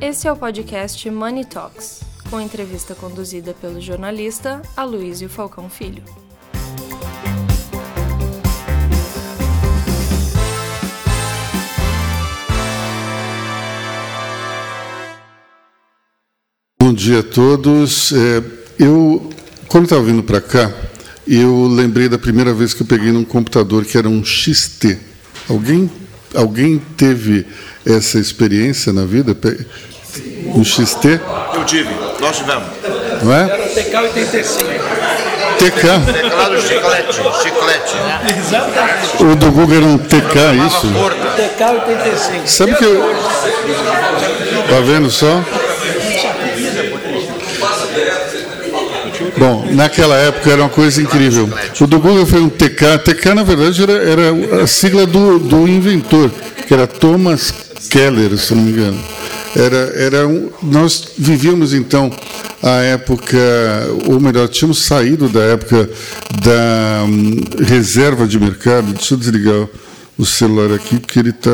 Esse é o podcast Money Talks, com entrevista conduzida pelo jornalista Aloysio Falcão Filho. Bom dia a todos. É, eu, quando estava vindo para cá, eu lembrei da primeira vez que eu peguei num computador que era um XT. Alguém, alguém teve essa experiência na vida? Um XT? Eu tive, nós tivemos. Não é? Era TK-85. TK. Teclado chiclete, chiclete. Exatamente. O do Google era um TK, isso? Porta. TK-85. Sabe que eu. Tá vendo só? Bom, naquela época era uma coisa incrível. O do Google foi um TK. TK, na verdade, era, era a sigla do, do inventor, que era Thomas Keller, se não me engano. Era, era um, nós vivíamos, então, a época, ou melhor, tínhamos saído da época da hum, reserva de mercado. Deixa eu desligar o celular aqui, porque ele está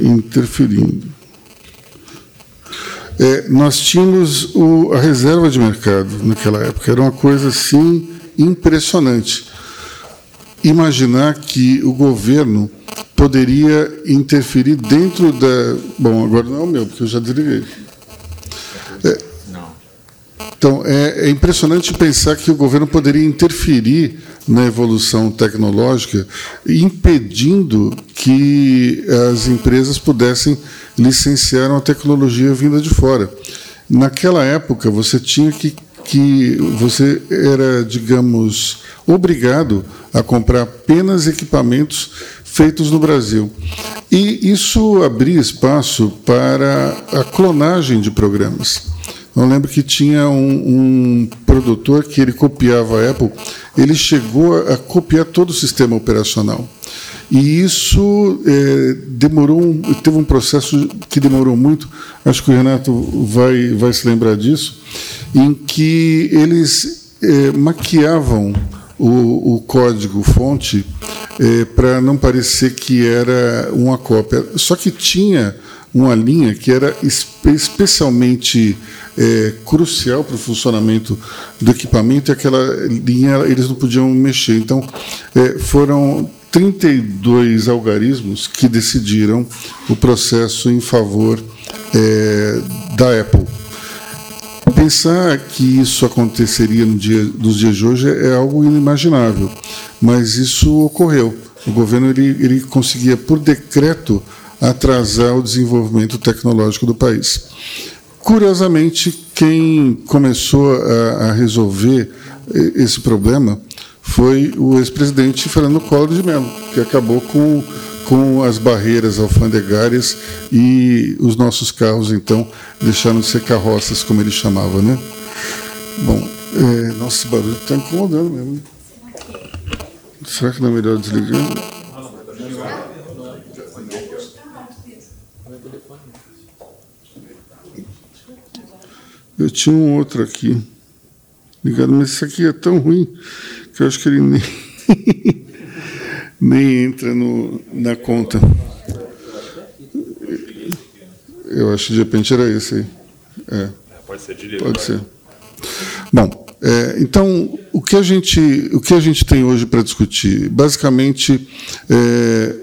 interferindo. É, nós tínhamos o, a reserva de mercado naquela época, era uma coisa assim impressionante. Imaginar que o governo poderia interferir dentro da. Bom, agora não é o meu, porque eu já desliguei. Então, é, é impressionante pensar que o governo poderia interferir na evolução tecnológica, impedindo que as empresas pudessem licenciar uma tecnologia vinda de fora. Naquela época, você tinha que, que você era, digamos, obrigado a comprar apenas equipamentos feitos no Brasil. E isso abria espaço para a clonagem de programas. Eu lembro que tinha um, um, produtor que ele copiava a Apple, ele chegou a, a copiar todo o sistema operacional. E isso é, demorou, teve um processo que demorou muito, acho que o Renato vai, vai se lembrar disso, em que eles é, maquiavam o, o código fonte é, para não parecer que era uma cópia. Só que tinha uma linha que era espe especialmente é, crucial para o funcionamento do equipamento e aquela linha eles não podiam mexer. Então, é, foram 32 algarismos que decidiram o processo em favor é, da Apple. Pensar que isso aconteceria no dia, nos dias de hoje é algo inimaginável, mas isso ocorreu. O governo ele, ele conseguia, por decreto, atrasar o desenvolvimento tecnológico do país. Curiosamente, quem começou a, a resolver esse problema foi o ex-presidente Fernando Collor de Mello, que acabou com, com as barreiras alfandegárias e os nossos carros, então, deixaram de ser carroças, como ele chamava. Né? Bom, é, nossa, esse barulho está incomodando mesmo. Será que não é melhor desligar? Eu tinha um outro aqui ligado, mas esse aqui é tão ruim que eu acho que ele nem, nem entra no, na conta. Eu acho que de repente era esse aí. É. Pode ser de Pode ser. Bom, é, então o que a gente o que a gente tem hoje para discutir, basicamente, é,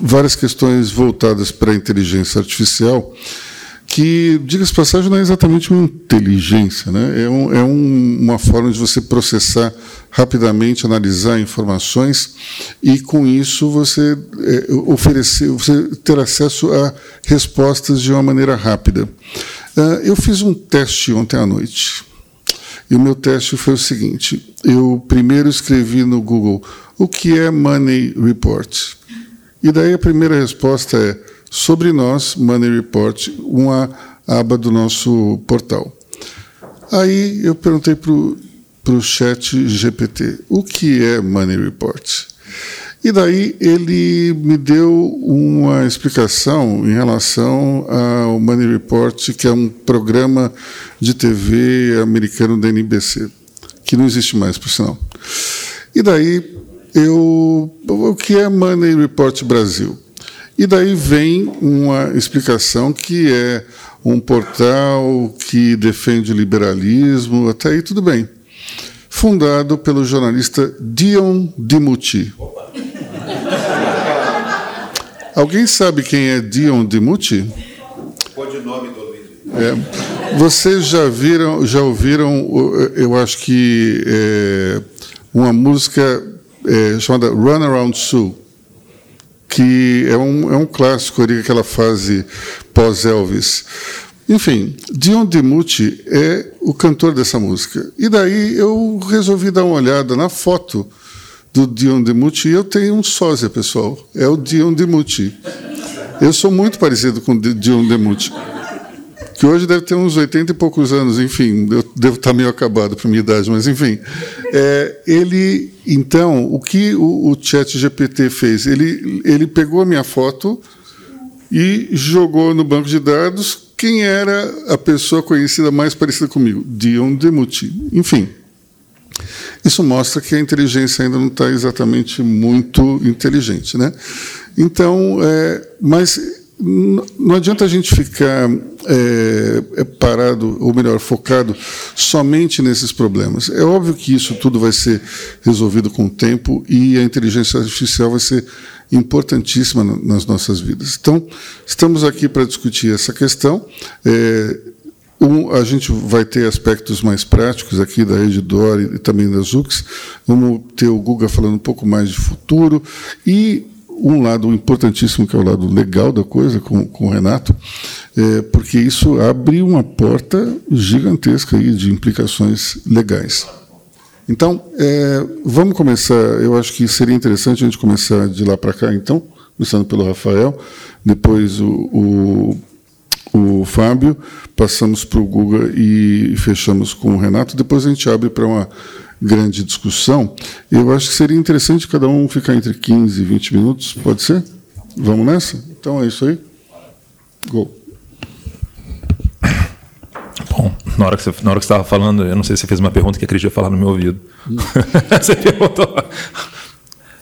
várias questões voltadas para a inteligência artificial que, diga-se passagem, não é exatamente uma inteligência, né? é, um, é um, uma forma de você processar rapidamente, analisar informações e, com isso, você é, oferecer, você ter acesso a respostas de uma maneira rápida. Uh, eu fiz um teste ontem à noite. E o meu teste foi o seguinte: eu primeiro escrevi no Google o que é Money Report. E daí a primeira resposta é sobre nós, Money Report, uma aba do nosso portal. Aí eu perguntei para o chat GPT, o que é Money Report? E daí ele me deu uma explicação em relação ao Money Report, que é um programa de TV americano da NBC, que não existe mais, por sinal. E daí eu, o que é Money Report Brasil? E daí vem uma explicação que é um portal que defende o liberalismo, até aí tudo bem. Fundado pelo jornalista Dion Dimucci. Alguém sabe quem é Dion Dimucci? Codinome do Luiz. É, vocês já viram, já ouviram, eu acho que é, uma música é, chamada Run Around Sue, que é um, é um clássico ali, aquela fase pós-Elvis. Enfim, Dion DiMucci é o cantor dessa música. E daí eu resolvi dar uma olhada na foto do Dion DiMucci e eu tenho um sósia, pessoal. É o Dion DiMucci. Eu sou muito parecido com o Di- Dion DiMucci que hoje deve ter uns 80 e poucos anos, enfim, eu devo estar meio acabado para minha idade, mas enfim. É, ele, então, o que o, o Chat GPT fez? Ele, ele pegou a minha foto e jogou no banco de dados quem era a pessoa conhecida mais parecida comigo, Dion Demuti. Enfim, isso mostra que a inteligência ainda não está exatamente muito inteligente, né? Então, é, mas não adianta a gente ficar é, é, parado, ou melhor, focado somente nesses problemas. É óbvio que isso tudo vai ser resolvido com o tempo e a inteligência artificial vai ser importantíssima na- nas nossas vidas. Então, estamos aqui para discutir essa questão. É, um, a gente vai ter aspectos mais práticos aqui da Redditor e também da Zux. Vamos ter o Guga falando um pouco mais de futuro e um lado importantíssimo que é o lado legal da coisa com, com o Renato, é, porque isso abre uma porta gigantesca aí de implicações legais. Então, é, vamos começar. Eu acho que seria interessante a gente começar de lá para cá, então, começando pelo Rafael, depois o, o, o Fábio, passamos para o Guga e fechamos com o Renato. Depois a gente abre para uma grande discussão. Eu acho que seria interessante cada um ficar entre 15 e 20 minutos, pode ser? Vamos nessa? Então é isso aí. Gol. Bom, na hora que você na hora que estava falando, eu não sei se você fez uma pergunta que a Cris ia falar no meu ouvido. você perguntou.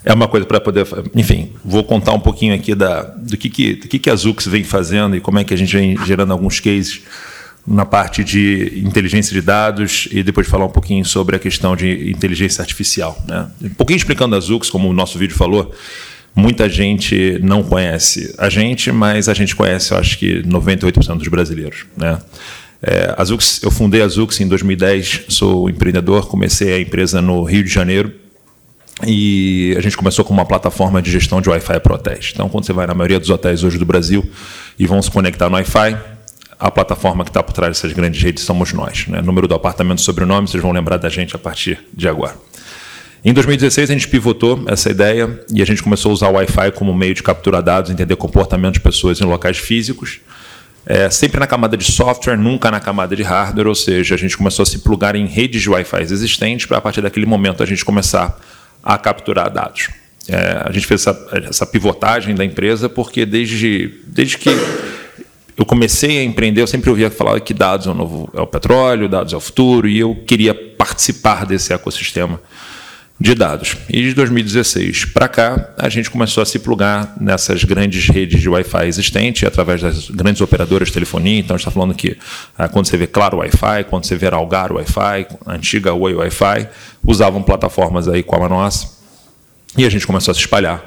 É uma coisa para poder. Enfim, vou contar um pouquinho aqui da, do, que, que, do que, que a Zux vem fazendo e como é que a gente vem gerando alguns cases na parte de inteligência de dados e depois falar um pouquinho sobre a questão de inteligência artificial. Né? Um pouquinho explicando a Zux, como o nosso vídeo falou, muita gente não conhece a gente, mas a gente conhece, eu acho que 98% dos brasileiros. Né? É, a Zux, eu fundei a Zux em 2010, sou empreendedor, comecei a empresa no Rio de Janeiro e a gente começou com uma plataforma de gestão de Wi-Fi para hotéis. Então, quando você vai na maioria dos hotéis hoje do Brasil e vão se conectar no Wi-Fi, a plataforma que está por trás dessas grandes redes somos nós. Né? Número do apartamento, sobrenome, vocês vão lembrar da gente a partir de agora. Em 2016, a gente pivotou essa ideia e a gente começou a usar o Wi-Fi como meio de capturar dados, entender comportamento de pessoas em locais físicos, é, sempre na camada de software, nunca na camada de hardware, ou seja, a gente começou a se plugar em redes de Wi-Fi existentes para, a partir daquele momento, a gente começar a capturar dados. É, a gente fez essa, essa, pivotagem da empresa porque desde, desde que eu comecei a empreender, eu sempre ouvia falar que dados é o, novo, é o petróleo, dados é o futuro, e eu queria participar desse ecossistema de dados. E de 2016 para cá, a gente começou a se plugar nessas grandes redes de Wi-Fi existentes, através das grandes operadoras de telefonia. Então, a gente está falando que ah, quando você vê Claro Wi-Fi, quando você vê Algar Wi-Fi, antiga Oi Wi-Fi, usavam plataformas aí como a nossa. E a gente começou a se espalhar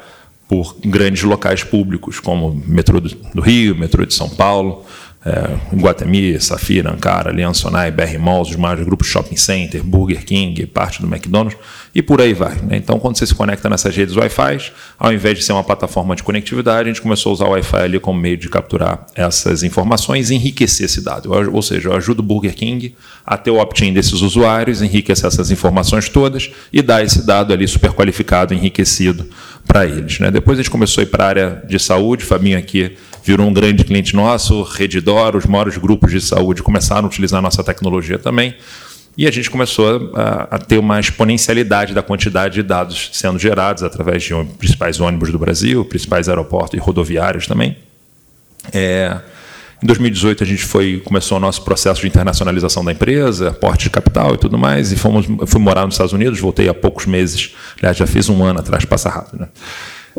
por grandes locais públicos, como metrô do Rio, metrô de São Paulo, é, Guatemi, Safira, Ankara, Aliança Sonai, BR Malls, os maiores grupos Shopping Center, Burger King, parte do McDonald's, e por aí vai. Né? Então, quando você se conecta nessas redes Wi-Fi, ao invés de ser uma plataforma de conectividade, a gente começou a usar o Wi-Fi ali como meio de capturar essas informações e enriquecer esse dado. Eu, ou seja, eu ajudo o Burger King a ter o opt-in desses usuários, enriquecer essas informações todas e dar esse dado ali super qualificado, enriquecido para eles. Né? Depois a gente começou a ir para a área de saúde, Fabinho aqui virou um grande cliente nosso, Redditor, os maiores grupos de saúde começaram a utilizar a nossa tecnologia também. E a gente começou a, a, ter uma exponencialidade da quantidade de dados sendo gerados através de principais ônibus do Brasil, principais aeroportos e rodoviários também. É, em 2018 a gente foi começou o nosso processo de internacionalização da empresa, aporte de capital e tudo mais, e fomos fui morar nos Estados Unidos, voltei há poucos meses, aliás já fiz um ano atrás, passa rápido, né?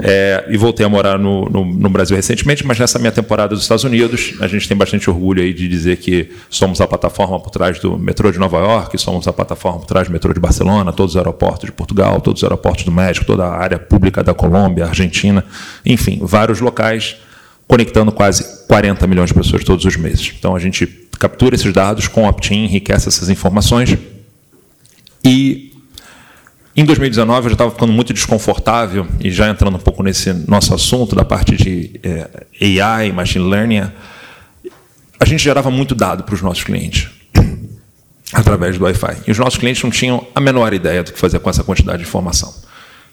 É, e voltei a morar no, no, no, Brasil recentemente, mas nessa minha temporada dos Estados Unidos, a gente tem bastante orgulho aí de dizer que somos a plataforma por trás do metrô de Nova York, somos a plataforma por trás do metrô de Barcelona, todos os aeroportos de Portugal, todos os aeroportos do México, toda a área pública da Colômbia, Argentina, enfim, vários locais conectando quase 40 milhões de pessoas todos os meses. Então a gente captura esses dados com opt-in, enriquece essas informações e em 2019 eu já estava ficando muito desconfortável e já entrando um pouco nesse nosso assunto da parte de é, AI, machine learning, a gente gerava muito dado para os nossos clientes através do Wi-Fi. E os nossos clientes não tinham a menor ideia do que fazer com essa quantidade de informação.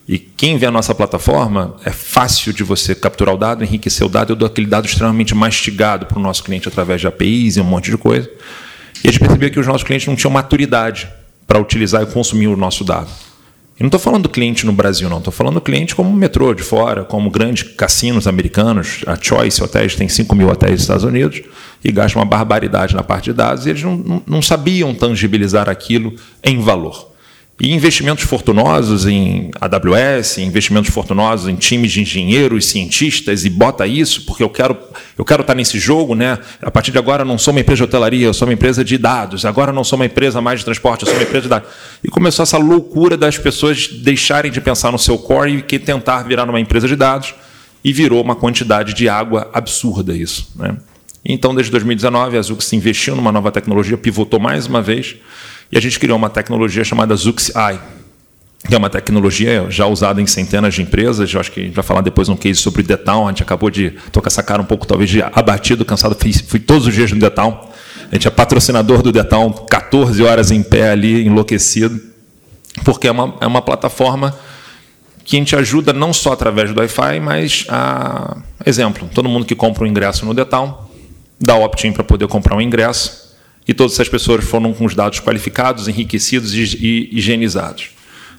E quem vê a nossa plataforma, é fácil de você capturar o dado, enriquecer o dado. Eu dou aquele dado extremamente mastigado para o nosso cliente através de APIs e um monte de coisa. E a gente percebeu que os nossos clientes não tinham maturidade para utilizar e consumir o nosso dado. E não estou falando do cliente no Brasil, não. Estou falando do cliente como metrô de fora, como grandes cassinos americanos. A Choice Hotels tem 5 mil hotéis nos Estados Unidos e gasta uma barbaridade na parte de dados. E eles não, não, não sabiam tangibilizar aquilo em valor. E investimentos fortunosos em AWS, investimentos fortunosos em times de engenheiros, cientistas, e bota isso, porque eu quero, eu quero estar nesse jogo, né? A partir de agora não sou uma empresa de hotelaria, eu sou uma empresa de dados, agora não sou uma empresa mais de transporte, eu sou uma empresa de dados. E começou essa loucura das pessoas deixarem de pensar no seu core e tentar virar uma empresa de dados, e virou uma quantidade de água absurda isso. Né? Então, desde 2019, a Zux investiu numa nova tecnologia, pivotou mais uma vez e a gente criou uma tecnologia chamada ZuxEye, que é uma tecnologia já usada em centenas de empresas. Eu acho que a gente vai falar depois um case sobre o Detal. A gente acabou de tocar essa cara um pouco, talvez, de abatido, cansado. Fui, fui todos os dias no Detal. A gente é patrocinador do Detal, 14 horas em pé ali, enlouquecido, porque é uma, é uma plataforma que a gente ajuda não só através do Wi-Fi, mas a. Exemplo, todo mundo que compra um ingresso no Detal dá opt-in para poder comprar um ingresso e todas essas pessoas foram com os dados qualificados, enriquecidos e higienizados.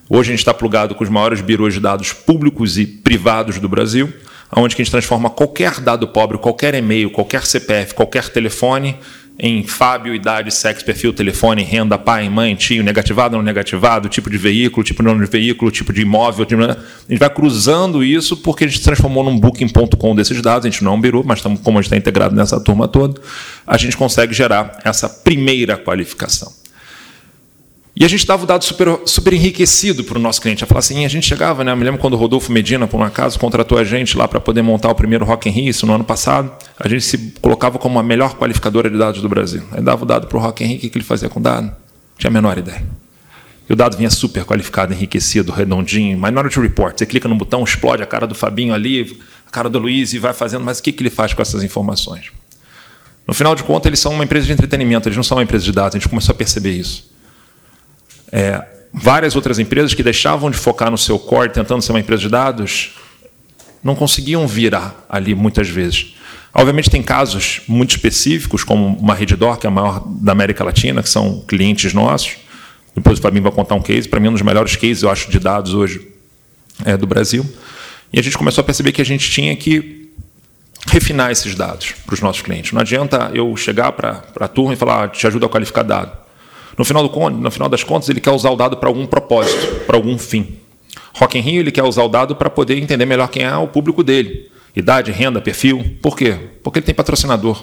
Hoje a gente está plugado com os maiores birôs de dados públicos e privados do Brasil, onde a gente transforma qualquer dado pobre, qualquer e-mail, qualquer CPF, qualquer telefone em Fábio, idade, sexo, perfil, telefone, renda, pai, mãe, tio, negativado não negativado, tipo de veículo, tipo de nome de veículo, tipo de imóvel. Tipo... A gente vai cruzando isso porque a gente transformou num booking.com desses dados. A gente não é um biru, mas como a gente está integrado nessa turma toda, a gente consegue gerar essa primeira qualificação. E a gente dava o dado super, super enriquecido para o nosso cliente. A falar assim, a gente chegava, né? Eu me lembro quando o Rodolfo Medina, por um acaso, contratou a gente lá para poder montar o primeiro Rock in Rio, isso no ano passado. A gente se colocava como a melhor qualificadora de dados do Brasil. Aí dava o dado para o Rock in Rio, o que ele fazia com o dado? Tinha a menor ideia. E o dado vinha super qualificado, enriquecido, redondinho. Minority Report. Você clica no botão, explode a cara do Fabinho ali, a cara do Luiz e vai fazendo. Mas o que, que ele faz com essas informações? No final de contas, eles são uma empresa de entretenimento, eles não são uma empresa de dados. A gente começou a perceber isso. É, várias outras empresas que deixavam de focar no seu core, tentando ser uma empresa de dados, não conseguiam virar ali muitas vezes. Obviamente tem casos muito específicos, como uma Reddor, que é a maior da América Latina, que são clientes nossos. Depois o Fabinho vai contar um case, para mim um dos melhores cases, eu acho, de dados hoje é, do Brasil. E a gente começou a perceber que a gente tinha que refinar esses dados para os nossos clientes. Não adianta eu chegar para a turma e falar, ah, te ajuda a qualificar dado. No final, do, no final das contas, ele quer usar o dado para algum propósito, para algum fim. Rock in Rio ele quer usar o dado para poder entender melhor quem é o público dele. Idade, renda, perfil. Por quê? Porque ele tem patrocinador.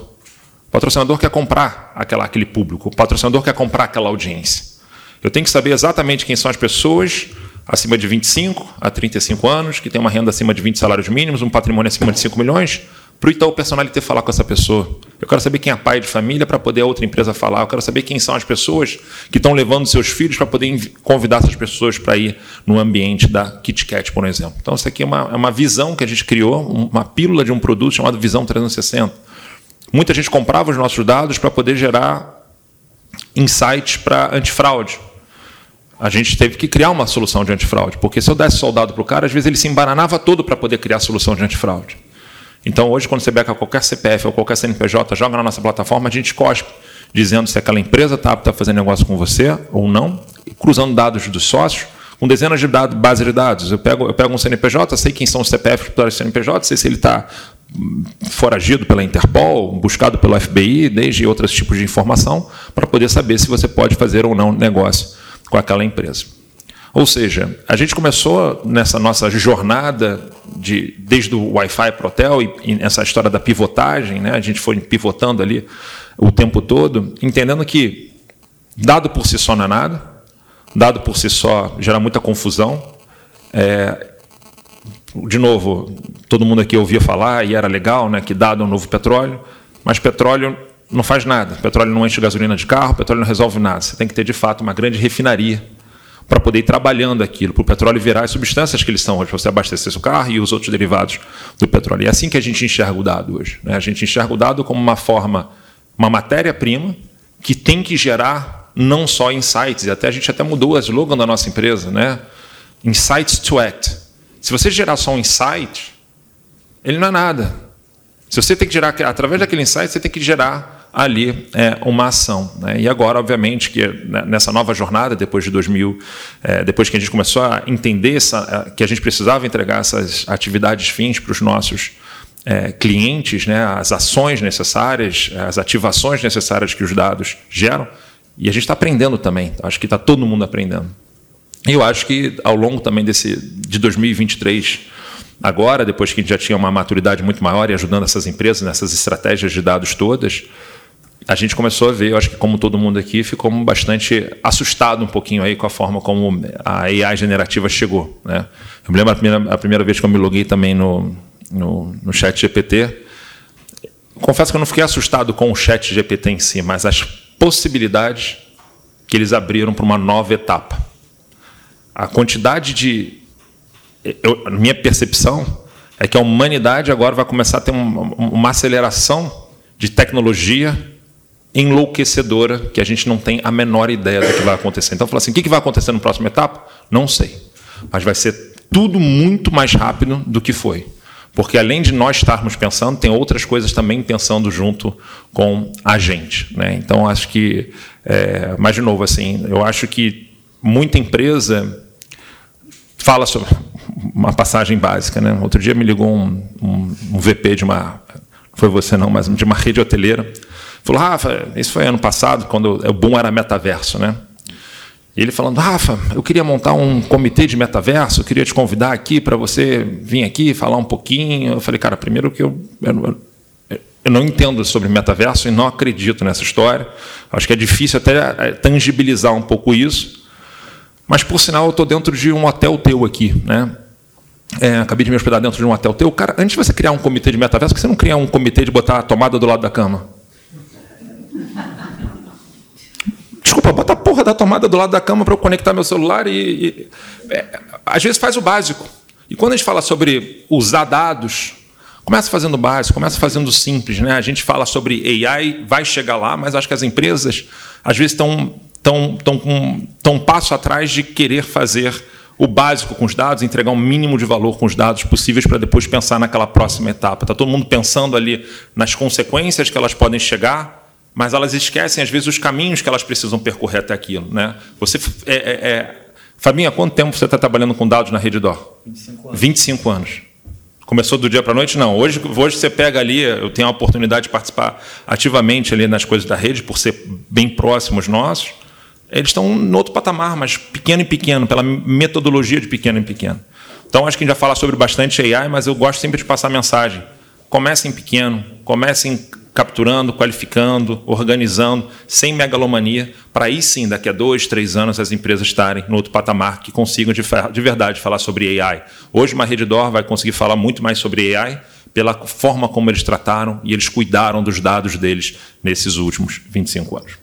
O patrocinador quer comprar aquela, aquele público. O patrocinador quer comprar aquela audiência. Eu tenho que saber exatamente quem são as pessoas acima de 25 a 35 anos, que têm uma renda acima de 20 salários mínimos, um patrimônio acima de 5 milhões, para o Itaú Personalité falar com essa pessoa. Eu quero saber quem é pai de família para poder a outra empresa falar. Eu quero saber quem são as pessoas que estão levando seus filhos para poder convidar essas pessoas para ir no ambiente da KitKat, por exemplo. Então, isso aqui é uma, é uma visão que a gente criou, uma pílula de um produto chamado Visão 360. Muita gente comprava os nossos dados para poder gerar insights para antifraude. A gente teve que criar uma solução de antifraude, porque se eu desse soldado para o cara, às vezes ele se embananava todo para poder criar a solução de antifraude. Então, hoje, quando você beca qualquer CPF ou qualquer CNPJ, joga na nossa plataforma, a gente cospe, dizendo se aquela empresa está apta a fazer negócio com você ou não, cruzando dados dos sócios, com dezenas de dados, base de dados. Eu pego, eu pego um CNPJ, sei quem são os CPFs para o CNPJ, sei se ele está hum, foragido pela Interpol, buscado pelo FBI, desde outros tipos de informação, para poder saber se você pode fazer ou não negócio com aquela empresa. Ou seja, a gente começou nessa nossa jornada de desde o Wi-Fi para o hotel e, e essa história da pivotagem, né? A gente foi pivotando ali o tempo todo, entendendo que dado por si só não é nada, dado por si só gera muita confusão. É, de novo, todo mundo aqui ouvia falar e era legal, né? Que dado é um novo petróleo, mas petróleo não faz nada. Petróleo não enche gasolina de carro, petróleo não resolve nada. Você tem que ter de fato uma grande refinaria para poder ir trabalhando aquilo, para o petróleo virar as substâncias que eles são hoje, para você abastecer seu carro e os outros derivados do petróleo. E é assim que a gente enxerga o dado hoje. Né? A gente enxerga o dado como uma forma, uma matéria-prima que tem que gerar não só insights, e até a gente até mudou o slogan da nossa empresa, né? Insights to act. Se você gerar só um insight, ele não é nada. Se você tem que gerar, através daquele insight, você tem que gerar ali é, uma ação. Né? E agora, obviamente, que né, nessa nova jornada, depois de 2000, é, depois que a gente começou a entender essa, que a gente precisava entregar essas atividades fins para os nossos é, clientes, né, as ações necessárias, as ativações necessárias que os dados geram, e a gente está aprendendo também. Acho que está todo mundo aprendendo. E eu acho que ao longo também desse de 2023 agora, depois que a gente já tinha uma maturidade muito maior e ajudando essas empresas nessas estratégias de dados todas, a gente começou a ver, eu acho que como todo mundo aqui, ficou bastante assustado um pouquinho aí com a forma como a AI generativa chegou. Né? Eu me lembro a primeira, a primeira vez que eu me loguei também no, no, no chat GPT. Confesso que eu não fiquei assustado com o chat GPT em si, mas as possibilidades que eles abriram para uma nova etapa. A quantidade de. Eu, minha percepção é que a humanidade agora vai começar a ter uma, uma aceleração de tecnologia enlouquecedora que a gente não tem a menor ideia do que vai acontecer. Então, falar assim, o que vai acontecer na próxima etapa? Não sei. Mas vai ser tudo muito mais rápido do que foi. Porque além de nós estarmos pensando, tem outras coisas também pensando junto com a gente. Né? Então, acho que, é, mas de novo, assim, eu acho que muita empresa fala sobre uma passagem básica. Né? Outro dia me ligou um, um, um VP de uma, foi você não, mas de uma rede hoteleira, Falou, Rafa, isso foi ano passado, quando o boom era metaverso, né? E ele falando, Rafa, eu queria montar um comitê de metaverso, eu queria te convidar aqui para você vir aqui falar um pouquinho. Eu falei, cara, primeiro que eu, eu, eu não entendo sobre metaverso e não acredito nessa história. Acho que é difícil até é, tangibilizar um pouco isso. Mas, por sinal, eu estou dentro de um hotel teu aqui, né? É, acabei de me hospedar dentro de um hotel teu. Cara, antes de você criar um comitê de metaverso, por que você não cria um comitê de botar a tomada do lado da cama? Desculpa, bota a porra da tomada do lado da cama para eu conectar meu celular e. e é, às vezes faz o básico. E quando a gente fala sobre usar dados, começa fazendo o básico, começa fazendo o simples. Né? A gente fala sobre AI, vai chegar lá, mas acho que as empresas às vezes estão tão, tão, tão, um passo atrás de querer fazer o básico com os dados, entregar um mínimo de valor com os dados possíveis para depois pensar naquela próxima etapa. Está todo mundo pensando ali nas consequências que elas podem chegar, mas elas esquecem, às vezes, os caminhos que elas precisam percorrer até aquilo. Né? Você, é, é, é... Fabinho, há quanto tempo você está trabalhando com dados na Redditor? 25 anos. 25 anos. Começou do dia para a noite? Não. Hoje, hoje você pega ali, eu tenho a oportunidade de participar ativamente ali nas coisas da rede, por ser bem próximos nossos. Eles estão no outro patamar, mas pequeno em pequeno, pela metodologia de pequeno em pequeno. Então, acho que a gente já fala sobre bastante AI, mas eu gosto sempre de passar a mensagem. Comece em pequeno, comece em capturando, qualificando, organizando, sem megalomania, para aí sim, daqui a dois, três anos, as empresas estarem no outro patamar que consigam de, de verdade falar sobre AI. Hoje, uma Redditor vai conseguir falar muito mais sobre AI pela forma como eles trataram e eles cuidaram dos dados deles nesses últimos 25 anos.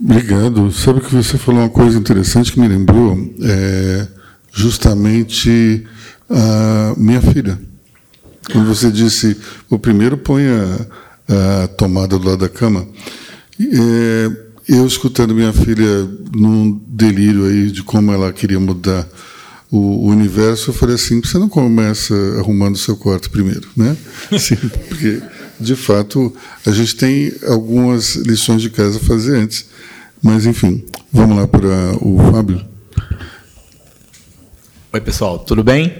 Obrigado. Sabe que você falou uma coisa interessante que me lembrou é justamente a minha filha. Quando você disse, o primeiro põe a, a tomada do lado da cama, é, eu escutando minha filha num delírio aí de como ela queria mudar o, o universo, eu falei assim, você não começa arrumando seu quarto primeiro, né? Sim, porque de fato a gente tem algumas lições de casa a fazer antes. Mas enfim, vamos lá para o Fábio. Oi pessoal, tudo bem?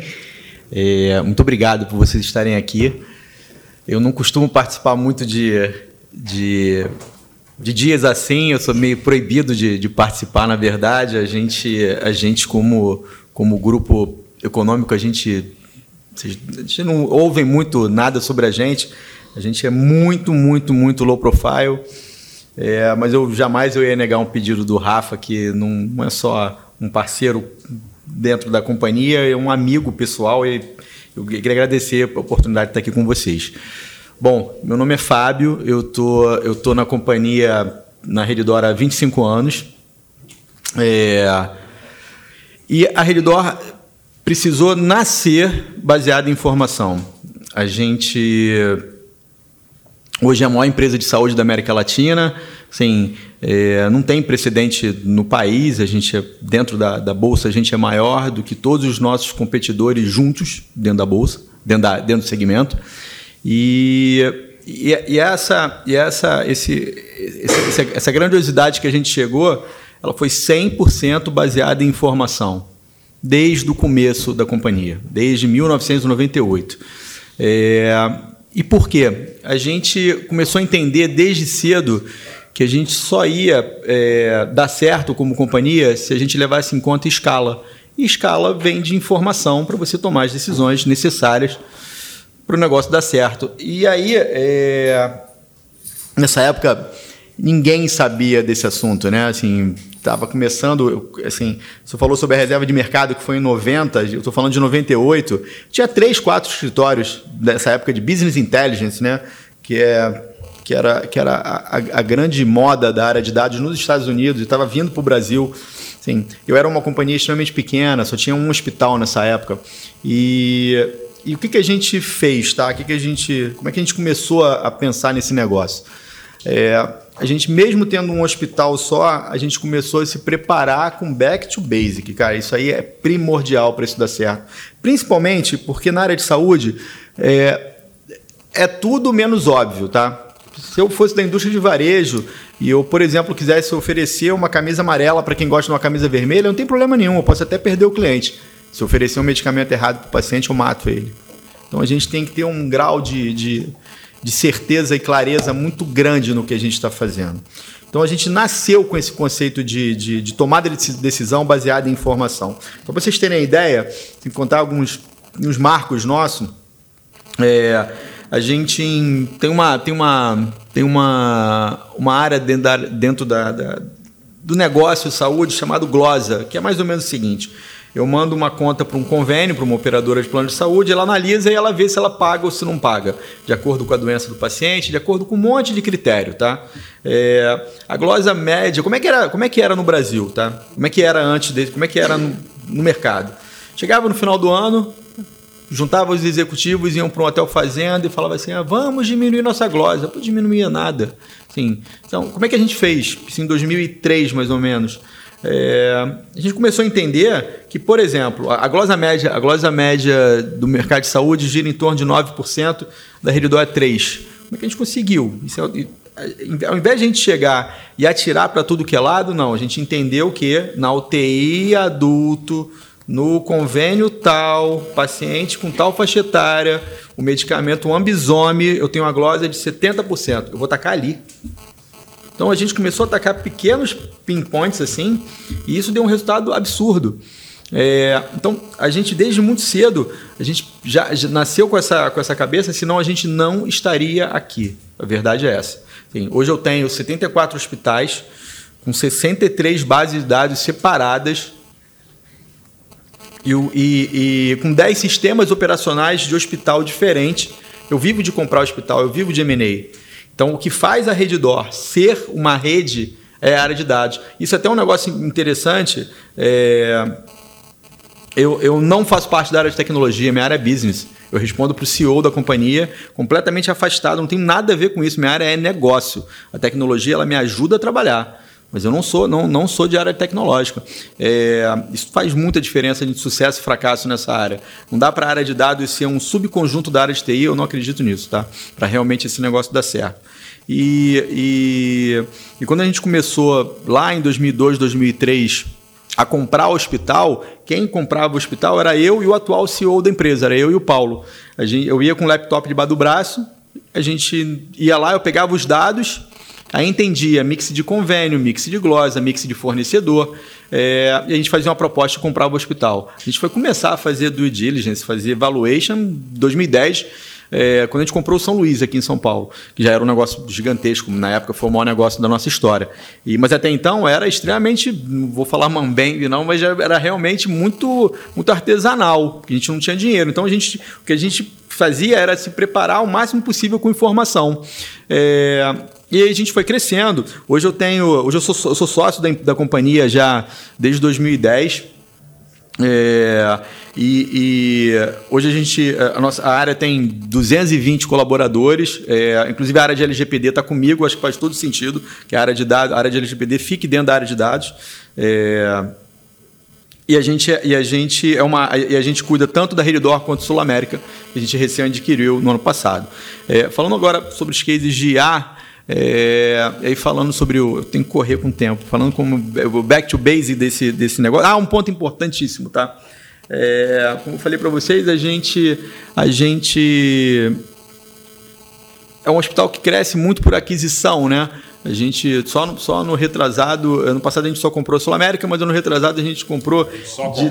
É, muito obrigado por vocês estarem aqui. Eu não costumo participar muito de, de de dias assim, eu sou meio proibido de, de, participar, na verdade. A gente, a gente como, como grupo econômico, a gente, a gente não ouvem muito nada sobre a gente. A gente é muito, muito, muito low profile. É, mas eu jamais eu ia negar um pedido do Rafa, que não é só um parceiro dentro da companhia, é um amigo pessoal e eu queria agradecer a oportunidade de estar aqui com vocês. Bom, meu nome é Fábio, eu tô, eu tô na companhia na Redditor há 25 anos. É, e a Redditor precisou nascer baseada em informação. A gente hoje é a maior empresa de saúde da América Latina. Assim, é, não tem precedente no país. A gente é, dentro da, da bolsa a gente é maior do que todos os nossos competidores juntos dentro da bolsa, dentro, da, dentro do segmento. E, e, e essa, e essa, esse, esse, essa grandiosidade que a gente chegou, ela foi 100% baseada em informação, desde o começo da companhia, desde 1998. É, e por quê? A gente começou a entender desde cedo que a gente só ia é, dar certo como companhia se a gente levasse em conta escala. E escala vem de informação para você tomar as decisões necessárias para o negócio dar certo. E aí, é, nessa época, ninguém sabia desse assunto, né? Assim, estava começando, assim, você falou sobre a reserva de mercado que foi em 90, eu estou falando de 98, tinha três, quatro escritórios dessa época de business intelligence, né? Que é que era, que era a, a, grande moda da área de dados nos Estados Unidos e estava vindo para o Brasil. Assim, eu era uma companhia extremamente pequena, só tinha um hospital nessa época. E e o que, que a gente fez, tá? O que, que a gente, como é que a gente começou a, a pensar nesse negócio? É, a gente, mesmo tendo um hospital só, a gente começou a se preparar com back to basic, cara. Isso aí é primordial para isso dar certo. Principalmente porque na área de saúde é, é tudo menos óbvio, tá? Se eu fosse da indústria de varejo e eu, por exemplo, quisesse oferecer uma camisa amarela para quem gosta de uma camisa vermelha, não tem problema nenhum, eu posso até perder o cliente. Se oferecer um medicamento errado para o paciente, eu mato ele. Então a gente tem que ter um grau de, de, de certeza e clareza muito grande no que a gente está fazendo. Então a gente nasceu com esse conceito de, de, de tomada de decisão baseada em informação. Para vocês terem ideia, se contar alguns uns marcos nossos, é, a gente tem uma tem uma tem uma, uma área dentro, da, dentro da, da, do negócio de saúde chamado Glosa, que é mais ou menos o seguinte: eu mando uma conta para um convênio, para uma operadora de plano de saúde, ela analisa e ela vê se ela paga ou se não paga, de acordo com a doença do paciente, de acordo com um monte de critério, tá? É, a glosa média, como é, que era, como é que era no Brasil, tá? Como é que era antes como é que era no, no mercado? Chegava no final do ano, juntava os executivos, iam para um hotel fazenda e falava assim: ah, vamos diminuir nossa glosa. Não diminuía nada. Assim, então, como é que a gente fez? Isso em 2003, mais ou menos. É, a gente começou a entender que, por exemplo, a glosa média, a glosa média do mercado de saúde gira em torno de 9%, da Reridor é 3%. Como é que a gente conseguiu? Isso é, ao invés de a gente chegar e atirar para tudo que é lado, não. A gente entendeu que na UTI adulto, no convênio tal, paciente com tal faixa etária, o medicamento Ambisome, eu tenho uma glosa de 70%. Eu vou tacar ali. Então a gente começou a atacar pequenos pinpoints assim, e isso deu um resultado absurdo. É, então a gente desde muito cedo a gente já, já, nasceu com essa, com essa cabeça, senão a gente não estaria aqui. A verdade é essa. Hoje eu tenho 74 hospitais com 63 bases de dados separadas e, e, e com 10 sistemas operacionais de hospital diferentes. Eu vivo de comprar hospital, eu vivo de M&A. Então, o que faz a Reddor ser uma rede é a área de dados. Isso é até um negócio interessante. É... Eu, eu não faço parte da área de tecnologia, minha área é business. Eu respondo para o CEO da companhia, completamente afastado, não tem nada a ver com isso. Minha área é negócio. A tecnologia ela me ajuda a trabalhar. Mas eu não sou, não, não sou de área tecnológica. É, isso faz muita diferença de sucesso e fracasso nessa área. Não dá para a área de dados ser um subconjunto da área de TI, eu não acredito nisso, tá? Para realmente esse negócio dar certo. E, e, e quando a gente começou lá em 2002, 2003 a comprar o hospital, quem comprava o hospital era eu e o atual CEO da empresa, era eu e o Paulo. Gente, eu ia com o laptop debaixo do braço, a gente ia lá, eu pegava os dados Aí entendia mix de convênio, mix de glosa, mix de fornecedor. É, e a gente fazia uma proposta de comprar o hospital. A gente foi começar a fazer due diligence, fazer valuation em 2010 é, quando a gente comprou o São Luís aqui em São Paulo, que já era um negócio gigantesco, na época foi o maior negócio da nossa história. E, mas até então era extremamente, não vou falar mambembe não, mas era realmente muito, muito artesanal, a gente não tinha dinheiro. Então a gente, o que a gente fazia era se preparar o máximo possível com informação. É, e aí a gente foi crescendo. Hoje eu tenho, hoje eu sou, eu sou sócio da, da companhia já desde 2010. É, e, e, hoje a gente, a nossa a área tem 220 colaboradores, é, inclusive a área de LGPD está comigo, acho que faz todo sentido que a área de dados, área de LGPD fique dentro da área de dados. É, e a gente, e a gente é uma, e a gente cuida tanto da Reridor quanto Sul América, que a gente recém adquiriu no ano passado. É, falando agora sobre os cases de IA, é, aí falando sobre o. Eu tenho que correr com o tempo. Falando como o back to base desse, desse negócio. Ah, um ponto importantíssimo, tá? É, como eu falei para vocês, a gente, a gente é um hospital que cresce muito por aquisição, né? A gente só no, só no retrasado, ano passado a gente só comprou Sul América, mas ano retrasado a gente comprou de,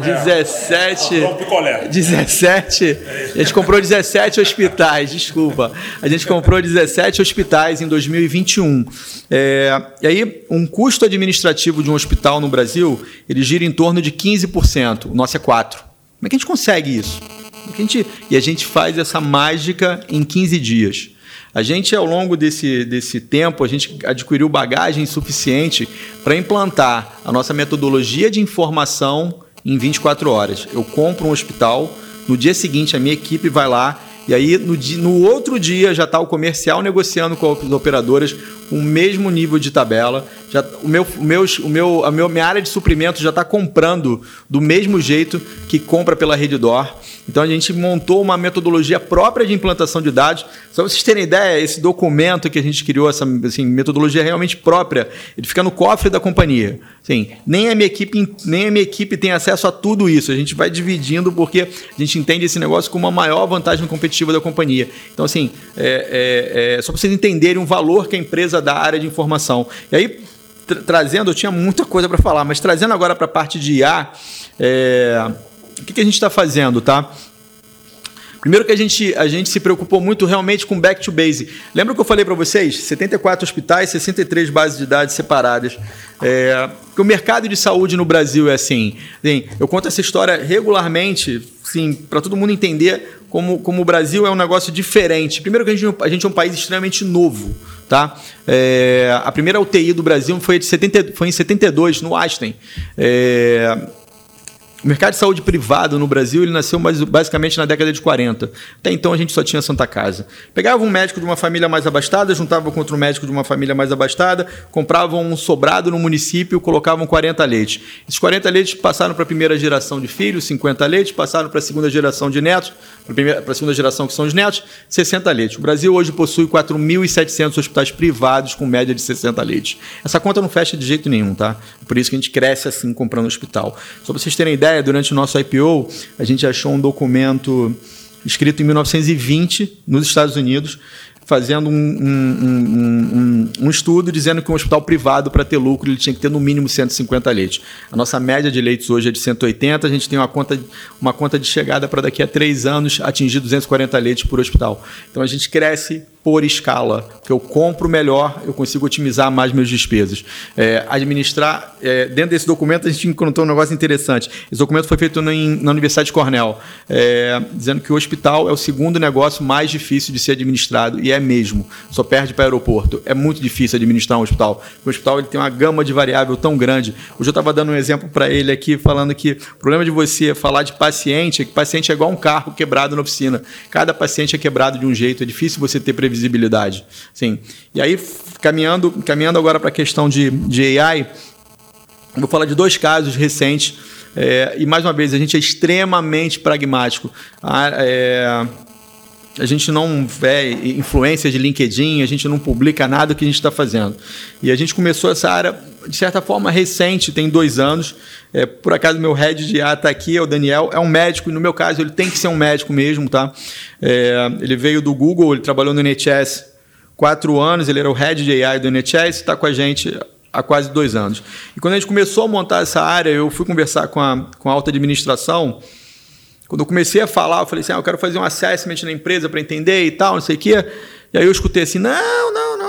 17, é, 17, a gente comprou 17 hospitais, desculpa. A gente comprou 17 hospitais em 2021. É, e aí, um custo administrativo de um hospital no Brasil, ele gira em torno de 15%. O nosso é 4. Como é que a gente consegue isso? A gente, e a gente faz essa mágica em 15 dias. A gente, ao longo desse, desse tempo, a gente adquiriu bagagem suficiente para implantar a nossa metodologia de informação em 24 horas. Eu compro um hospital, no dia seguinte a minha equipe vai lá e aí no, dia, no outro dia já está o comercial negociando com as operadoras o mesmo nível de tabela. Já, o meu, meus, o meu, a meu, minha área de suprimento já está comprando do mesmo jeito que compra pela Redditor. Então a gente montou uma metodologia própria de implantação de dados. Só para vocês terem ideia, esse documento que a gente criou, essa assim, metodologia realmente própria, ele fica no cofre da companhia. Nem, a minha equipe, nem a minha equipe tem acesso a tudo isso. A gente vai dividindo porque a gente entende esse negócio como uma maior vantagem competitiva da companhia. Então, assim, é, é, é só para vocês entenderem o valor que a empresa dá à área de informação. E aí, tra trazendo, eu tinha muita coisa para falar, mas trazendo agora para a parte de IA. É, o que, que a gente está fazendo, tá? Primeiro que a gente, a gente se preocupou muito realmente com back to base. Lembra que eu falei para vocês? 74 hospitais, 63 bases de dados separadas. É, o mercado de saúde no Brasil é assim. assim eu conto essa história regularmente, sim, para todo mundo entender como, como o Brasil é um negócio diferente. Primeiro que a gente, a gente é um país extremamente novo. Tá? É, a primeira UTI do Brasil foi, de 70, foi em 72, no Einstein. É, o mercado de saúde privado no Brasil ele nasceu basicamente na década de 40. Até então a gente só tinha Santa Casa. Pegava um médico de uma família mais abastada, juntava com outro médico de uma família mais abastada, compravam um sobrado no município, colocavam 40 leites. Esses 40 leites passaram para a primeira geração de filhos, 50 leites, passaram para a segunda geração de netos, para a segunda geração que são os netos, 60 leites. O Brasil hoje possui 4.700 hospitais privados com média de 60 leites. Essa conta não fecha de jeito nenhum, tá? Por isso que a gente cresce assim comprando hospital. Só para vocês terem ideia, ideia, durante o nosso IPO, a gente achou um documento escrito em 1920 nos Estados Unidos, fazendo um, um, um, um, estudo dizendo que um hospital privado, para ter lucro, ele tinha que ter no mínimo 150 leitos. A nossa média de leitos hoje é de 180, a gente tem uma conta, uma conta de chegada para daqui a três anos atingir 240 leitos por hospital. Então a gente cresce por escala, que eu compro melhor, eu consigo otimizar mais meus despesas. É, administrar, é, dentro desse documento a gente encontrou um negócio interessante. Esse documento foi feito na, na Universidade de Cornell, é, dizendo que o hospital é o segundo negócio mais difícil de ser administrado, e é mesmo. Só perde para aeroporto. É muito difícil administrar um hospital. O hospital ele tem uma gama de variável tão grande. Hoje eu estava dando um exemplo para ele aqui, falando que o problema de você falar de paciente é que paciente é igual um carro quebrado na oficina. Cada paciente é quebrado de um jeito, é difícil você ter previsão visibilidade. Sim. E aí, caminhando, caminhando agora para a questão de, de AI, vou falar de dois casos recentes. É, e mais uma vez, a gente é extremamente pragmático. A, é, a gente não vê influência de LinkedIn, a gente não publica nada que a gente está fazendo. E a gente começou essa área, de certa forma, recente, tem dois anos. É, por acaso, meu head de A está aqui, é o Daniel, é um médico, e no meu caso, ele tem que ser um médico mesmo, tá? É, ele veio do Google, ele trabalhou no NHS quatro anos, ele era o head de AI do NHS, está com a gente há quase dois anos. E quando a gente começou a montar essa área, eu fui conversar com a, com a alta administração. Quando eu comecei a falar, eu falei assim: ah, eu quero fazer um assessment na empresa para entender e tal, não sei o quê. E aí eu escutei assim: não, não, não, não.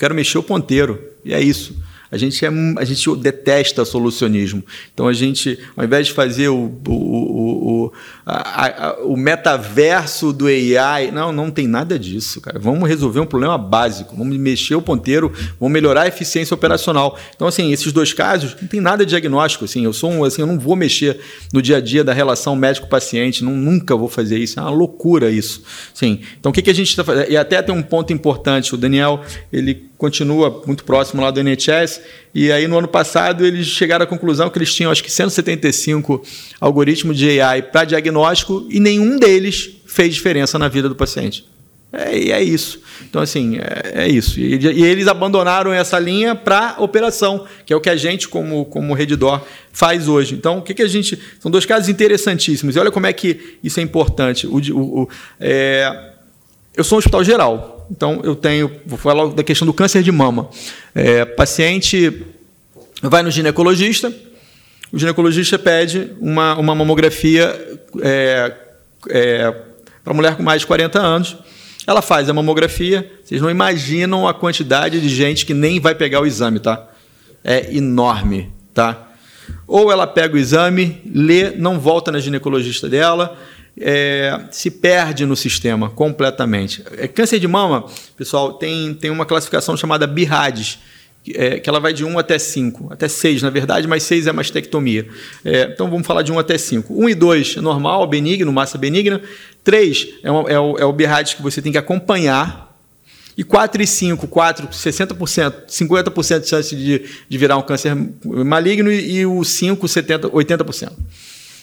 Quero mexer o ponteiro. E é isso. A gente, é, a gente detesta solucionismo. Então a gente, ao invés de fazer o, o, o, a, a, o metaverso do AI, não, não tem nada disso, cara. Vamos resolver um problema básico, vamos mexer o ponteiro, vamos melhorar a eficiência operacional. Então, assim, esses dois casos não tem nada de diagnóstico. Assim, eu sou um, assim, eu não vou mexer no dia a dia da relação médico-paciente, nunca vou fazer isso. É uma loucura isso. Sim. Então, o que, que a gente está fazendo? E até tem um ponto importante. O Daniel, ele continua muito próximo lá do NHS. E aí, no ano passado, eles chegaram à conclusão que eles tinham, acho que, 175 algoritmos de AI para diagnóstico e nenhum deles fez diferença na vida do paciente. É, e é isso. Então, assim, é, é isso. E, e, eles abandonaram essa linha para operação, que é o que a gente, como, como Redditor, faz hoje. Então, o que, que a gente. São dois casos interessantíssimos. E olha como é que isso é importante. O, o, o é, eu sou um hospital geral. Então, eu tenho, vou falar da questão do câncer de mama. É, paciente vai no ginecologista, o ginecologista pede uma, uma mamografia é, é, para mulher com mais de 40 anos. Ela faz a mamografia, vocês não imaginam a quantidade de gente que nem vai pegar o exame, tá? É enorme, tá? Ou ela pega o exame, lê, não volta na ginecologista dela, é, se perde no sistema completamente. É, câncer de mama, pessoal, tem, tem uma classificação chamada BIRADS, é, que ela vai de 1 até 5, até 6, na verdade, mas 6 é mastectomia. É, então vamos falar de 1 até 5. 1 e 2 é normal, benigno, massa benigna. 3 é, uma, é o, é o BIRADS que você tem que acompanhar. E 4 e 5, 4, 60%, 50% de chance de, de virar um câncer maligno e, e o 5, 70, 80%.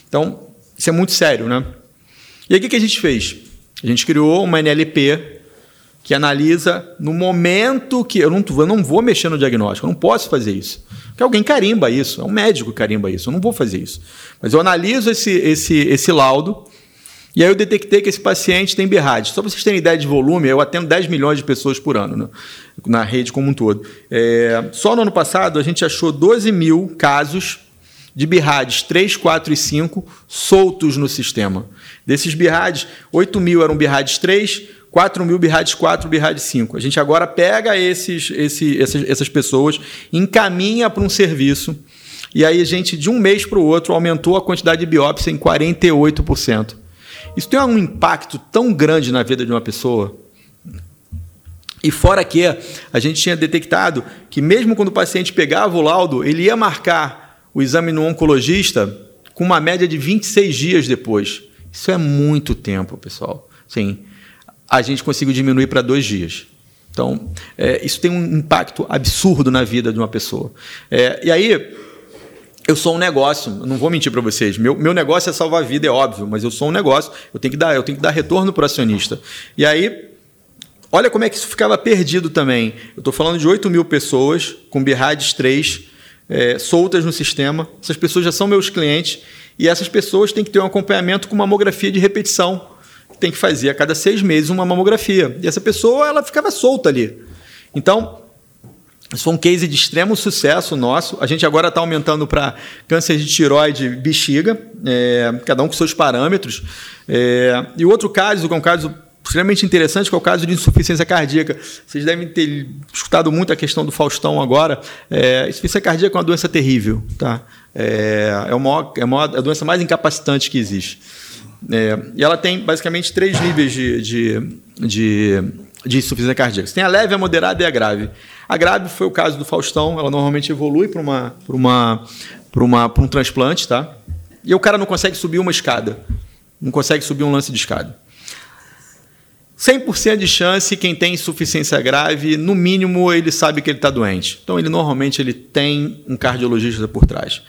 Então, isso é muito sério, né? E aí o que a gente fez? A gente criou uma NLP que analisa no momento que. Eu não, eu não vou mexer no diagnóstico, eu não posso fazer isso. Porque alguém carimba isso, é um médico carimba isso, eu não vou fazer isso. Mas eu analiso esse, esse, esse laudo e aí eu detectei que esse paciente tem BIRAD. Só para vocês terem ideia de volume, eu atendo 10 milhões de pessoas por ano né? na rede como um todo. É, só no ano passado a gente achou 12 mil casos de BIRADs 3, 4 e 5 soltos no sistema. Desses BIRADs, 8 mil eram BIRADs 3, 4 mil BIRADs 4, BIRADs 5. A gente agora pega esses, esse, essas, essas pessoas, encaminha para um serviço, e aí a gente, de um mês para o outro, aumentou a quantidade de biópsia em 48%. Isso tem um impacto tão grande na vida de uma pessoa. E fora que a gente tinha detectado que mesmo quando o paciente pegava o laudo, ele ia marcar o exame no oncologista com uma média de 26 dias depois. Isso é muito tempo, pessoal. Sim, a gente conseguiu diminuir para dois dias. Então, é, isso tem um impacto absurdo na vida de uma pessoa. É, e aí, eu sou um negócio, não vou mentir para vocês. Meu, meu negócio é salvar a vida, é óbvio, mas eu sou um negócio, eu tenho que dar, eu tenho que dar retorno para o acionista. E aí, olha como é que isso ficava perdido também. Eu estou falando de 8 mil pessoas com BIRADS 3 é, soltas no sistema. Essas pessoas já são meus clientes e essas pessoas têm que ter um acompanhamento com mamografia de repetição. Tem que fazer a cada seis meses uma mamografia. E essa pessoa ela ficava solta ali. Então, isso foi um case de extremo sucesso nosso. A gente agora está aumentando para câncer de tiroide bexiga, é, cada um com seus parâmetros. É, e o outro caso, que é um caso extremamente interessante, que é o caso de insuficiência cardíaca. Vocês devem ter escutado muito a questão do Faustão agora. É, insuficiência cardíaca é uma doença terrível. Tá? É, é, é, é a doença mais incapacitante que existe. É, e ela tem basicamente três níveis de, de, de, de insuficiência cardíaca. Você tem a leve, a moderada e a grave. A grave foi o caso do Faustão, ela normalmente evolui para uma, uma, uma, um transplante, tá? E o cara não consegue subir uma escada, não consegue subir um lance de escada. 100% de chance quem tem insuficiência grave, no mínimo ele sabe que ele está doente. Então ele normalmente ele tem um cardiologista por trás.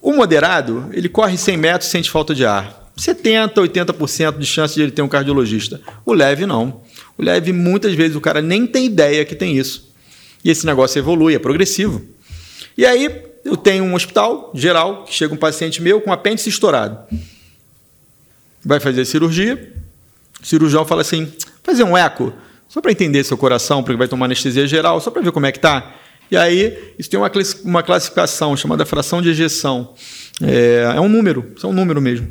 O moderado, ele corre 100 metros e sente falta de ar. 70, 80% de chance de ele ter um cardiologista. O leve não. O leve muitas vezes o cara nem tem ideia que tem isso. E esse negócio evolui, é progressivo. E aí eu tenho um hospital geral, que chega um paciente meu com apêndice estourado. Vai fazer cirurgia. O cirurgião fala assim: fazer um eco. Só para entender seu coração, porque vai tomar anestesia geral, só para ver como é que tá. E aí, isso tem uma, uma classificação chamada fração de ejeção. É, é um número, isso é um número mesmo.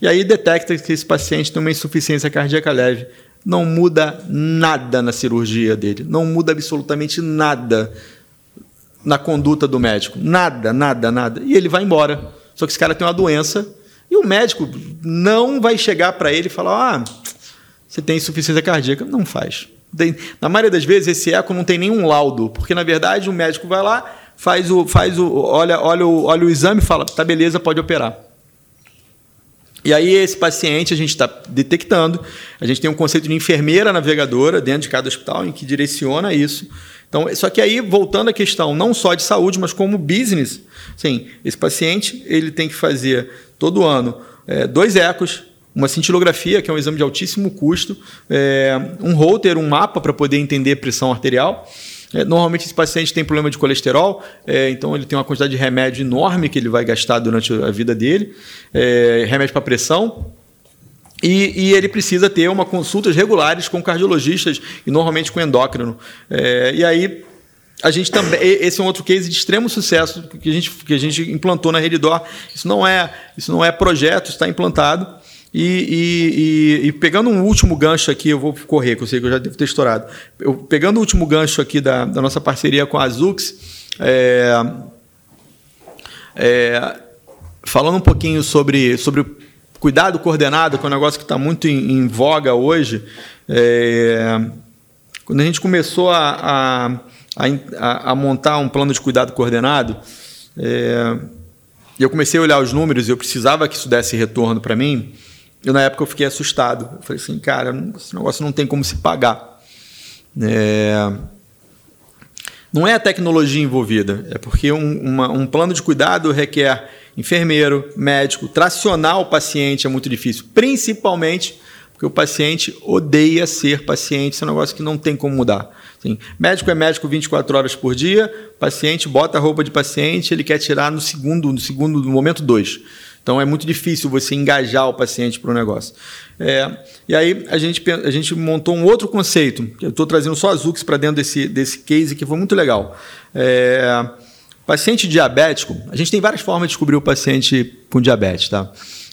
E aí detecta que esse paciente tem uma insuficiência cardíaca leve. Não muda nada na cirurgia dele, não muda absolutamente nada na conduta do médico. Nada, nada, nada. E ele vai embora. Só que esse cara tem uma doença e o médico não vai chegar para ele e falar: ah, você tem insuficiência cardíaca. Não faz. Tem- Na maioria das vezes, esse eco não tem nenhum laudo, porque na verdade o médico vai lá, faz o, faz o, olha, olha, o, olha o exame e fala: tá beleza, pode operar. E aí, esse paciente a gente está detectando. A gente tem um conceito de enfermeira navegadora dentro de cada hospital em que direciona isso. Então, só que aí, voltando à questão não só de saúde, mas como business, sim, esse paciente ele tem que fazer todo ano eh, dois ecos, uma cintilografia, que é um exame de altíssimo custo, eh, um holter, um mapa para poder entender pressão arterial. É, normalmente esse paciente tem problema de colesterol, é, então ele tem uma quantidade de remédio enorme que ele vai gastar durante a vida dele, é, remédio para pressão. E, e ele precisa ter uma consultas regulares com cardiologistas e normalmente com endócrino. É, e aí a gente também esse é um outro case de extremo sucesso que a gente que a gente implantou na Redidor. Isso não é isso não é projeto, está implantado. E, e- e- e pegando um último gancho aqui, eu vou correr, que eu sei que eu já devo ter estourado. Eu, pegando o último gancho aqui da, da nossa parceria com a Azux, é, é, falando um pouquinho sobre, sobre cuidado coordenado, que é um negócio que está muito em, em voga hoje, é, quando a gente começou a, a, a, a montar um plano de cuidado coordenado, é, eu comecei a olhar os números e eu precisava que isso desse retorno para mim, eu na época eu fiquei assustado. Eu falei assim, cara, esse negócio não tem como se pagar. É, não é a tecnologia envolvida, é porque um, uma- um plano de cuidado requer enfermeiro, médico, tracionar o paciente é muito difícil, principalmente porque o paciente odeia ser paciente, isso é um negócio que não tem como mudar. Assim, médico é médico 24 horas por dia, paciente bota a roupa de paciente, ele quer tirar no segundo, no segundo, no momento 2. Então é muito difícil você engajar o paciente para o negócio. É, e aí a gente, a gente montou um outro conceito. que Eu estou trazendo só a Zux para dentro desse, desse case que foi muito legal. É, paciente diabético, a gente tem várias formas de descobrir o paciente com diabetes, tá?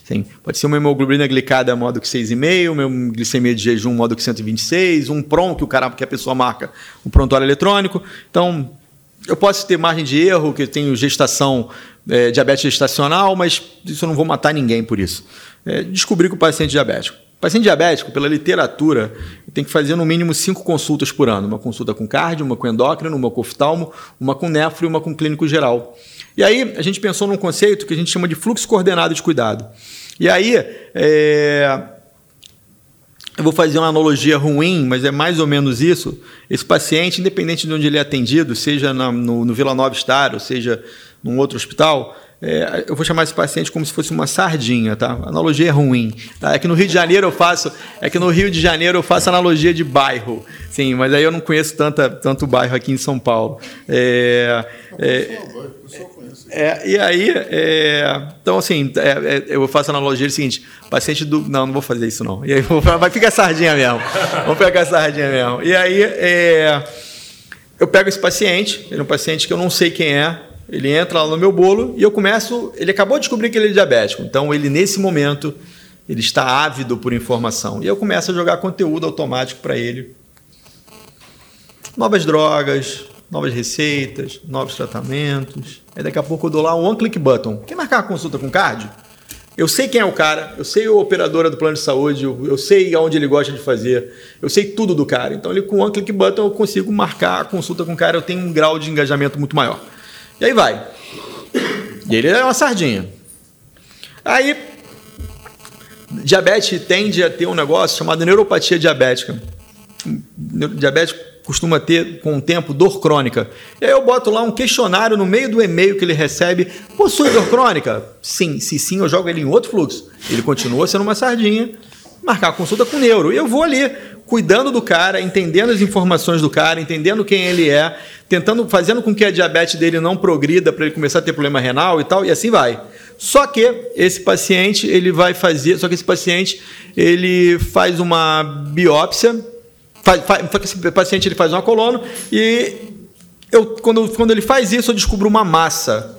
Sim, pode ser uma hemoglobina glicada modo que 6,5, uma glicemia de jejum modo que 126, um PROM que o cara que a pessoa marca, um prontuário eletrônico. Então, eu posso ter margem de erro, que eu tenho gestação, é, diabetes gestacional, mas isso eu não vou matar ninguém por isso. É, descobri que o paciente é diabético. O paciente diabético, pela literatura, tem que fazer no mínimo cinco consultas por ano. Uma consulta com cardio, uma com endócrino, uma com oftalmo, uma com nefro e uma com clínico geral. E aí a gente pensou num conceito que a gente chama de fluxo coordenado de cuidado. E aí, é, eu vou fazer uma analogia ruim, mas é mais ou menos isso. Esse paciente, independente de onde ele é atendido, seja na- no, no Vila Nova Star, ou seja num outro hospital, é, eu vou chamar esse paciente como se fosse uma sardinha, tá? Analogia é ruim. Tá? É que no Rio de Janeiro eu faço, é que no Rio de Janeiro eu faço analogia de bairro, sim, mas aí eu não conheço tanta, tanto bairro aqui em São Paulo. É, é, é, e aí, é, então assim, é, é, eu faço analogia do seguinte: paciente do. Não, não vou fazer isso não. E aí, vou, vai ficar sardinha mesmo. Vamos pegar a sardinha mesmo. E aí, eu pego esse paciente, ele é um paciente que eu não sei quem é, ele entra lá no meu bolo e eu começo. Ele acabou de descobrir que ele é diabético, então ele, nesse momento, ele está ávido por informação. E eu começo a jogar conteúdo automático para ele. Novas drogas, novas receitas, novos tratamentos. Aí daqui a pouco eu dou lá um one click button. Quer marcar uma consulta com cardio? Eu sei quem é o cara, eu sei a operadora do plano de saúde, eu, sei aonde ele gosta de fazer, eu sei tudo do cara. Então, ele, com one click button, eu consigo marcar a consulta com o cara, eu tenho um grau de engajamento muito maior. E aí vai. E ele é uma sardinha. Aí, diabetes tende a ter um negócio chamado neuropatia diabética. Diabético costuma ter, com o tempo, dor crônica. E aí eu boto lá um questionário no meio do e-mail que ele recebe. Possui dor crônica? Sim. Se sim, eu jogo ele em outro fluxo. Ele continua sendo uma sardinha. Marcar consulta com o neuro. E eu vou ali, cuidando do cara, entendendo as informações do cara, entendendo quem ele é, tentando, fazendo com que a diabetes dele não progrida para ele começar a ter problema renal e tal, e assim vai. Só que esse paciente, ele vai fazer, só que esse paciente, ele faz uma biópsia Fa- fa- fa- esse paciente ele faz uma colono e eu, quando, quando ele faz isso, eu descubro uma massa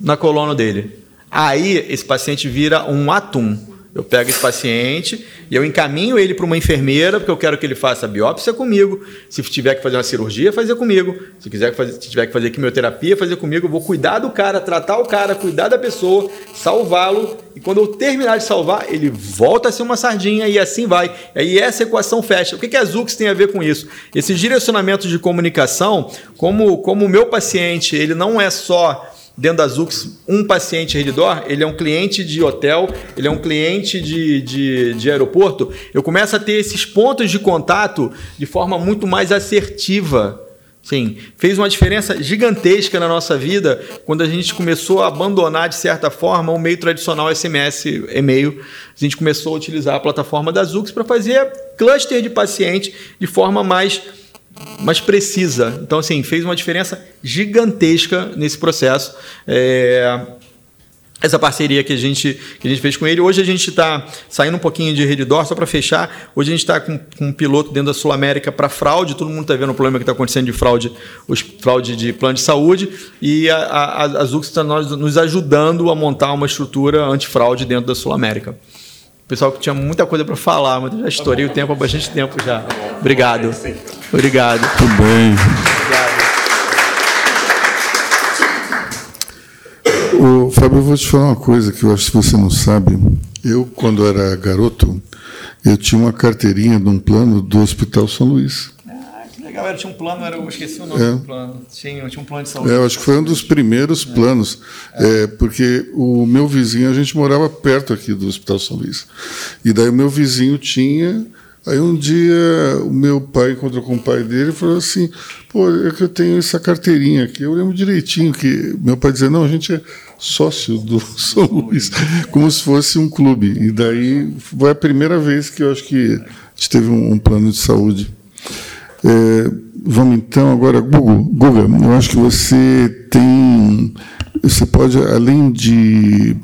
na coluna dele. Aí esse paciente vira um atum. Eu pego esse paciente e eu encaminho ele para uma enfermeira, porque eu quero que ele faça a biópsia comigo. Se tiver que fazer uma cirurgia, fazer comigo. Se, quiser fazer, se tiver que fazer quimioterapia, fazer comigo. Eu vou cuidar do cara, tratar o cara, cuidar da pessoa, salvá-lo. E quando eu terminar de salvar, ele volta a ser uma sardinha e assim vai. E aí essa equação fecha. O que, que a Zux tem a ver com isso? Esses direcionamentos de comunicação, como, como o meu paciente, ele não é só dentro da Zux um paciente Redditor, ele é um cliente de hotel, ele é um cliente de, de, de aeroporto, eu começo a ter esses pontos de contato de forma muito mais assertiva. Sim, fez uma diferença gigantesca na nossa vida quando a gente começou a abandonar, de certa forma, o meio tradicional SMS, e-mail. A gente começou a utilizar a plataforma da Zux para fazer cluster de paciente de forma mais mais precisa. Então, assim, fez uma diferença gigantesca nesse processo. É, essa parceria que a gente, que a gente fez com ele. Hoje a gente está saindo um pouquinho de Redditor, só para fechar. Hoje a gente está com, com, um piloto dentro da Sul América para fraude. Todo mundo está vendo o problema que está acontecendo de fraude, os fraude de plano de saúde. E a, a, a Zux está nos ajudando a montar uma estrutura antifraude dentro da Sul América. Pessoal que tinha muita coisa para falar, mas já estourei o tempo há bastante tempo já. Obrigado. Obrigado. Tudo bem. Ô, Fábio, eu vou te falar uma coisa que eu acho que você não sabe. Eu, quando era garoto, eu tinha uma carteirinha de um plano do Hospital São Luís. Ah, que legal. Era, tinha um plano, era, eu esqueci o nome É. do plano. Tinha, tinha um plano de saúde. É, eu acho que foi um dos primeiros planos, é, porque o meu vizinho, a gente morava perto aqui do Hospital São Luís. E daí o meu vizinho tinha. Aí um dia o meu pai encontrou com o pai dele e falou assim: pô, é que eu tenho essa carteirinha aqui. Eu lembro direitinho que meu pai dizia: não, a gente é sócio do São Luís, como se fosse um clube. E daí foi a primeira vez que eu acho que a gente teve um, um plano de saúde. É, vamos então agora, Google. Google, eu acho que você tem. Você pode, além de,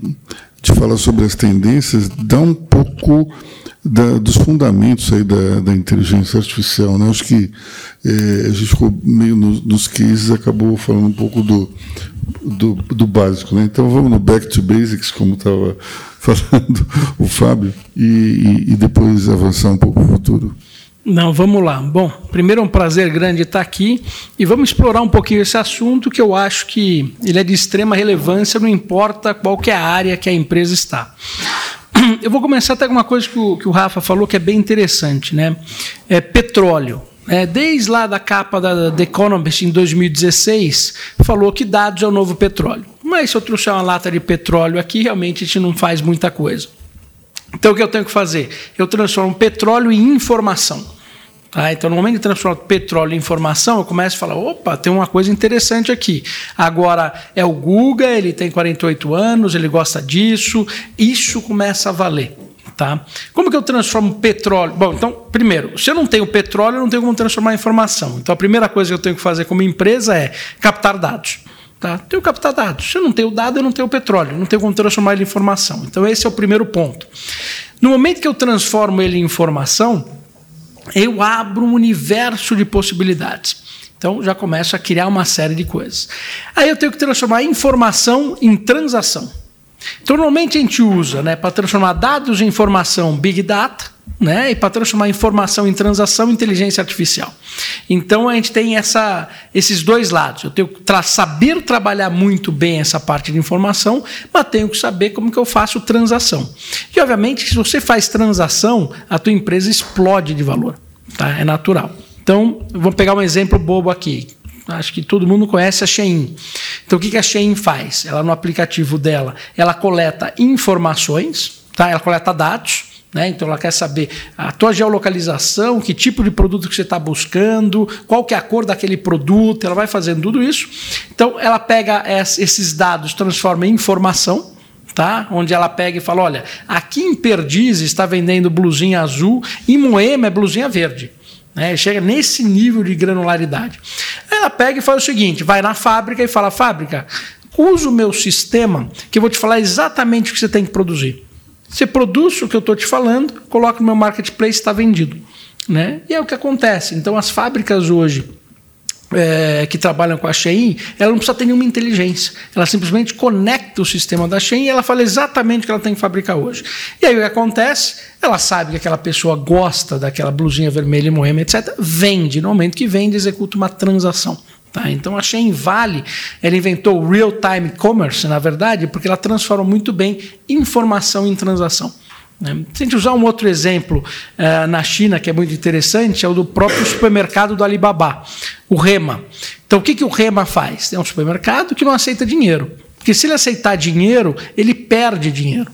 de falar sobre as tendências, dar um pouco da, dos fundamentos aí da, da inteligência artificial. Né? Acho que é, a gente ficou meio nos, nos cases, acabou falando um pouco do, do, do básico. Né? Então vamos no back to basics, como estava falando o Fábio, e, e, e depois avançar um pouco para o futuro. Não, vamos lá. Bom, primeiro é um prazer grande estar aqui e vamos explorar um pouquinho esse assunto que eu acho que ele é de extrema relevância, não importa qual que é a área que a empresa está. Eu vou começar até com uma coisa que o, que o Rafa falou que é bem interessante, né? É petróleo. É, desde lá da capa da The Economist em 2016, falou que dados é o novo petróleo. Mas se eu trouxer uma lata de petróleo aqui, realmente a gente não faz muita coisa. Então o que eu tenho que fazer? Eu transformo petróleo em informação. Tá? Então, no momento que transformo petróleo em informação, eu começo a falar: opa, tem uma coisa interessante aqui. Agora, é o Guga, ele tem 48 anos, ele gosta disso, isso começa a valer. Tá? Como que eu transformo petróleo? Bom, então, primeiro, se eu não tenho petróleo, eu não tenho como transformar em informação. Então, a primeira coisa que eu tenho que fazer como empresa é captar dados. Tá? Tenho que captar dados. Se eu não tenho dado, eu não tenho petróleo, não tenho como transformar ele em informação. Então, esse é o primeiro ponto. No momento que eu transformo ele em informação, eu abro um universo de possibilidades. Então, já começo a criar uma série de coisas. Aí eu tenho que transformar informação em transação. Então, normalmente a gente usa né, para transformar dados em informação Big Data, né, e para transformar informação em transação inteligência artificial. Então a gente tem essa, esses dois lados. Eu tenho que tra saber trabalhar muito bem essa parte de informação, mas tenho que saber como que eu faço transação. E obviamente, se você faz transação, a tua empresa explode de valor. Tá? É natural. Então, vou pegar um exemplo bobo aqui. Acho que todo mundo conhece a Shein. Então, o que a Shein faz? Ela, no aplicativo dela, ela coleta informações, tá? ela coleta dados, né? Então ela quer saber a tua geolocalização, que tipo de produto que você está buscando, qual que é a cor daquele produto, ela vai fazendo tudo isso. Então ela pega esses dados, transforma em informação, tá? Onde ela pega e fala, olha, aqui em Perdizes está vendendo blusinha azul, em Moema é blusinha verde. Né? Chega nesse nível de granularidade. Ela pega e faz o seguinte: vai na fábrica e fala, fábrica, usa o meu sistema que eu vou te falar exatamente o que você tem que produzir. Você produz o que eu estou te falando, coloca no meu marketplace, está vendido. Né? E é o que acontece. Então, as fábricas hoje é, que trabalham com a Shein, ela não precisa ter nenhuma inteligência. Ela simplesmente conecta o sistema da Shein e ela fala exatamente o que ela tem que fabricar hoje. E aí o que acontece? Ela sabe que aquela pessoa gosta daquela blusinha vermelha e moema, etc. Vende. No momento que vende, executa uma transação. Tá? Então a Shein Vale, ela inventou o Real-Time Commerce, na verdade, porque ela transforma muito bem informação em transação. Se a gente usar um outro exemplo uh, na China, que é muito interessante, é o do próprio supermercado do Alibaba, o Rema. Então, o que, que o Rema faz? É um supermercado que não aceita dinheiro. Porque se ele aceitar dinheiro, ele perde dinheiro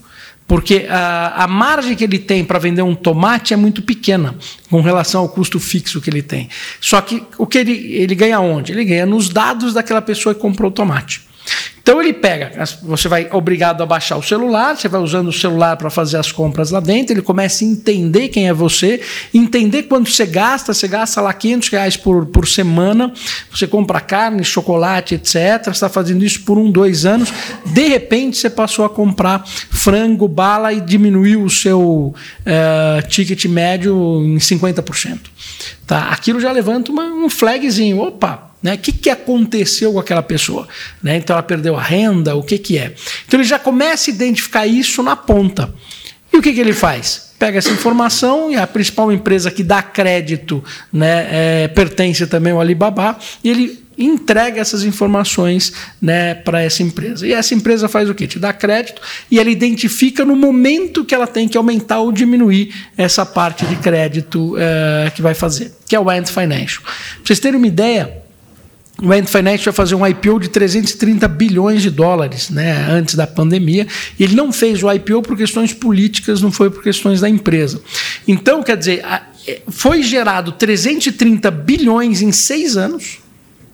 porque a, a margem que ele tem para vender um tomate é muito pequena com relação ao custo fixo que ele tem. Só que o que ele, ele ganha onde? Ele ganha nos dados daquela pessoa que comprou o tomate. Então ele pega, você vai obrigado a baixar o celular, você vai usando o celular para fazer as compras lá dentro, ele começa a entender quem é você, entender quanto você gasta, você gasta lá 500 reais por, por semana, você compra carne, chocolate, etc. Você está fazendo isso por um, dois anos, de repente você passou a comprar frango, bala e diminuiu o seu uh, ticket médio em 50%. Tá? Aquilo já levanta uma, um flagzinho, opa, né? O que, que aconteceu com aquela pessoa? Né? Então ela perdeu a renda, o que, que é? Então ele já começa a identificar isso na ponta. E o que, que ele faz? Pega essa informação e a principal empresa que dá crédito né, é, pertence também ao Alibaba, e ele entrega essas informações né, para essa empresa. E essa empresa faz o quê? Te dá crédito e ela identifica no momento que ela tem que aumentar ou diminuir essa parte de crédito é, que vai fazer, que é o Ant Financial. Para vocês terem uma ideia, o Ant Financial vai fazer um IPO de 330 bilhões de dólares né, antes da pandemia. Ele não fez o IPO por questões políticas, não foi por questões da empresa. Então, quer dizer, é, foi gerado 330 bilhões em seis anos.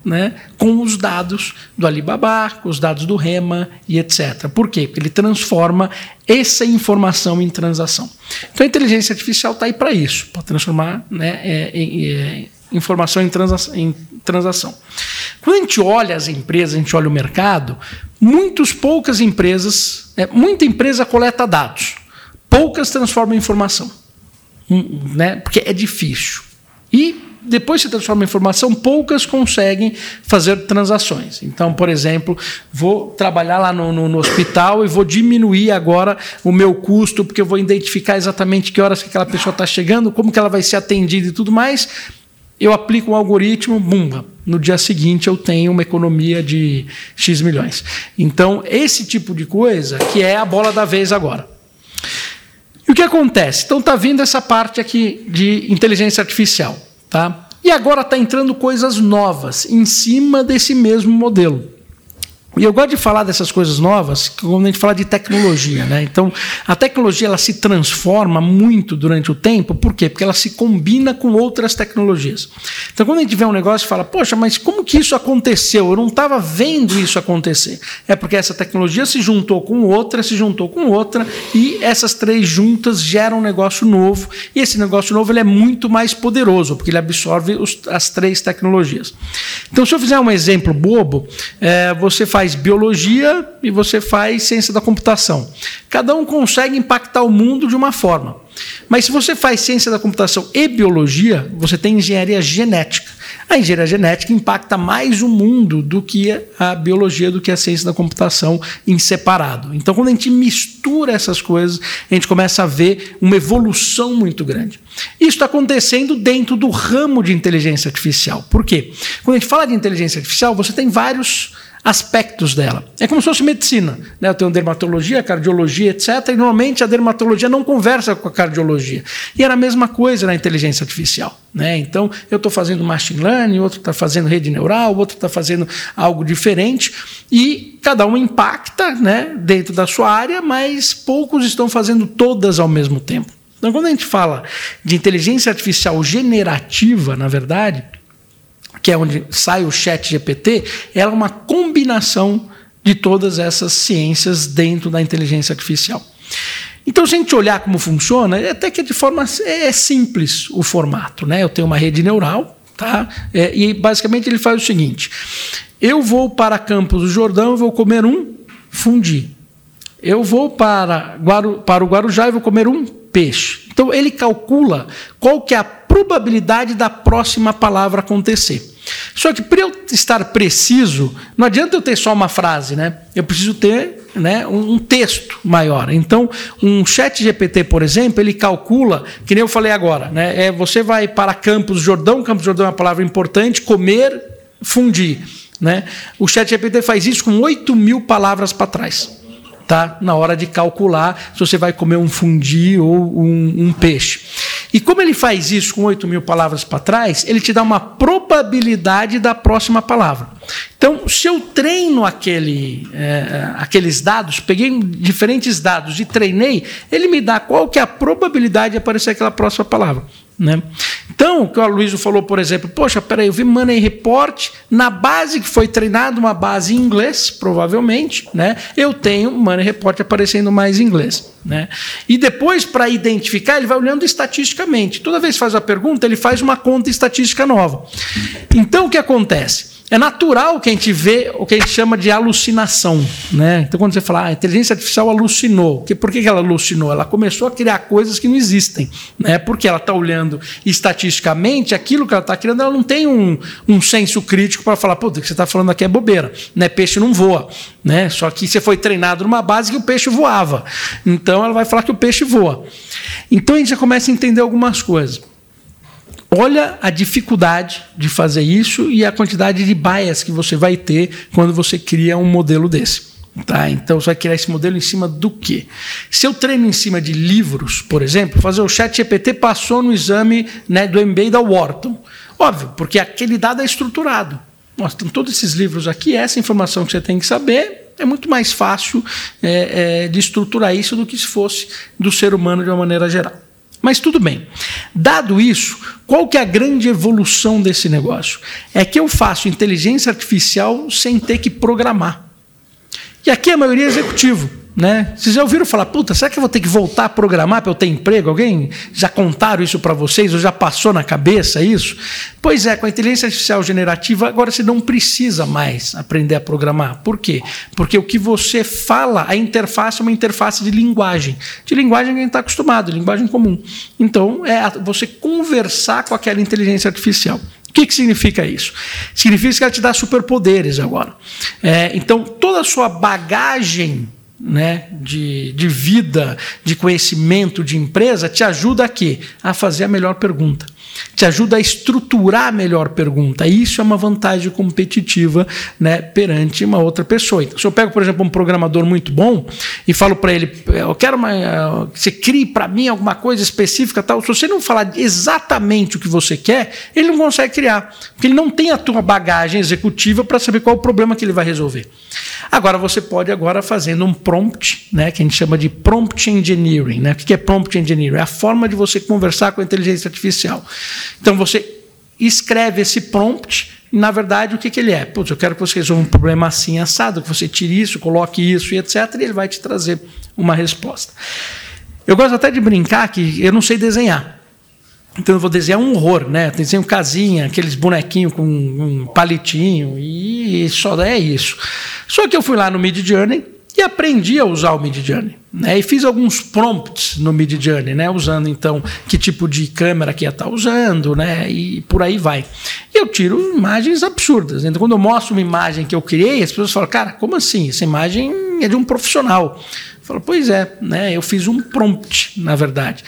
Né, com os dados do Alibaba, com os dados do Rema e etc. Por quê? Porque ele transforma essa informação em transação. Então a inteligência artificial está aí para isso, para transformar né, é, é, informação em, transa em transação. Quando a gente olha as empresas, a gente olha o mercado, muitas poucas empresas, é, muita empresa coleta dados, poucas transformam informação, hum, né? porque é difícil. E depois se transforma em informação, poucas conseguem fazer transações. Então, por exemplo, vou trabalhar lá no, no, no, hospital e vou diminuir agora o meu custo, porque eu vou identificar exatamente que horas que aquela pessoa está chegando, como que ela vai ser atendida e tudo mais eu aplico um algoritmo, bumba, no dia seguinte eu tenho uma economia de X milhões. Então, esse tipo de coisa que é a bola da vez agora. E o que acontece? Então está vindo essa parte aqui de inteligência artificial, tá? E agora está entrando coisas novas em cima desse mesmo modelo. E eu gosto de falar dessas coisas novas quando a gente fala de tecnologia. Né? Então, a tecnologia ela se transforma muito durante o tempo, por quê? Porque ela se combina com outras tecnologias. Então, quando a gente vê um negócio e fala, poxa, mas como que isso aconteceu? Eu não estava vendo isso acontecer. É porque essa tecnologia se juntou com outra, se juntou com outra, e essas três juntas geram um negócio novo. E esse negócio novo ele é muito mais poderoso, porque ele absorve os, as três tecnologias. Então, se eu fizer um exemplo bobo, é, você faz faz biologia e você faz ciência da computação. Cada um consegue impactar o mundo de uma forma. Mas se você faz ciência da computação e biologia, você tem engenharia genética. A engenharia genética impacta mais o mundo do que a biologia, do que a ciência da computação em separado. Então, quando a gente mistura essas coisas, a gente começa a ver uma evolução muito grande. Isso está acontecendo dentro do ramo de inteligência artificial. Por quê? Quando a gente fala de inteligência artificial, você tem vários aspectos dela. É como se fosse medicina. Né? Eu tenho dermatologia, cardiologia, etc. E normalmente a dermatologia não conversa com a cardiologia. E era a mesma coisa na inteligência artificial. Né? Então, eu estou fazendo machine learning, outro está fazendo rede neural, outro está fazendo algo diferente. E cada um impacta né, dentro da sua área, mas poucos estão fazendo todas ao mesmo tempo. Então, quando a gente fala de inteligência artificial generativa, na verdade, que é onde sai o chat GPT, ela é uma combinação de todas essas ciências dentro da inteligência artificial. Então, se a gente olhar como funciona, é até que de forma é simples o formato. Né? Eu tenho uma rede neural, tá? É, e basicamente ele faz o seguinte: eu vou para Campos do Jordão e vou comer um fundi. Eu vou para, Guaru, para o Guarujá e vou comer um peixe. Então ele calcula qual que é a probabilidade da próxima palavra acontecer. Só que para eu estar preciso, não adianta eu ter só uma frase, né? Eu preciso ter né, um texto maior. Então, um chat GPT, por exemplo, ele calcula, que nem eu falei agora, né? É, você vai para Campos Jordão, Campos Jordão é uma palavra importante, comer, fundir. Né? O chat GPT faz isso com 8 mil palavras para trás tá? na hora de calcular se você vai comer um fundi ou um, um peixe. E como ele faz isso com 8 mil palavras para trás, ele te dá uma probabilidade da próxima palavra. Então, se eu treino aquele, é, aqueles dados, peguei diferentes dados e treinei, ele me dá qual que é a probabilidade de aparecer aquela próxima palavra. Né? Então, o que o Aloysio falou, por exemplo, poxa, peraí, eu vi Money Report na base que foi treinado, uma base em inglês, provavelmente, né? eu tenho Money Report aparecendo mais em inglês. Né? E depois, para identificar, ele vai olhando estatisticamente. Toda vez que faz a pergunta, ele faz uma conta estatística nova. Então, o que acontece? É natural que a gente vê o que a gente chama de alucinação. Né? Então, quando você fala, ah, a inteligência artificial alucinou, por que ela alucinou? Ela começou a criar coisas que não existem. Né? Porque ela está olhando estatisticamente aquilo que ela está criando, ela não tem um, um senso crítico para falar, pô, o que você está falando aqui é bobeira. Né? Peixe não voa. Né? Só que você foi treinado numa base que o peixe voava. Então, ela vai falar que o peixe voa. Então, a gente já começa a entender algumas coisas. Olha a dificuldade de fazer isso e a quantidade de bias que você vai ter quando você cria um modelo desse. Tá? Então você vai criar esse modelo em cima do quê? Se eu treino em cima de livros, por exemplo, fazer o chat GPT passou no exame né, do MBA da Wharton. Óbvio, porque aquele dado é estruturado. Mostram todos esses livros aqui, essa informação que você tem que saber, é muito mais fácil é, é, de estruturar isso do que se fosse do ser humano de uma maneira geral. Mas tudo bem. Dado isso, qual que é a grande evolução desse negócio? É que eu faço inteligência artificial sem ter que programar. E aqui a maioria é executivo. Né? Vocês já ouviram falar, puta, será que eu vou ter que voltar a programar para eu ter emprego? Alguém já contaram isso para vocês? Ou já passou na cabeça isso? Pois é, com a inteligência artificial generativa, agora você não precisa mais aprender a programar. Por quê? Porque o que você fala, a interface é uma interface de linguagem. De linguagem que a gente está acostumado, linguagem comum. Então, é você conversar com aquela inteligência artificial. O que, que significa isso? Significa que ela te dá superpoderes agora. É, então, toda a sua bagagem né, de, de vida, de conhecimento de empresa, te ajuda a quê? A fazer a melhor pergunta te ajuda a estruturar a melhor pergunta. Isso é uma vantagem competitiva né, perante uma outra pessoa. Então, se eu pego, por exemplo, um programador muito bom e falo para ele, eu quero uma, que você crie para mim alguma coisa específica, tal. Se você não falar exatamente o que você quer, ele não consegue criar, porque ele não tem a tua bagagem executiva para saber qual é o problema que ele vai resolver. Agora você pode agora fazendo um prompt, né, que a gente chama de prompt engineering, né? O que é prompt engineering? É a forma de você conversar com a inteligência artificial. Então você escreve esse prompt e, na verdade, o que, que ele é? Putz, eu quero que você resolva um problema assim assado, que você tire isso, coloque isso e etc. E ele vai te trazer uma resposta. Eu gosto até de brincar que eu não sei desenhar. Então eu vou desenhar um horror, né? Desenho casinha, aqueles bonequinhos com um palitinho e só é isso. Só que eu fui lá no Mid Journey e aprendi a usar o Mid Journey. Né? E fiz alguns prompts no Mid Journey, né? usando então que tipo de câmera que ia estar usando, né? e por aí vai. E eu tiro imagens absurdas. Então, quando eu mostro uma imagem que eu criei, as pessoas falam, cara, como assim? Essa imagem é de um profissional. Eu falo, pois é, né? eu fiz um prompt, na verdade.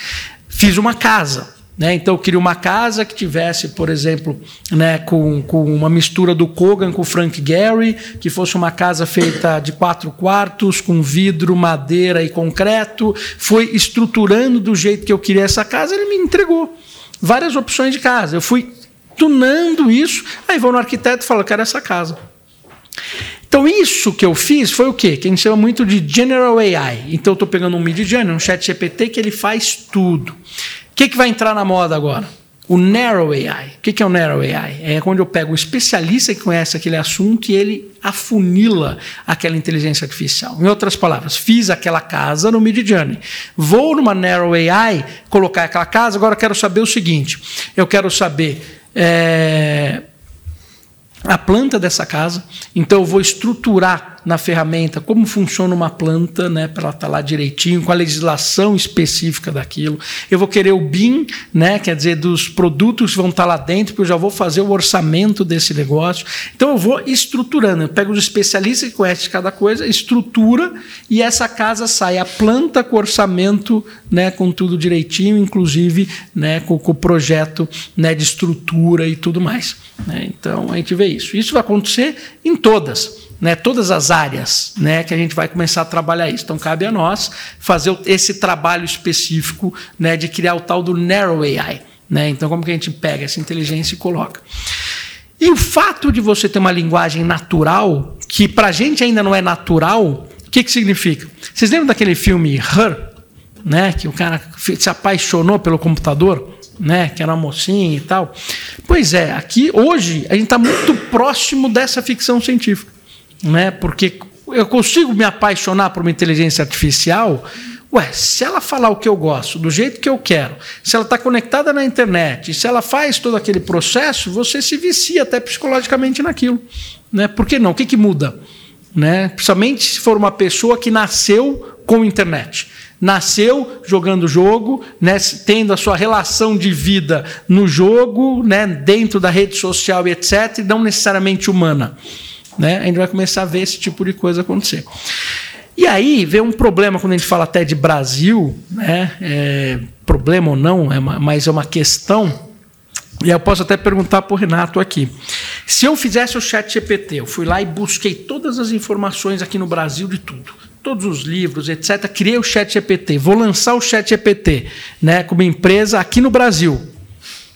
Fiz uma casa. Né? Então, eu queria uma casa que tivesse, por exemplo, né, com, com uma mistura do Kogan com o Frank Gehry, que fosse uma casa feita de quatro quartos, com vidro, madeira e concreto. Foi estruturando do jeito que eu queria essa casa, ele me entregou várias opções de casa. Eu fui tunando isso, aí vou no arquiteto e falo, eu quero essa casa. Então, isso que eu fiz foi o quê? Que a gente chama muito de General AI. Então, eu estou pegando um Mid Journey, um chat GPT, que ele faz tudo que, que vai entrar na moda agora? O Narrow AI. O que, que é o Narrow AI? É quando eu pego um especialista que conhece aquele assunto e ele afunila aquela inteligência artificial. Em outras palavras, fiz aquela casa no Mid Journey. Vou numa Narrow AI colocar aquela casa, agora quero saber o seguinte: eu quero saber. É, a planta dessa casa, então eu vou estruturar na ferramenta como funciona uma planta, né, para ela estar tá lá direitinho, com a legislação específica daquilo. Eu vou querer o BIM, né, quer dizer, dos produtos que vão estar tá lá dentro, porque eu já vou fazer o orçamento desse negócio. Então eu vou estruturando, eu pego os especialistas que conhecem cada coisa, estrutura e essa casa sai a planta com orçamento, né, com tudo direitinho, inclusive, né, com, o projeto, né, de estrutura e tudo mais. Né? Então a gente vê isso. Isso vai acontecer em todas né, todas as áreas né, que a gente vai começar a trabalhar isso. Então, cabe a nós fazer esse trabalho específico né, de criar o tal do Narrow AI. Né? Então, como que a gente pega essa inteligência e coloca? E o fato de você ter uma linguagem natural, que para a gente ainda não é natural, o que, que significa? Vocês lembram daquele filme Her? Né, que o cara se apaixonou pelo computador? Né, que era uma mocinha e tal. Pois é, aqui hoje a gente está muito próximo dessa ficção científica né? Porque eu consigo me apaixonar por uma inteligência artificial. Ué, se ela falar o que eu gosto, do jeito que eu quero, se ela está conectada na internet, se ela faz todo aquele processo, você se vicia até psicologicamente naquilo. Né? Por que não? O que, que muda? Né? Principalmente se for uma pessoa que nasceu com internet. Nasceu jogando jogo, né, tendo a sua relação de vida no jogo, né, dentro da rede social e etc., e não necessariamente humana né, a gente vai começar a ver esse tipo de coisa acontecer. E aí vem um problema quando a gente fala até de Brasil, né, é, problema ou não, é uma, mas é uma questão. E eu posso até perguntar para o Renato aqui. Se eu fizesse o chat GPT, eu fui lá e busquei todas as informações aqui no Brasil de tudo, todos os livros, etc. Criei o chat GPT, vou lançar o chat GPT né, como empresa aqui no Brasil.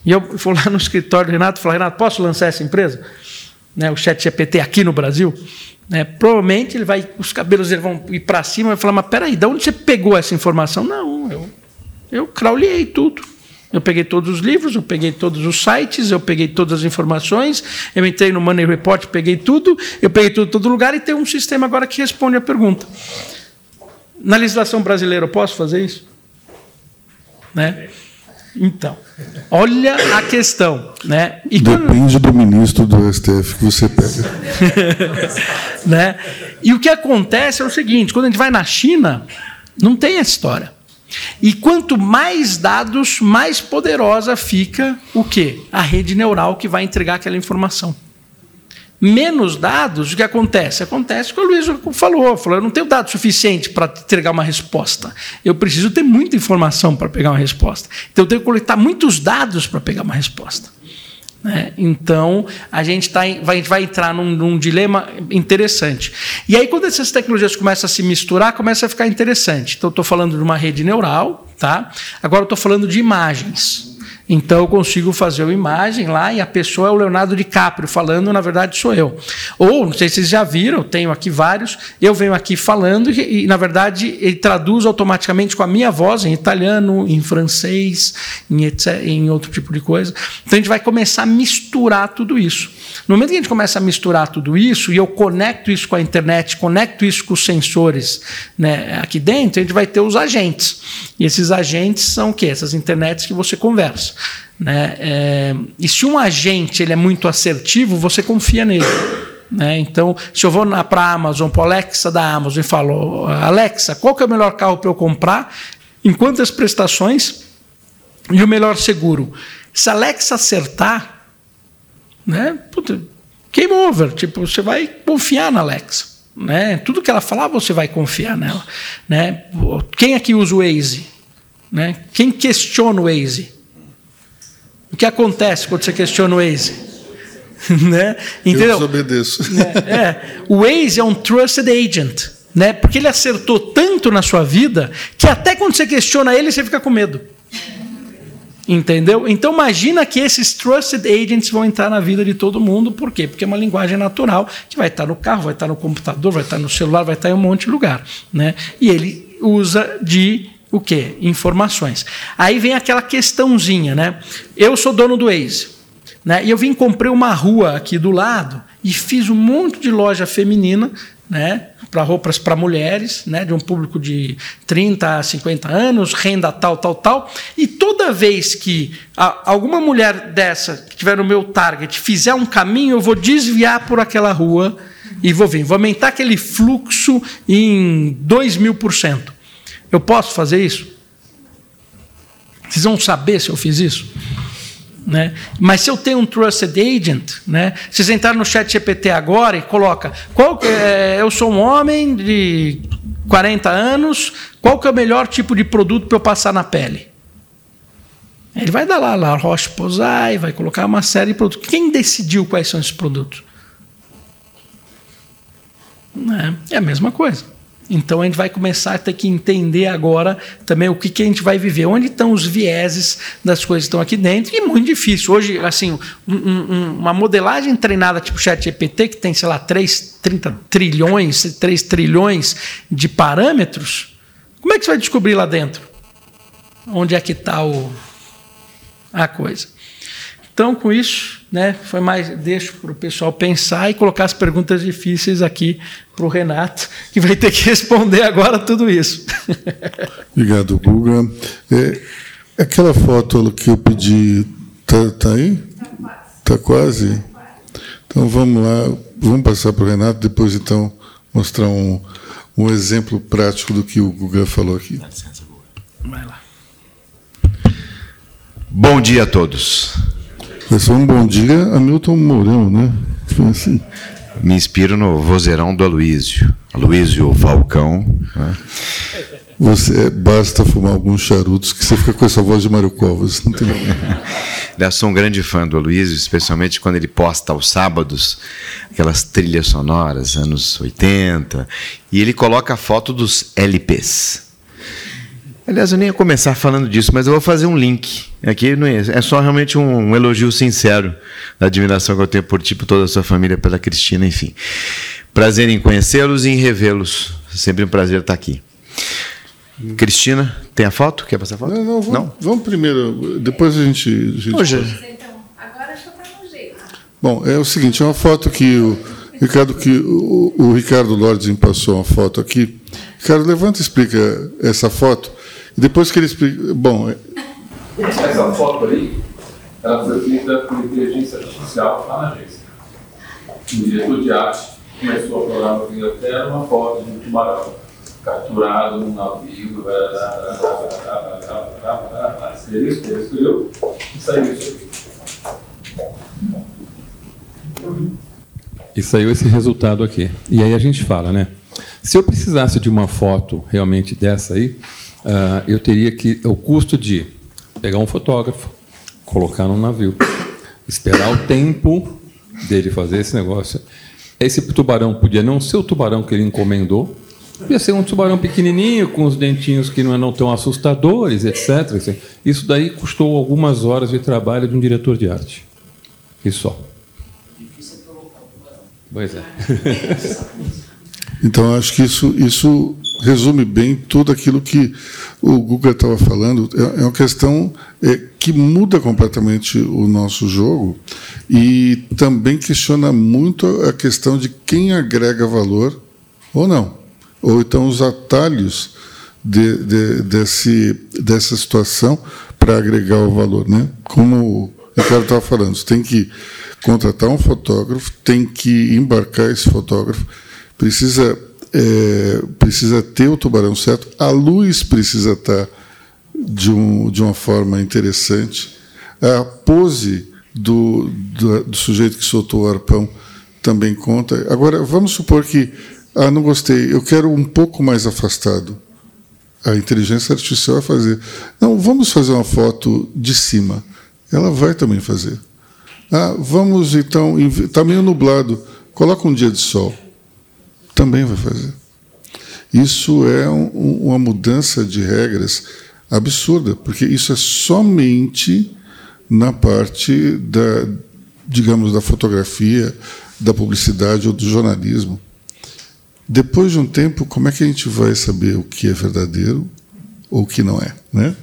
E eu vou lá no escritório do Renato e falo, Renato, posso lançar essa empresa? Né, o chat GPT aqui no Brasil, né, provavelmente ele vai, os cabelos dele vão ir para cima e vai falar, mas peraí, de onde você pegou essa informação? Não, eu, eu crawlei tudo. Eu peguei todos os livros, eu peguei todos os sites, eu peguei todas as informações, eu entrei no Money Report, peguei tudo, eu peguei tudo todo lugar e tem um sistema agora que responde a pergunta. Na legislação brasileira eu posso fazer isso? Né? Então, olha a questão. Né? E Depende quando... do ministro do STF que você pega. né? E o que acontece é o seguinte: quando a gente vai na China, não tem essa história. E quanto mais dados, mais poderosa fica o quê? A rede neural que vai entregar aquela informação menos dados, o que acontece? Acontece que o Luiz falou, falou, eu não tenho dado suficiente para entregar uma resposta. Eu preciso ter muita informação para pegar uma resposta. Então eu tenho que coletar muitos dados para pegar uma resposta. Né? Então, a gente, tá, vai, vai entrar num, num, dilema interessante. E aí, quando essas tecnologias começam a se misturar, começa a ficar interessante. Então, estou falando de uma rede neural, tá? agora estou falando de imagens. Então eu consigo fazer uma imagem lá e a pessoa é o Leonardo DiCaprio falando, na verdade sou eu. Ou, não sei se vocês já viram, tenho aqui vários, eu venho aqui falando e, e na verdade ele traduz automaticamente com a minha voz em italiano, em francês, em, etc, em outro tipo de coisa. Então a gente vai começar a misturar tudo isso. No momento que a gente começa a misturar tudo isso e eu conecto isso com a internet, conecto isso com os sensores né, aqui dentro, a gente vai ter os agentes. E esses agentes são o quê? Essas internets que você conversa. Né? É, e se um agente ele é muito assertivo, você confia nele. Né? Então, se eu vou para a Amazon, para a Alexa da Amazon e falo, Alexa, qual que é o melhor carro para eu comprar? Em quantas prestações? E o melhor seguro? Se a Alexa acertar, né? Puta, game over. Tipo, você vai confiar na Alexa. Né? Tudo que ela falar, você vai confiar nela. Né? Quem aqui usa o Waze? Né? Quem questiona o Waze? O que acontece quando você questiona o Waze? né? Entendeu? Eu desobedeço. É, é, o Waze é um trusted agent, né? porque ele acertou tanto na sua vida que até quando você questiona ele, você fica com medo. Entendeu? Então imagina que esses trusted agents vão entrar na vida de todo mundo, por quê? Porque é uma linguagem natural que vai estar no carro, vai estar no computador, vai estar no celular, vai estar em um monte de lugar, né? E ele usa de o quê? Informações. Aí vem aquela questãozinha, né? Eu sou dono do Waze, né? E eu vim comprei uma rua aqui do lado e fiz um monte de loja feminina, né? Para roupas para mulheres, né? De um público de 30 a 50 anos, renda tal, tal, tal. E toda vez que alguma mulher dessa que tiver no meu target fizer um caminho, eu vou desviar por aquela rua e vou vir, vou aumentar aquele fluxo em 2 mil por cento. Eu posso fazer isso? Vocês vão saber se eu fiz isso? Né? Mas se eu tenho um trusted agent, né? vocês entraram no chat GPT agora e coloca, qual, é, eu sou um homem de 40 anos, qual que é o melhor tipo de produto para eu passar na pele? Ele vai dar lá, lá Roche Posay, vai colocar uma série de produtos. Quem decidiu quais são esses produtos? É, é a mesma coisa. Então a gente vai começar a ter que entender agora também o que, que a gente vai viver, onde estão os vieses das coisas que estão aqui dentro, e é muito difícil. Hoje, assim, um, um, uma modelagem treinada tipo ChatGPT, que tem, sei lá, 3, 30 trilhões, 3 trilhões de parâmetros, como é que você vai descobrir lá dentro? Onde é que está a coisa? Então, com isso, né, foi mais deixo para o pessoal pensar e colocar as perguntas difíceis aqui para o Renato, que vai ter que responder agora tudo isso. Obrigado, Guga. É, aquela foto que eu pedi, tá, tá aí? Tá quase. Então vamos lá, vamos passar para o Renato, depois então mostrar um, um exemplo prático do que o Guga falou aqui. Vai lá. Bom dia a todos. Ser um bom dia a Milton Mourão, né? Assim. Me inspiro no vozeirão do Aloísio. Aloísio Falcão. Né? Você basta fumar alguns charutos que você fica com essa voz de Mário Covas. Não tem... Eu sou um grande fã do Aloísio, especialmente quando ele posta aos sábados aquelas trilhas sonoras, anos 80, e ele coloca a foto dos LPs. Aliás, eu nem ia começar falando disso, mas eu vou fazer um link. Aqui não é, é só realmente um, um, elogio sincero da admiração que eu tenho por ti, por toda a sua família, pela Cristina, enfim. Prazer em conhecê-los e em revê-los. Sempre um prazer estar aqui. Cristina, tem a foto? Quer passar a foto? Não, não, vamos, não? vamos primeiro, depois a gente. A gente Hoje. Então, agora já está no jeito. Bom, é o seguinte, é uma foto que o Ricardo, que o, o Ricardo Lordes passou uma foto aqui. Ricardo, levanta e explica essa foto. E depois que ele explica. Bom. é- Essa foto aí, ela foi feita por inteligência artificial lá na agência. O diretor de arte começou a programar para até uma foto de um tubarão capturado num navio. Escreveu, escreveu, escreveu e saiu isso aqui. E saiu esse resultado aqui. E aí a gente fala, né? Se eu precisasse de uma foto realmente dessa aí, uh, eu teria que. O custo de pegar um fotógrafo, colocar num navio, esperar o tempo dele fazer esse negócio. Esse tubarão podia não ser o tubarão que ele encomendou, podia ser um tubarão pequenininho, com os dentinhos que não eram tão assustadores, etc. Isso daí custou algumas horas de trabalho de um diretor de arte. E só. Pois é. Então, acho que isso, isso resume bem tudo aquilo que o Guga estava falando. É, é uma questão é, que muda completamente o nosso jogo e também questiona muito a questão de quem agrega valor ou não. Ou então os atalhos de, de, desse, dessa situação para agregar o valor. Né? Como o Ricardo estava falando, você tem que contratar um fotógrafo, tem que embarcar esse fotógrafo, precisa é, precisa ter o tubarão certo, a luz precisa estar de, um, de uma forma interessante, a pose do, do, do sujeito que soltou o arpão também conta. Agora, vamos supor que, ah, não gostei, eu quero um pouco mais afastado. A inteligência artificial vai fazer. Não, vamos fazer uma foto de cima. Ela vai também fazer. Ah, vamos então, está meio nublado, coloca um dia de sol também vai fazer. Isso é um, uma mudança de regras absurda, porque isso é somente na parte da, digamos, da fotografia, da publicidade ou do jornalismo. Depois de um tempo, como é que a gente vai saber o que é verdadeiro ou o que não é, né?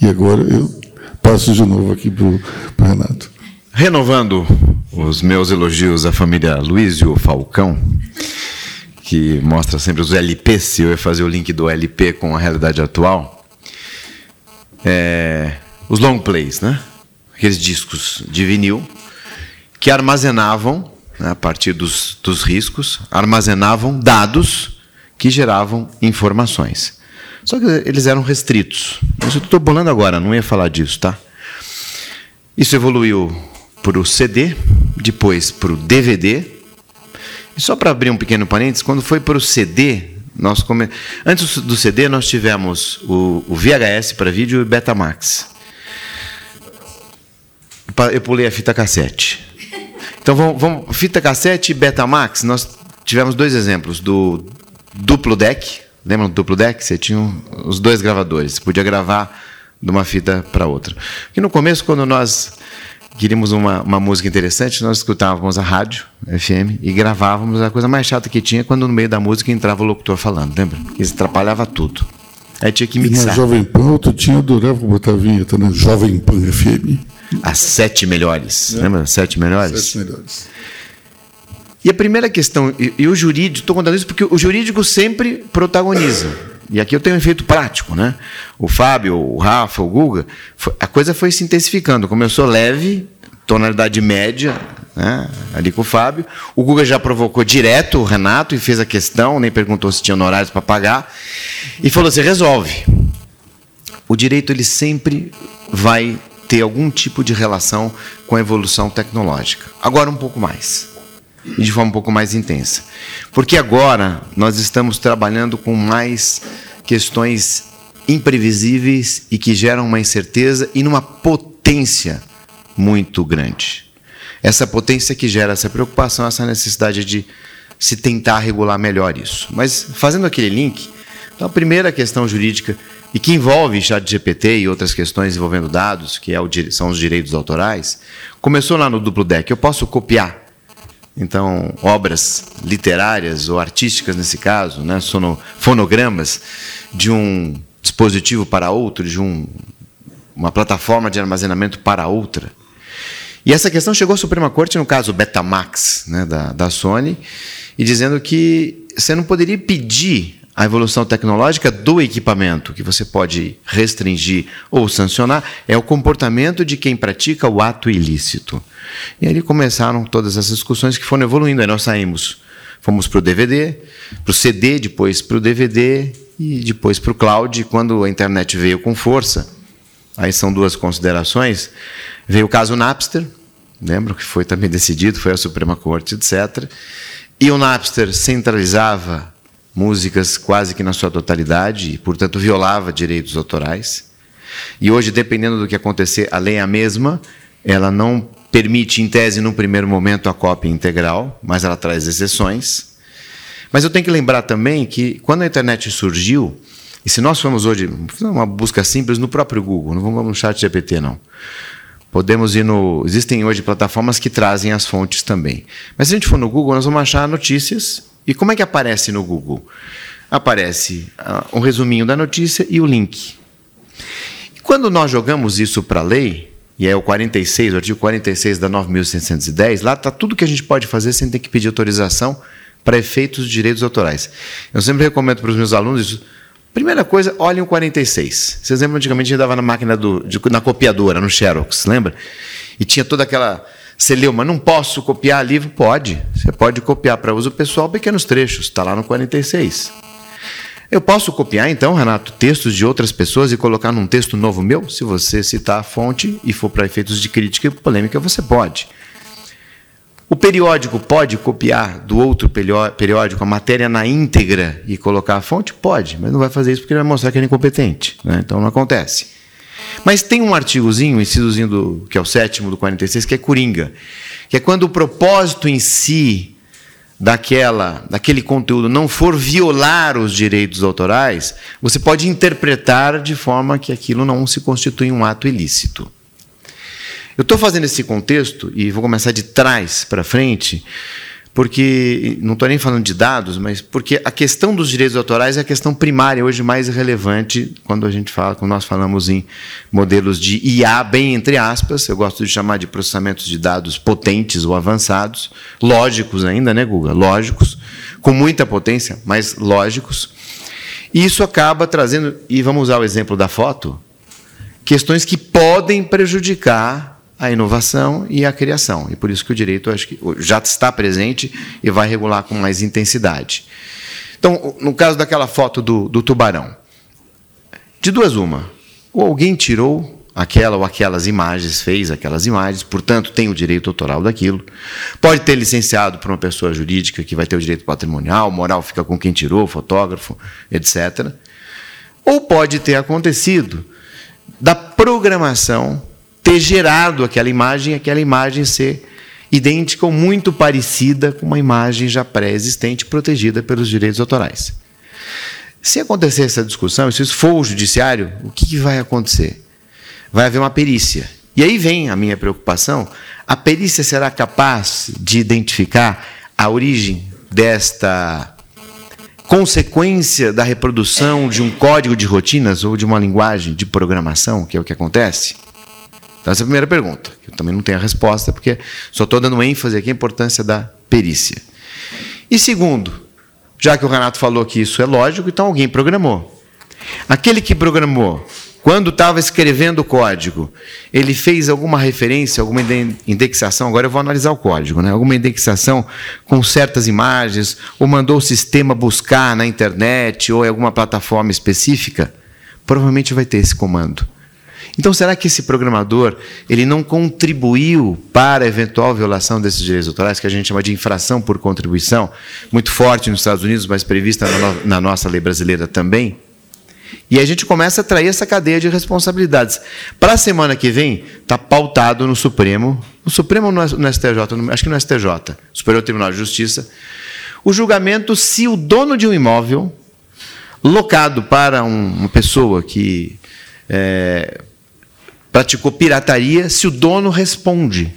E agora eu passo de novo aqui para o Renato. Renovando os meus elogios à família Luísio Falcão, que mostra sempre os LPs, se eu ia fazer o link do LP com a realidade atual, é, os long plays, né? Aqueles discos de vinil que armazenavam né, a partir dos, dos riscos, armazenavam dados que geravam informações. Só que eles eram restritos. Eu estou bolando agora, não ia falar disso, tá? Isso evoluiu para o CD, depois para o DVD. E só para abrir um pequeno parênteses, quando foi para o CD, nós come... antes do CD nós tivemos o, o VHS para vídeo e Betamax. Eu pulei a fita cassete. Então vamos, vamos fita cassete e Betamax. Nós tivemos dois exemplos do duplo deck. Lembra do duplo deck? Você tinha os dois gravadores. Você podia gravar de uma fita para outra. E no começo, quando nós queríamos uma, uma música interessante, nós escutávamos a rádio FM e gravávamos. A coisa mais chata que tinha quando no meio da música entrava o locutor falando, lembra? Isso atrapalhava tudo. Aí tinha que mixar. E na Jovem Pan, tu tinha, adorava botar a vinheta, né? Jovem Pan FM. As sete melhores. É. Lembra? Sete melhores? Sete melhores. E a primeira questão, e, o jurídico, estou contando isso porque o jurídico sempre protagoniza. E aqui eu tenho um efeito prático, né? O Fábio, o Rafa, o Guga, a coisa foi se intensificando. Começou leve, tonalidade média, né? ali com o Fábio. O Guga já provocou direto o Renato e fez a questão, nem perguntou se tinha honorários para pagar. E falou assim: resolve. O direito ele sempre vai ter algum tipo de relação com a evolução tecnológica. Agora um pouco mais e de forma um pouco mais intensa. Porque agora nós estamos trabalhando com mais questões imprevisíveis e que geram uma incerteza e numa potência muito grande. Essa potência que gera essa preocupação, essa necessidade de se tentar regular melhor isso. Mas fazendo aquele link, então a primeira questão jurídica e que envolve chat GPT e outras questões envolvendo dados, que é o, são os direitos autorais, começou lá no duplo deck. Eu posso copiar então, obras literárias ou artísticas, nesse caso, né, sono, fonogramas, de um dispositivo para outro, de um, uma plataforma de armazenamento para outra. E essa questão chegou à Suprema Corte no caso Betamax, né, da, da Sony, e dizendo que você não poderia pedir a evolução tecnológica do equipamento, que você pode restringir ou sancionar, é o comportamento de quem pratica o ato ilícito. E ali começaram todas essas discussões que foram evoluindo. Aí nós saímos, fomos para o DVD, para o CD, depois para o DVD e depois para o cloud. Quando a internet veio com força, aí são duas considerações. Veio o caso Napster, lembro que foi também decidido, foi a Suprema Corte, etc. E o Napster centralizava músicas quase que na sua totalidade e, portanto, violava direitos autorais. E hoje, dependendo do que acontecer, a lei é a mesma, ela não permite, em tese, num primeiro momento, a cópia integral, mas ela traz exceções. Mas eu tenho que lembrar também que, quando a internet surgiu, e se nós formos hoje, uma busca simples no próprio Google, não vamos no chat GPT, não. Podemos ir no. Existem hoje plataformas que trazem as fontes também. Mas se a gente for no Google, nós vamos achar notícias e como é que aparece no Google? Aparece uh, um resuminho da notícia e o link. Quando nós jogamos isso para a lei, e é o 46, o artigo 46 da 9.610, lá está tudo que a gente pode fazer sem ter que pedir autorização para efeitos de direitos autorais. Eu sempre recomendo para os meus alunos isso. Primeira coisa, olhem o 46. Vocês lembram antigamente a gente dava na máquina do, de, na copiadora, no Xerox, lembra? E tinha toda aquela você leu, mas não posso copiar livro? Pode. Você pode copiar para uso pessoal pequenos trechos. Está lá no 46. Eu posso copiar, então, Renato, textos de outras pessoas e colocar num texto novo meu? Se você citar a fonte e for para efeitos de crítica e polêmica, você pode. O periódico pode copiar do outro periódico a matéria na íntegra e colocar a fonte? Pode, mas não vai fazer isso porque ele vai mostrar que ele é incompetente. Né? Então não acontece. Mas tem um artigozinho, incisozinho do, que é o sétimo do 46, que é coringa, que é quando o propósito em si daquela, daquele conteúdo não for violar os direitos autorais, você pode interpretar de forma que aquilo não se constitui um ato ilícito. Eu estou fazendo esse contexto e vou começar de trás para frente, porque não estou nem falando de dados, mas porque a questão dos direitos autorais é a questão primária hoje mais relevante quando a gente fala, quando nós falamos em modelos de IA bem entre aspas, eu gosto de chamar de processamentos de dados potentes ou avançados, lógicos ainda, né, Guga? Lógicos, com muita potência, mas lógicos. E isso acaba trazendo, e vamos usar o exemplo da foto, questões que podem prejudicar a inovação e a criação. E por isso que o direito acho que já está presente e vai regular com mais intensidade. Então, no caso daquela foto do, do tubarão, de duas uma, ou alguém tirou aquela ou aquelas imagens, fez aquelas imagens, portanto tem o direito autoral daquilo. Pode ter licenciado por uma pessoa jurídica que vai ter o direito patrimonial, moral fica com quem tirou, fotógrafo, etc. Ou pode ter acontecido da programação ter gerado aquela imagem, aquela imagem ser idêntica ou muito parecida com uma imagem já pré-existente protegida pelos direitos autorais. Se acontecer essa discussão, se isso for o judiciário, o que, vai acontecer? Vai haver uma perícia. E aí vem a minha preocupação: a perícia será capaz de identificar a origem desta consequência da reprodução de um código de rotinas ou de uma linguagem de programação, que é o que acontece? Então, essa é a primeira pergunta. Eu também não tenho a resposta, porque só estou dando ênfase aqui à importância da perícia. E segundo, já que o Renato falou que isso é lógico, então alguém programou. Aquele que programou, quando estava escrevendo o código, ele fez alguma referência, alguma indexação, agora eu vou analisar o código, né? alguma indexação com certas imagens, ou mandou o sistema buscar na internet ou em alguma plataforma específica, provavelmente vai ter esse comando. Então, será que esse programador ele não contribuiu para a eventual violação desses direitos autorais, que a gente chama de infração por contribuição, muito forte nos Estados Unidos, mas prevista na, no na nossa lei brasileira também? E a gente começa a trair essa cadeia de responsabilidades. Para a semana que vem, está pautado no Supremo, no Supremo ou no STJ, acho que no STJ, Superior Tribunal de Justiça, o julgamento se o dono de um imóvel, locado para um, uma pessoa que é, praticou pirataria se o dono responde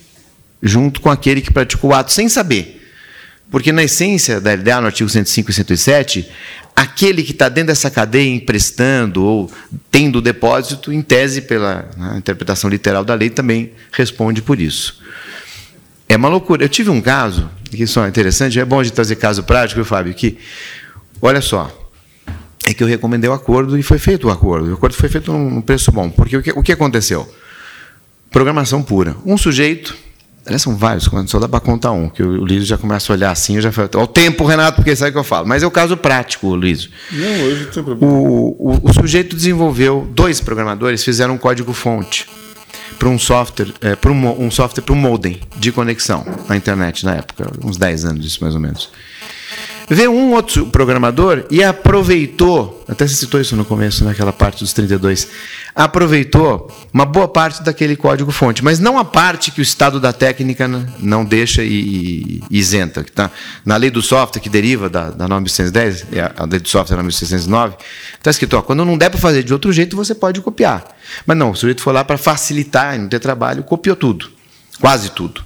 junto com aquele que praticou o ato sem saber. Porque na essência da LDA, no artigo 105 e 107, aquele que está dentro dessa cadeia emprestando ou tendo depósito, em tese, pela né, interpretação literal da lei, também responde por isso. É uma loucura. Eu tive um caso, que isso é interessante, é bom de trazer caso prático, Fábio, que, olha só, é que eu recomendei o acordo e foi feito o acordo. O acordo foi feito num preço bom. Porque o que, o que aconteceu? Programação pura. Um sujeito, aliás, são vários, só dá para contar um, que o Luiz já começa a olhar assim, eu já falo, o tempo, Renato, porque sabe o que eu falo. Mas é o caso prático, Luiz. Não, hoje não tem problema. O, o, o sujeito desenvolveu, dois programadores fizeram um código-fonte para um software, é, para um, um software para um modem de conexão na internet na época, uns 10 anos isso mais ou menos. Veio um outro programador e aproveitou, até se citou isso no começo, naquela parte dos 32, aproveitou uma boa parte daquele código-fonte, mas não a parte que o estado da técnica não deixa e, isenta. Que tá na lei do software, que deriva da, da 910, é a lei do software 9609, está escrito: ó, quando não der para fazer de outro jeito, você pode copiar. Mas não, o sujeito foi lá para facilitar e não ter trabalho, copiou tudo, quase tudo.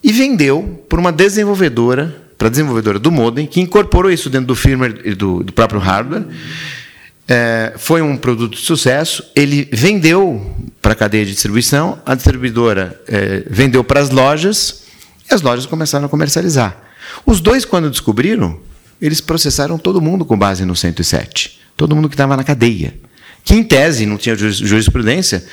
E vendeu para uma desenvolvedora para a desenvolvedora do modem, que incorporou isso dentro do firmware e do, do próprio hardware. É, foi um produto de sucesso. Ele vendeu para a cadeia de distribuição, a distribuidora é, vendeu para as lojas e as lojas começaram a comercializar. Os dois, quando descobriram, eles processaram todo mundo com base no 107. Todo mundo que estava na cadeia. Que, em tese, não tinha jurisprudência,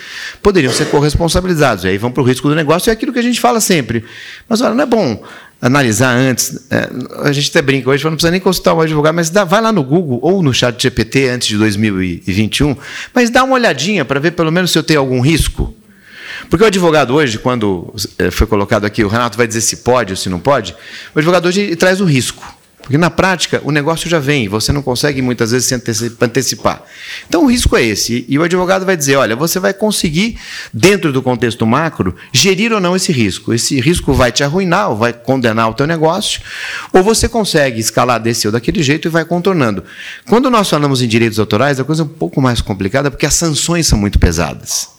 poderiam ser corresponsabilizados. E aí vão para o risco do negócio, é aquilo que a gente fala sempre. Mas, olha, não é bom analisar antes. É, a gente até brinca hoje, não precisa nem consultar o advogado, mas dá, vai lá no Google ou no chat GPT antes de 2021, mas dá uma olhadinha para ver pelo menos se eu tenho algum risco. Porque o advogado hoje, quando é, foi colocado aqui, o Renato vai dizer se pode ou se não pode, o advogado hoje traz o risco. Porque na prática o negócio já vem, você não consegue muitas vezes se antecipar. Então o risco é esse. E o advogado vai dizer: olha, você vai conseguir, dentro do contexto macro, gerir ou não esse risco. Esse risco vai te arruinar ou vai condenar o teu negócio, ou você consegue escalar desse ou daquele jeito e vai contornando. Quando nós falamos em direitos autorais, a coisa é um pouco mais complicada porque as sanções são muito pesadas.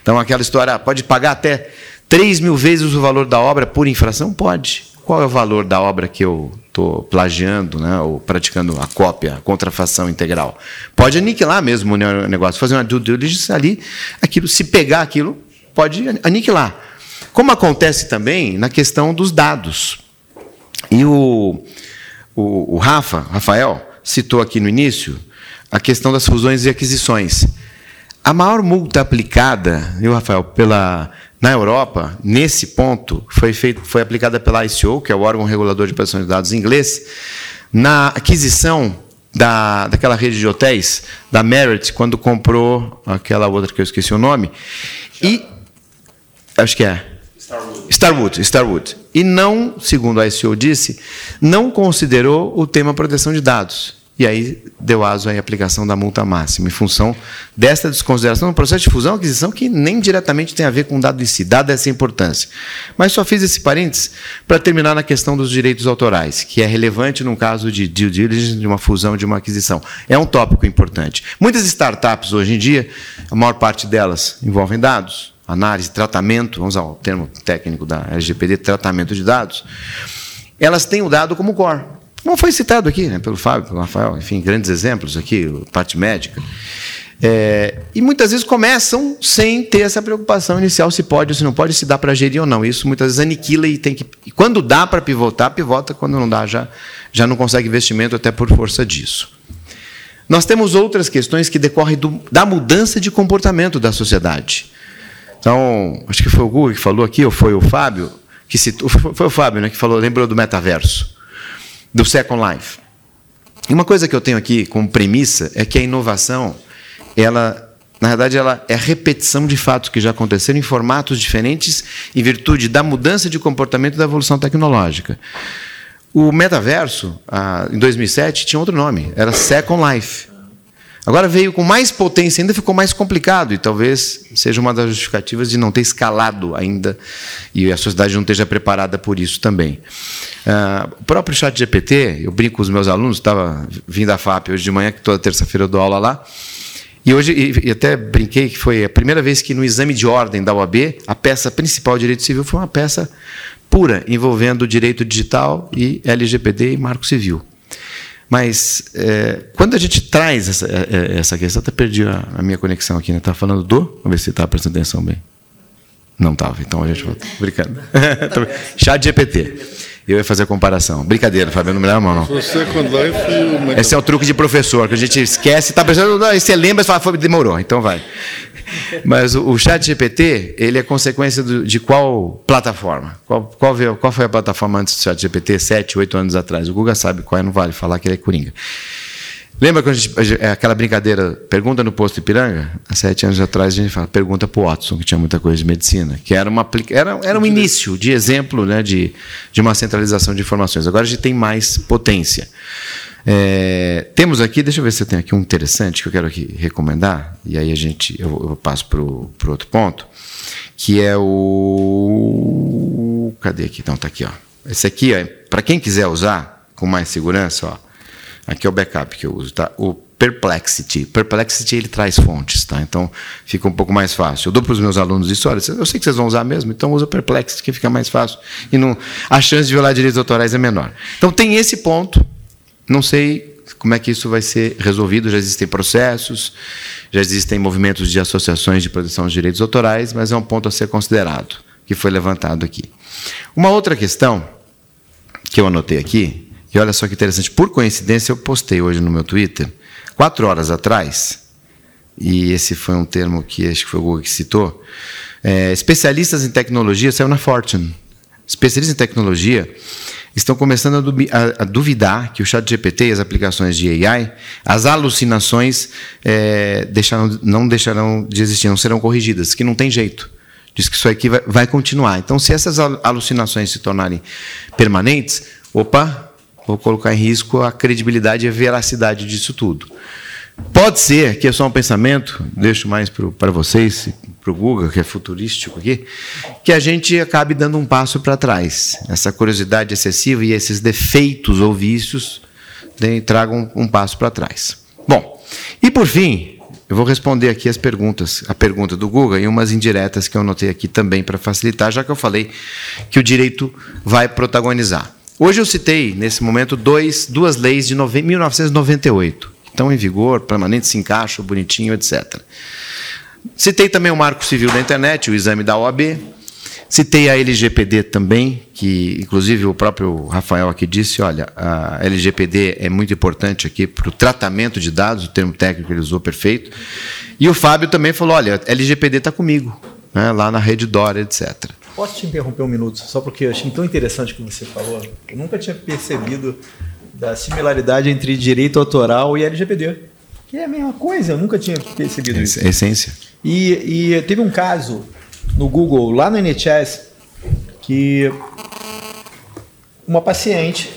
Então aquela história, ah, pode pagar até 3 mil vezes o valor da obra por infração? Pode. Qual é o valor da obra que eu estou plagiando, né, ou praticando a cópia, a contrafação integral. Pode aniquilar mesmo o negócio, fazer uma due diligence ali, aquilo, se pegar aquilo, pode aniquilar. Como acontece também na questão dos dados. E o, o, o Rafa, Rafael, citou aqui no início a questão das fusões e aquisições. A maior multa aplicada, viu, Rafael, pela Na Europa, nesse ponto, foi, feito, foi aplicada pela ICO, que é o órgão regulador de proteção de dados inglês, na aquisição da, daquela rede de hotéis, da Merit, quando comprou aquela outra que eu esqueci o nome. E. Acho que é. Starwood. Starwood, Starwood. E não, segundo a ICO disse, não considerou o tema proteção de dados. E aí deu aso à aplicação da multa máxima, em função desta desconsideração no processo de fusão e aquisição que nem diretamente tem a ver com o dado em si, dado essa importância. Mas só fiz esse parênteses para terminar na questão dos direitos autorais, que é relevante no caso de due diligence, de uma fusão, de uma aquisição. É um tópico importante. Muitas startups hoje em dia, a maior parte delas envolvem dados, análise, tratamento, vamos usar o termo técnico da LGPD, tratamento de dados, elas têm o dado como core. Como foi citado aqui né, pelo Fábio, pelo Rafael, enfim, grandes exemplos aqui, parte médica. É, e muitas vezes começam sem ter essa preocupação inicial se pode ou se não pode, se dá para gerir ou não. Isso muitas vezes aniquila e tem que. E quando dá para pivotar, pivota, quando não dá, já, já não consegue investimento até por força disso. Nós temos outras questões que decorrem do, da mudança de comportamento da sociedade. Então, acho que foi o Google que falou aqui, ou foi o Fábio, que citou, foi o Fábio né, que falou, lembrou do metaverso do Second Life. E uma coisa que eu tenho aqui como premissa é que a inovação, ela, na verdade, ela é a repetição de fatos que já aconteceram em formatos diferentes em virtude da mudança de comportamento e da evolução tecnológica. O metaverso, ah, em 2007, tinha outro nome, era Second Life. Agora veio com mais potência, ainda ficou mais complicado, e talvez seja uma das justificativas de não ter escalado ainda, e a sociedade não esteja preparada por isso também. Uh, o próprio chat GPT, eu brinco com os meus alunos, estava vindo da FAP hoje de manhã, que toda terça-feira eu dou aula lá, e hoje, e, até brinquei que foi a primeira vez que no exame de ordem da UAB, a peça principal de direito civil foi uma peça pura, envolvendo direito digital e LGPD e marco civil. Mas é, quando a gente traz essa, é, é, essa questão, até perdi a, a minha conexão aqui, né? Estava falando do. Vamos ver se está prestando atenção bem. Não estava, então a gente volta. Brincando. Chat GPT. Eu ia fazer a comparação. Brincadeira, Fabiano, não me leva a mão, não. Esse é o truque de professor, que a gente esquece, está pensando, você lembra e fala, demorou, então vai. Mas o, o chat GPT, ele é consequência do, de qual plataforma? Qual, qual, veio, qual, foi a plataforma antes do chat GPT, sete, oito anos atrás? O Google sabe qual é, não vale falar que ele é coringa. Lembra quando a gente, é aquela brincadeira, pergunta no posto Ipiranga? Há sete anos atrás a gente fala, pergunta para o Watson, que tinha muita coisa de medicina, que era, uma, era, era um início de exemplo né, de, de uma centralização de informações. Agora a gente tem mais potência. É, temos aqui, deixa eu ver se eu tenho aqui um interessante que eu quero aqui recomendar, e aí a gente eu, eu passo para o outro ponto, que é o. Cadê aqui? Então, está aqui. Ó. Esse aqui, para quem quiser usar com mais segurança, ó, aqui é o backup que eu uso. Tá? O Perplexity. Perplexity ele traz fontes, tá? Então fica um pouco mais fácil. Eu dou para os meus alunos isso, olha, eu sei que vocês vão usar mesmo, então usa Perplexity que fica mais fácil e não a chance de violar direitos autorais é menor. Então tem esse ponto não sei como é que isso vai ser resolvido. Já existem processos, já existem movimentos de associações de proteção dos direitos autorais, mas é um ponto a ser considerado, que foi levantado aqui. Uma outra questão que eu anotei aqui, e olha só que interessante, por coincidência eu postei hoje no meu Twitter, quatro horas atrás, e esse foi um termo que acho que foi o Google que citou, é, especialistas em tecnologia, saiu na Fortune, especialistas em tecnologia estão começando a, duvidar que o chat GPT e as aplicações de AI, as alucinações é, não deixarão de existir, não serão corrigidas, que não tem jeito. Diz que isso aqui vai, vai continuar. Então, se essas alucinações se tornarem permanentes, opa, vou colocar em risco a credibilidade e a veracidade disso tudo. Pode ser que é só um pensamento, deixo mais para vocês, para o Google, que é futurístico aqui, que a gente acabe dando um passo para trás. Essa curiosidade excessiva e esses defeitos ou vícios né, tragam um passo para trás. Bom, e por fim, eu vou responder aqui as perguntas, a pergunta do Google e umas indiretas que eu anotei aqui também para facilitar, já que eu falei que o direito vai protagonizar. Hoje eu citei, nesse momento, dois, duas leis de 1998, que estão em vigor, permanentes, se encaixam, bonitinho, etc. Citei também o Marco Civil da Internet, o exame da OAB. Citei a LGPD também, que inclusive o próprio Rafael aqui disse, olha, a LGPD é muito importante aqui para o tratamento de dados, o termo técnico que ele usou perfeito. E o Fábio também falou, olha, LGPD está comigo. né, lá na rede Dora, etc. Posso te interromper um minuto? Só porque eu achei tão interessante o que você falou. Eu nunca tinha percebido da similaridade entre direito autoral e LGPD. Que é a mesma coisa, eu nunca tinha percebido isso. Essa- Essência. E, e teve um caso no Google, lá no NHS, que uma paciente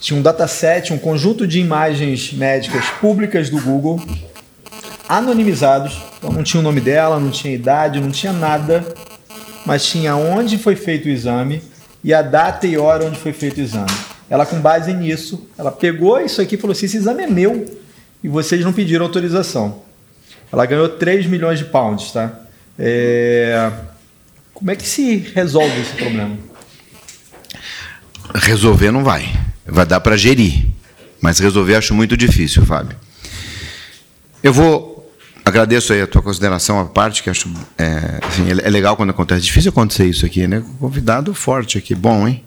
tinha um dataset, um conjunto de imagens médicas públicas do Google, anonimizados, então não tinha o nome dela, não tinha idade, não tinha nada, mas tinha onde foi feito o exame e a data e hora onde foi feito o exame. Ela, com base nisso, ela pegou isso aqui e falou assim: esse exame é meu e vocês não pediram autorização. Ela ganhou 3 milhões de pounds, tá? É, Como é que se resolve esse problema? Resolver não vai. Vai dar para gerir. Mas resolver acho muito difícil, Fábio. Eu vou. Agradeço aí a tua consideração à parte, que acho. É, assim, é legal quando acontece. É difícil acontecer isso aqui, né? Convidado forte aqui. Bom, hein?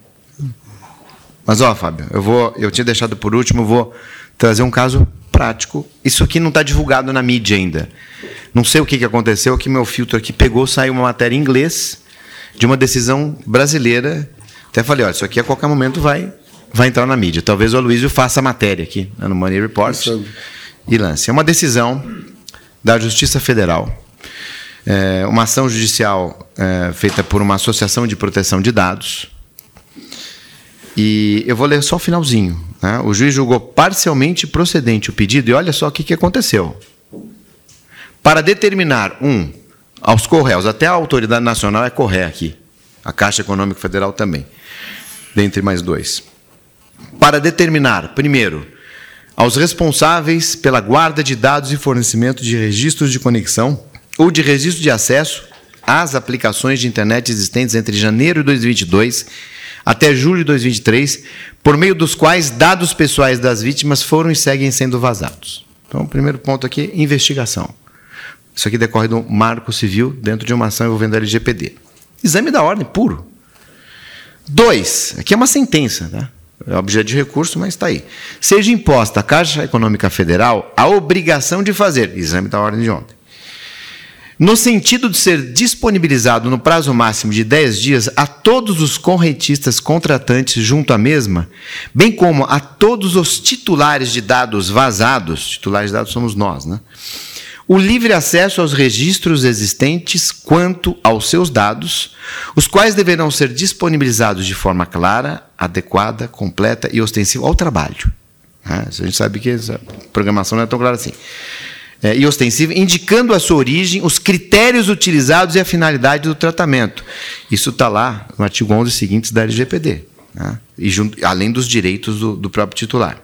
Mas, ó, Fábio, eu vou. Eu tinha deixado por último, eu vou trazer um caso prático. Isso aqui não está divulgado na mídia ainda. Não sei o que, que aconteceu, que meu filtro aqui pegou, saiu uma matéria em inglês de uma decisão brasileira. Até falei, olha, isso aqui a qualquer momento vai, vai entrar na mídia. Talvez o Aloysio faça a matéria aqui né, no Money Report e lance. É uma decisão da Justiça Federal. É uma ação judicial é, feita por uma associação de proteção de dados. E eu vou ler só o finalzinho. né? O juiz julgou parcialmente procedente o pedido, e olha só o que, que aconteceu. Para determinar, um, aos Correios, até a autoridade nacional é Correia aqui, a Caixa Econômica Federal também, dentre mais dois. Para determinar, primeiro, aos responsáveis pela guarda de dados e fornecimento de registros de conexão ou de registro de acesso às aplicações de internet existentes entre janeiro de 2022 até julho de 2023, por meio dos quais dados pessoais das vítimas foram e seguem sendo vazados. Então, o primeiro ponto aqui, investigação. Isso aqui decorre do marco civil dentro de uma ação envolvendo a LGPD. Exame da ordem, puro. Dois, aqui é uma sentença, tá? É objeto de recurso, mas está aí. Seja imposta à Caixa Econômica Federal a obrigação de fazer, exame da ordem de ontem, no sentido de ser disponibilizado no prazo máximo de 10 dias a todos os correntistas contratantes junto à mesma, bem como a todos os titulares de dados vazados, titulares de dados somos nós, né? O livre acesso aos registros existentes quanto aos seus dados, os quais deverão ser disponibilizados de forma clara, adequada, completa e ostensiva ao trabalho. né? A gente sabe que essa programação não é tão clara assim é, e ostensiva, indicando a sua origem, os critérios utilizados e a finalidade do tratamento. Isso está lá no artigo 11 seguintes da LGPD, né? e junto, além dos direitos do, do próprio titular.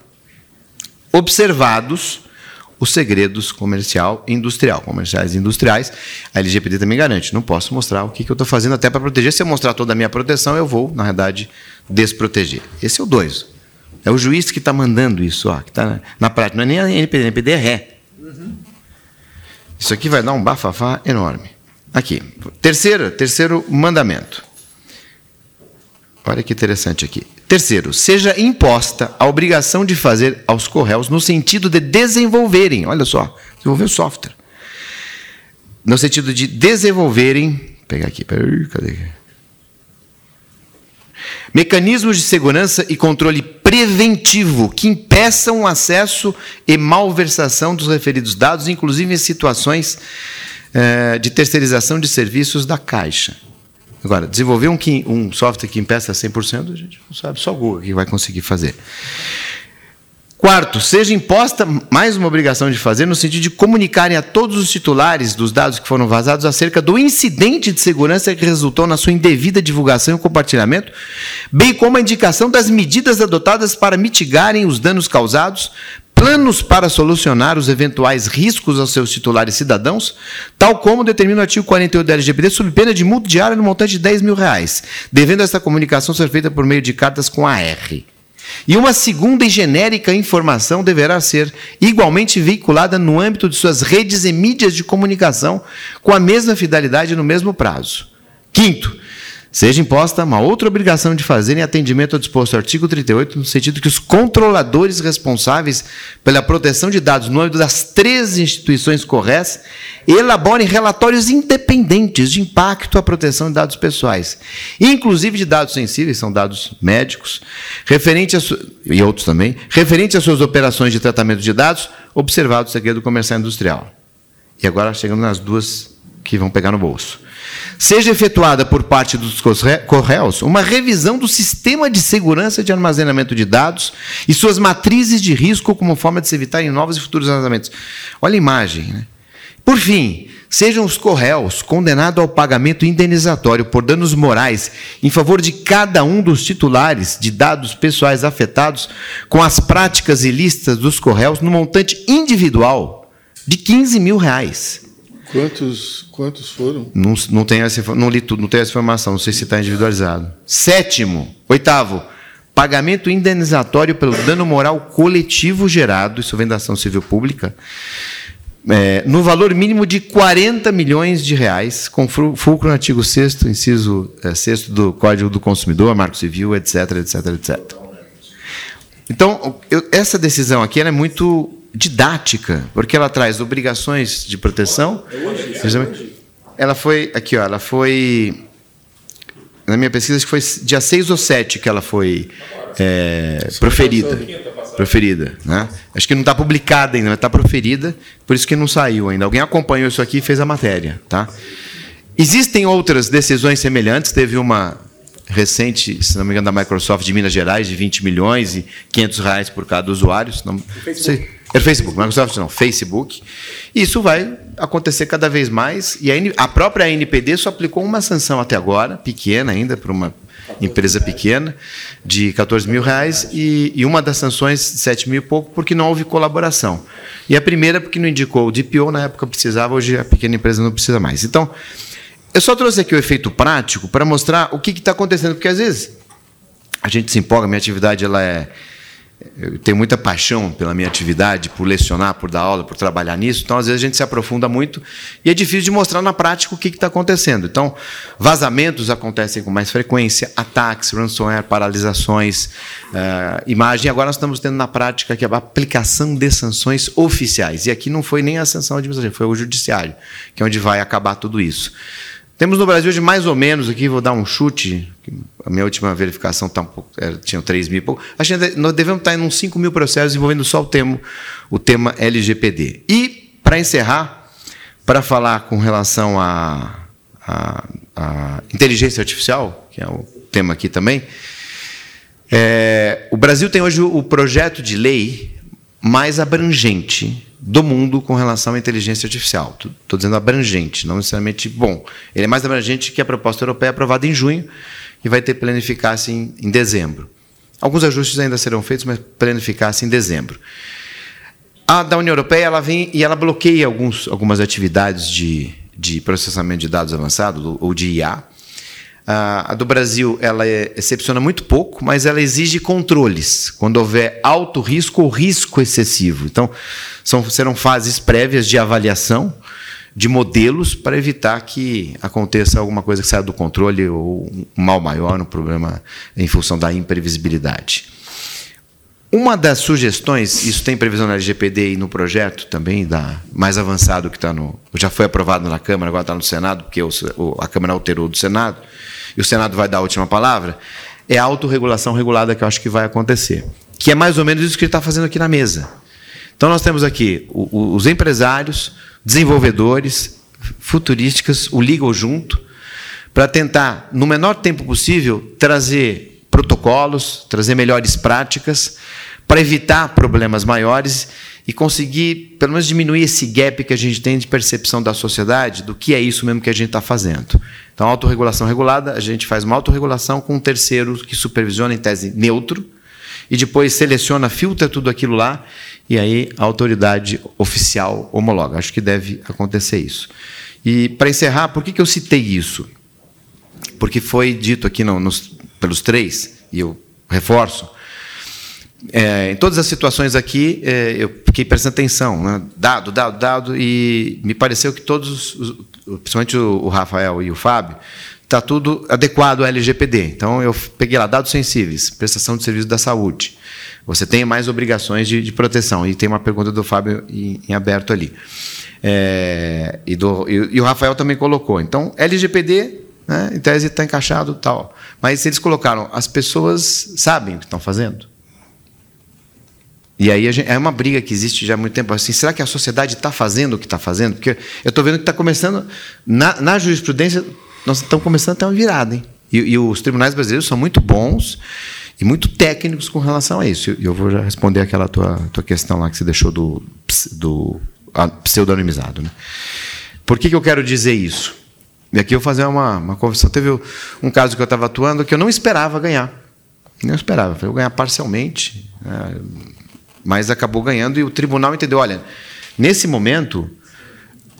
Observados os segredos comercial e industrial, comerciais e industriais, a LGPD também garante. Não posso mostrar o que, que eu estou fazendo até para proteger. Se eu mostrar toda a minha proteção, eu vou, na verdade, desproteger. Esse é o 2. É o juiz que está mandando isso, ó, que está na, na prática. Não é nem a NPD, a NPD é ré. Isso aqui vai dar um bafafá enorme. Aqui. Terceiro, terceiro mandamento. Olha que interessante aqui. Terceiro, seja imposta a obrigação de fazer aos correios no sentido de desenvolverem, olha só, desenvolver software. No sentido de desenvolverem, vou pegar aqui, peraí, cadê? Mecanismos de segurança e controle preventivo que impeçam o acesso e malversação dos referidos dados, inclusive em situações eh, de terceirização de serviços da Caixa. Agora, desenvolver um, um software que impeça 100%, a gente não sabe, só o Google que vai conseguir fazer. Quarto, seja imposta mais uma obrigação de fazer no sentido de comunicarem a todos os titulares dos dados que foram vazados acerca do incidente de segurança que resultou na sua indevida divulgação e compartilhamento, bem como a indicação das medidas adotadas para mitigarem os danos causados, planos para solucionar os eventuais riscos aos seus titulares cidadãos, tal como determina o artigo 48 da LGPD, sob pena de multa diária no montante de 10 mil reais, devendo essa comunicação ser feita por meio de cartas com AR. E uma segunda e genérica informação deverá ser igualmente veiculada no âmbito de suas redes e mídias de comunicação com a mesma fidelidade no mesmo prazo. Quinto, seja imposta uma outra obrigação de fazer em atendimento ao disposto no artigo 38, no sentido que os controladores responsáveis pela proteção de dados no âmbito das três instituições corretas elaborem relatórios independentes de impacto à proteção de dados pessoais, inclusive de dados sensíveis, são dados médicos, referente a e outros também, referente às suas operações de tratamento de dados, observado o segredo comercial industrial. E agora chegando nas duas que vão pegar no bolso. Seja efetuada por parte dos corre- Correios uma revisão do sistema de segurança de armazenamento de dados e suas matrizes de risco como forma de se evitarem novos e futuros vazamentos. Olha a imagem. Né? Por fim, sejam os Correios condenados ao pagamento indenizatório por danos morais em favor de cada um dos titulares de dados pessoais afetados com as práticas ilícitas dos Correios no montante individual de 15 mil reais. Quantos, quantos foram? Não, não, tenho essa, não li tudo, não tenho essa informação, não sei se está individualizado. Sétimo, oitavo, pagamento indenizatório pelo dano moral coletivo gerado, isso vem da ação civil pública, é, no valor mínimo de 40 milhões de reais, com fulcro no artigo 6 inciso é, 6 do Código do Consumidor, Marco Civil, etc, etc, etc. Então, eu- essa decisão aqui é muito didática, porque ela traz obrigações de proteção. Ela foi aqui, ó, ela foi na minha pesquisa acho que foi dia 6 ou 7 que ela foi é, proferida. Proferida, né? Acho que não está publicada ainda, mas está proferida, por isso que não saiu ainda. Alguém acompanhou isso aqui e fez a matéria, tá? Existem outras decisões semelhantes, teve uma recente, se não me engano, da Microsoft de Minas Gerais, de 20 milhões e 500 reais por cada usuário. Se não, sei, era Facebook, Microsoft não, Facebook. E isso vai acontecer cada vez mais. E a, a própria NPD só aplicou uma sanção até agora, pequena ainda, para uma empresa pequena, de 14 mil reais, e, e uma das sanções de 7 mil e pouco, porque não houve colaboração. E a primeira, porque não indicou o DPO, na época precisava, hoje a pequena empresa não precisa mais. Então, eu só trouxe aqui o efeito prático para mostrar o que está acontecendo, porque às vezes a gente se empolga, minha atividade ela é. Eu tenho muita paixão pela minha atividade, por lecionar, por dar aula, por trabalhar nisso, então às vezes a gente se aprofunda muito e é difícil de mostrar na prática o que está acontecendo. Então, vazamentos acontecem com mais frequência, ataques, ransomware, paralisações, eh, imagem. Agora nós estamos tendo na prática aqui a aplicação de sanções oficiais. E aqui não foi nem a sanção administrativa, foi o judiciário, que é onde vai acabar tudo isso. Temos no Brasil de mais ou menos aqui, vou dar um chute, a minha última verificação tá um pouco, era, tinha 3 mil e pouco. Acho que nós devemos estar em uns 5 mil processos envolvendo só o tema, o tema LGPD. E, para encerrar, para falar com relação à à- à inteligência artificial, que é o tema aqui também, é, o Brasil tem hoje o projeto de lei mais abrangente do mundo com relação à inteligência artificial. Estou dizendo abrangente, não necessariamente bom. Ele é mais abrangente que a proposta europeia aprovada em junho e vai ter plena eficácia em, em dezembro. Alguns ajustes ainda serão feitos, mas plena eficácia em dezembro. A da União Europeia ela vem e ela bloqueia alguns, algumas atividades de, de processamento de dados avançado ou de IA. A, do Brasil ela é, excepciona muito pouco, mas ela exige controles quando houver alto risco ou risco excessivo. Então, são, serão fases prévias de avaliação de modelos para evitar que aconteça alguma coisa que saia do controle ou um mal maior, um problema em função da imprevisibilidade. Uma das sugestões, isso tem previsão na LGPD e no projeto também, da, mais avançado que está no. Já foi aprovado na Câmara, agora está no Senado, porque o, a Câmara alterou do Senado, e o Senado vai dar a última palavra, é a autorregulação regulada que eu acho que vai acontecer. Que é mais ou menos isso que ele está fazendo aqui na mesa. Então nós temos aqui os empresários, desenvolvedores, futurísticas, o legal junto, para tentar, no menor tempo possível, trazer protocolos, trazer melhores práticas, para evitar problemas maiores e conseguir, pelo menos, diminuir esse gap que a gente tem de percepção da sociedade do que é isso mesmo que a gente está fazendo. Então, autorregulação regulada, a gente faz uma autorregulação com um terceiro que supervisiona, em tese, neutro, e depois seleciona, filtra tudo aquilo lá, e aí a autoridade oficial homologa. Acho que deve acontecer isso. E, para encerrar, por que, que eu citei isso? Porque foi dito aqui no, nos, pelos três, e eu reforço, é, em todas as situações aqui, é, eu fiquei prestando atenção, né? dado, dado, dado, e me pareceu que todos, os, principalmente o, Rafael e o Fábio, está tudo adequado ao LGPD. Então, eu peguei lá dados sensíveis, prestação de serviço da saúde. Você tem mais obrigações de, de proteção. E tem uma pergunta do Fábio em, em aberto ali. É, e, do, e, e, o Rafael também colocou. Então, LGPD, né, em tese, está encaixado tal. Mas eles colocaram, as pessoas sabem o que estão fazendo. E aí gente, é uma briga que existe já há muito tempo. Assim, será que a sociedade está fazendo o que está fazendo? Porque eu estou vendo que está começando, na, na, jurisprudência, nós estamos começando a ter uma virada. Hein? E, e, os tribunais brasileiros são muito bons e muito técnicos com relação a isso. E eu vou já responder aquela tua, tua questão lá que você deixou do, do pseudonimizado. Né? Por que, que eu quero dizer isso? E aqui eu vou fazer uma, uma confissão. Teve um caso que eu estava atuando que eu não esperava ganhar. Não esperava. Eu vou ganhar parcialmente. Né? Mas acabou ganhando e o tribunal entendeu: olha, nesse momento,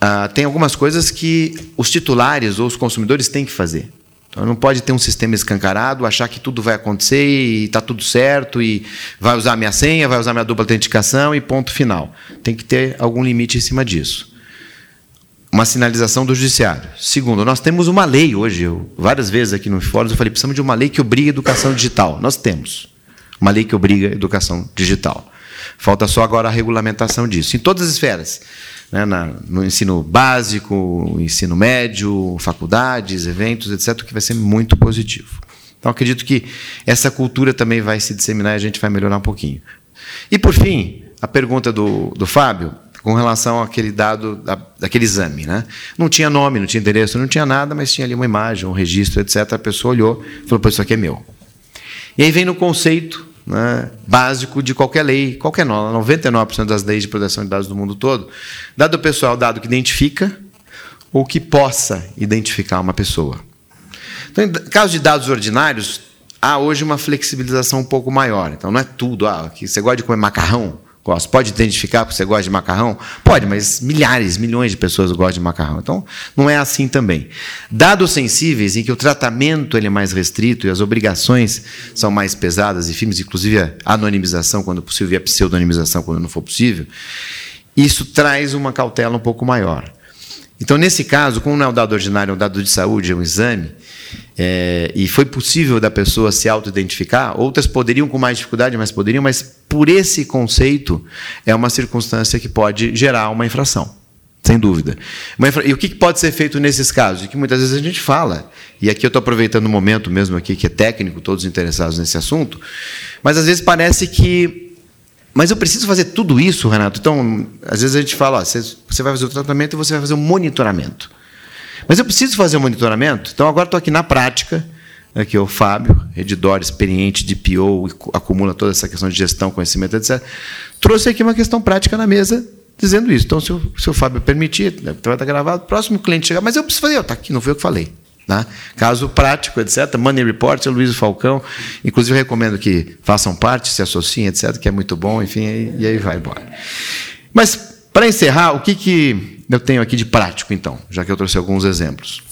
ah, tem algumas coisas que os titulares ou os consumidores têm que fazer. Então, não pode ter um sistema escancarado, achar que tudo vai acontecer e está tudo certo, e vai usar minha senha, vai usar minha dupla autenticação e ponto final. Tem que ter algum limite em cima disso. Uma sinalização do judiciário. Segundo, nós temos uma lei hoje, eu, várias vezes aqui no fórum eu falei, precisamos de uma lei que obriga a educação digital. Nós temos uma lei que obriga a educação digital. Falta só agora a regulamentação disso, em todas as esferas. Né, na, no ensino básico, ensino médio, faculdades, eventos, etc., que vai ser muito positivo. Então, acredito que essa cultura também vai se disseminar e a gente vai melhorar um pouquinho. E, por fim, a pergunta do, do Fábio, com relação àquele dado, da, daquele exame. Né? Não tinha nome, não tinha endereço, não tinha nada, mas tinha ali uma imagem, um registro, etc. A pessoa olhou e falou: isso aqui é meu. E aí vem no conceito né, básico de qualquer lei, qualquer norma, 99% das leis de proteção de dados do mundo todo, dado pessoal dado que identifica ou que possa identificar uma pessoa. Então, em caso de dados ordinários, há hoje uma flexibilização um pouco maior. Então, não é tudo. Ah, que você gosta de comer macarrão? Gosto. Pode identificar porque você gosta de macarrão? Pode, mas milhares, milhões de pessoas gostam de macarrão. Então, não é assim também. Dados sensíveis, em que o tratamento ele é mais restrito e as obrigações são mais pesadas e firmes, inclusive a anonimização, quando possível, e a pseudonimização, quando não for possível, isso traz uma cautela um pouco maior. Então, nesse caso, como não é um dado ordinário, é um dado de saúde, é um exame, é, e foi possível da pessoa se auto-identificar, outras poderiam com mais dificuldade, mas poderiam, mas por esse conceito, é uma circunstância que pode gerar uma infração. Sem dúvida. E o que pode ser feito nesses casos? Que muitas vezes a gente fala, e aqui eu estou aproveitando o momento mesmo aqui, que é técnico, todos interessados nesse assunto, mas às vezes parece que mas eu preciso fazer tudo isso, Renato. Então, às vezes a gente fala, ó, você vai fazer o tratamento e você vai fazer o monitoramento. Mas eu preciso fazer o monitoramento, então agora estou aqui na prática. Aqui é o Fábio, redidor experiente de PO, acumula toda essa questão de gestão, conhecimento, etc. Trouxe aqui uma questão prática na mesa dizendo isso. Então, se o, se o Fábio permitir, vai estar gravado, próximo cliente chegar, mas eu preciso fazer, está aqui, não foi eu que falei. Né? Caso prático, etc. Money Report, Luiz Falcão. Inclusive, recomendo que façam parte, se associem, etc., que é muito bom, enfim, e, aí vai embora. Mas, para encerrar, o que, que eu tenho aqui de prático, então, já que eu trouxe alguns exemplos?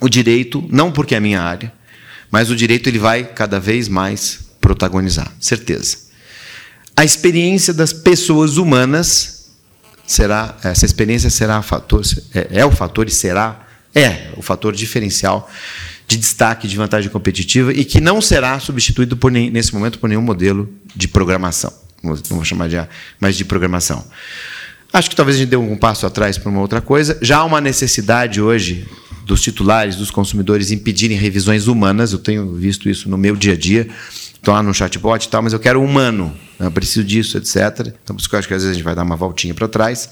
O direito, não porque é minha área, mas o direito ele vai cada vez mais protagonizar, certeza. A experiência das pessoas humanas será, essa experiência será fator, é, é o fator e será é o fator diferencial de destaque, de vantagem competitiva e que não será substituído por nesse momento por nenhum modelo de programação. Não vou chamar de mas de programação. Acho que talvez a gente dê um passo atrás para uma outra coisa. Já há uma necessidade hoje dos titulares, dos consumidores, impedirem revisões humanas. Eu tenho visto isso no meu dia a dia. Estou lá no chatbot e tal, mas eu quero humano. Eu preciso disso, etc. Então, por isso que eu acho que às vezes a gente vai dar uma voltinha para trás.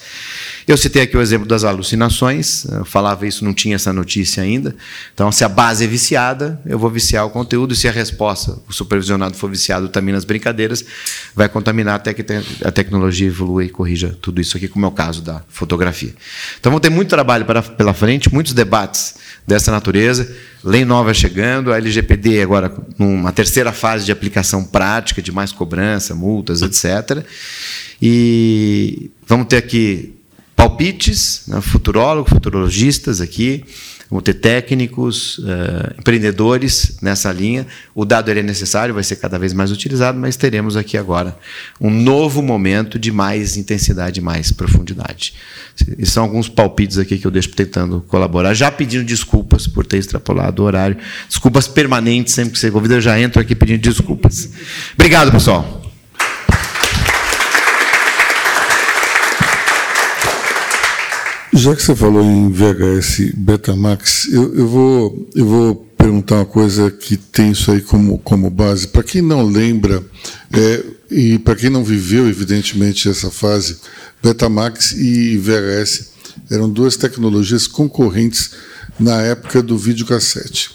Eu citei aqui o exemplo das alucinações. Eu falava isso, não tinha essa notícia ainda. Então, se a base é viciada, eu vou viciar o conteúdo. E se a resposta, o supervisionado for viciado também nas brincadeiras, vai contaminar até que a tecnologia evolua e corrija tudo isso aqui, como é o caso da fotografia. Então, vamos ter muito trabalho pela frente, muitos debates dessa natureza. Lei nova chegando, a LGPD agora numa terceira fase de aplicação prática, de mais cobrança, multas, etc. E vamos ter aqui palpites, né, futurólogos, futurologistas aqui, Vamos ter técnicos, eh, empreendedores nessa linha. O dado ele é necessário, vai ser cada vez mais utilizado, mas teremos aqui agora um novo momento de mais intensidade, mais profundidade. E são alguns palpites aqui que eu deixo tentando colaborar. Já pedindo desculpas por ter extrapolado o horário. Desculpas permanentes, sempre que você convida, eu já entro aqui pedindo desculpas. Obrigado, pessoal. Já que você falou em VHS Betamax, eu, eu, vou, eu vou perguntar uma coisa que tem isso aí como, como base. Para quem não lembra, é, e para quem não viveu, evidentemente, essa fase, Betamax e VHS eram duas tecnologias concorrentes na época do videocassete.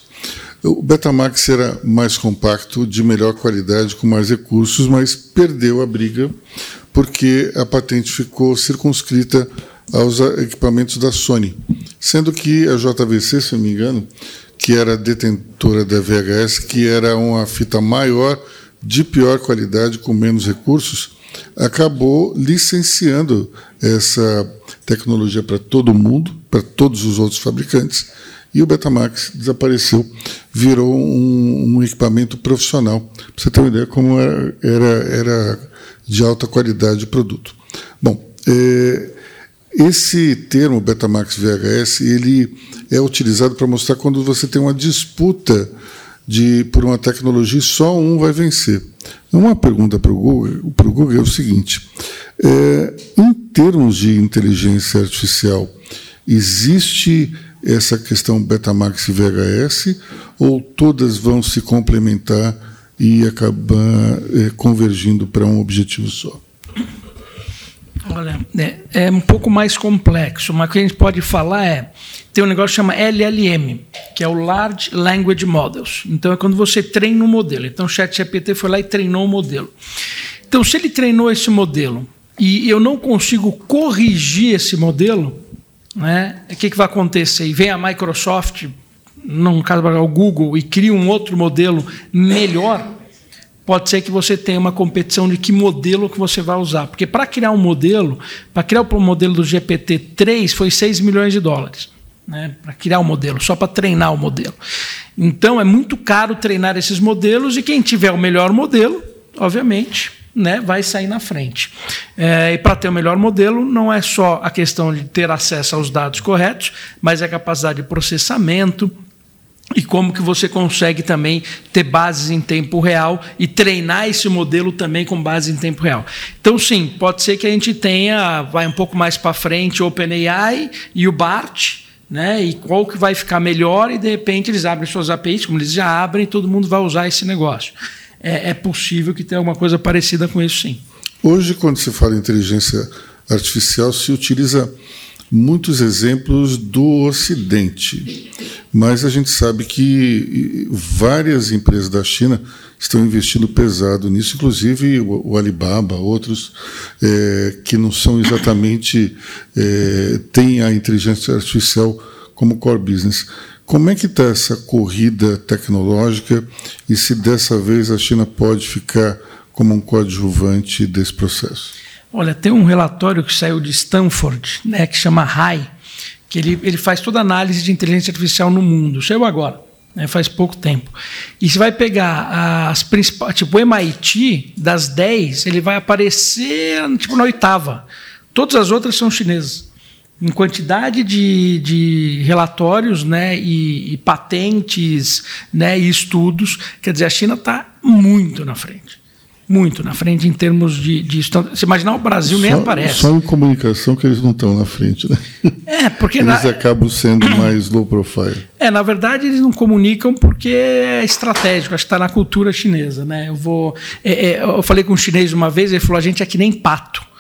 O Betamax era mais compacto, de melhor qualidade, com mais recursos, mas perdeu a briga porque a patente ficou circunscrita aos equipamentos da Sony, sendo que a JVC, se não me engano, que era detentora da VHS, que era uma fita maior, de pior qualidade, com menos recursos, acabou licenciando essa tecnologia para todo mundo, para todos os outros fabricantes, e o Betamax desapareceu, virou um, um equipamento profissional. Para você ter uma ideia como era, era, era de alta qualidade o produto. Bom, é, esse termo Betamax VHS ele é utilizado para mostrar quando você tem uma disputa de, por uma tecnologia só um vai vencer. Uma pergunta para o Google, para o Google é o seguinte: é, em termos de inteligência artificial, existe essa questão Betamax e VHS ou todas vão se complementar e acabar é, convergindo para um objetivo só? Olha, é, é, um pouco mais complexo, mas o que a gente pode falar é tem um negócio que chama LLM, que é o Large Language Models. Então é quando você treina um modelo. Então o ChatGPT foi lá e treinou o um modelo. Então se ele treinou esse modelo e eu não consigo corrigir esse modelo, né, o que, que vai acontecer? E vem a Microsoft, no caso o Google, e cria um outro modelo melhor pode ser que você tenha uma competição de que modelo que você vai usar. Porque para criar um modelo, para criar o modelo do GPT-3 foi 6 milhões de dólares. Né, para criar o um modelo, só para treinar o modelo. Então é muito caro treinar esses modelos e quem tiver o melhor modelo, obviamente, né, vai sair na frente. É, e para ter o melhor modelo, não é só a questão de ter acesso aos dados corretos, mas é a capacidade de processamento, e como que você consegue também ter bases em tempo real e treinar esse modelo também com base em tempo real. Então, sim, pode ser que a gente tenha, vai um pouco mais para frente, o OpenAI e o BART, né? E qual que vai ficar melhor e de repente eles abrem suas APIs, como eles já abrem, e todo mundo vai usar esse negócio. É, é possível que tenha alguma coisa parecida com isso, sim. Hoje, quando se fala em inteligência artificial, se utiliza muitos exemplos do Ocidente, mas a gente sabe que várias empresas da China estão investindo pesado nisso, inclusive o, Alibaba, outros é, que não são exatamente é, têm a inteligência artificial como core business. Como é que está essa corrida tecnológica e se dessa vez a China pode ficar como um coadjuvante desse processo? Olha, tem um relatório que saiu de Stanford, né, que chama RAI, que ele, ele faz toda a análise de inteligência artificial no mundo. Saiu agora, né, faz pouco tempo. E você vai pegar as principais, tipo o MIT, das 10, ele vai aparecer tipo na oitava. Todas as outras são chinesas. Em quantidade de, de relatórios né, e, e patentes né, e estudos, quer dizer, a China está muito na frente muito na frente em termos de, de se imaginar o Brasil só, nem aparece. só em comunicação que eles não estão na frente né? É porque eles na, acabam sendo mais low profile. É na verdade eles não comunicam porque é estratégico acho que está na cultura chinesa né? Eu vou é, é, eu falei com um chinês uma vez ele falou a gente é que nem pato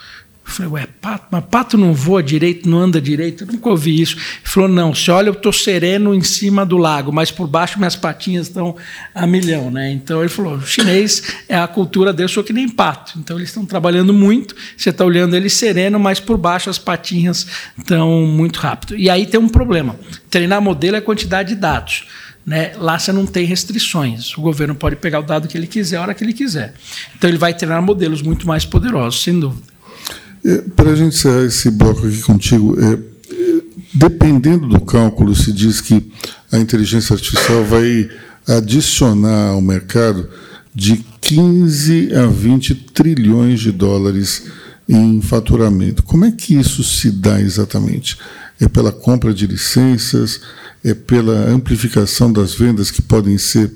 eu falei, ué, pato, mas pato não voa direito, não anda direito? Eu nunca ouvi isso. Ele falou, não, se olha, eu estou sereno em cima do lago, mas por baixo minhas patinhas estão a milhão. Né? Então ele falou, o chinês é a cultura deles, sou que nem pato. Então eles estão trabalhando muito, você está olhando ele sereno, mas por baixo as patinhas estão muito rápido. E aí tem um problema. Treinar modelo é quantidade de dados. Né? Lá você não tem restrições. O governo pode pegar o dado que ele quiser, a hora que ele quiser. Então ele vai treinar modelos muito mais poderosos, sem dúvida. É, Para a gente encerrar esse bloco aqui contigo, é, dependendo do cálculo, se diz que a inteligência artificial vai adicionar ao mercado de 15 a 20 trilhões de dólares em faturamento. Como é que isso se dá exatamente? É pela compra de licenças? É pela amplificação das vendas que podem ser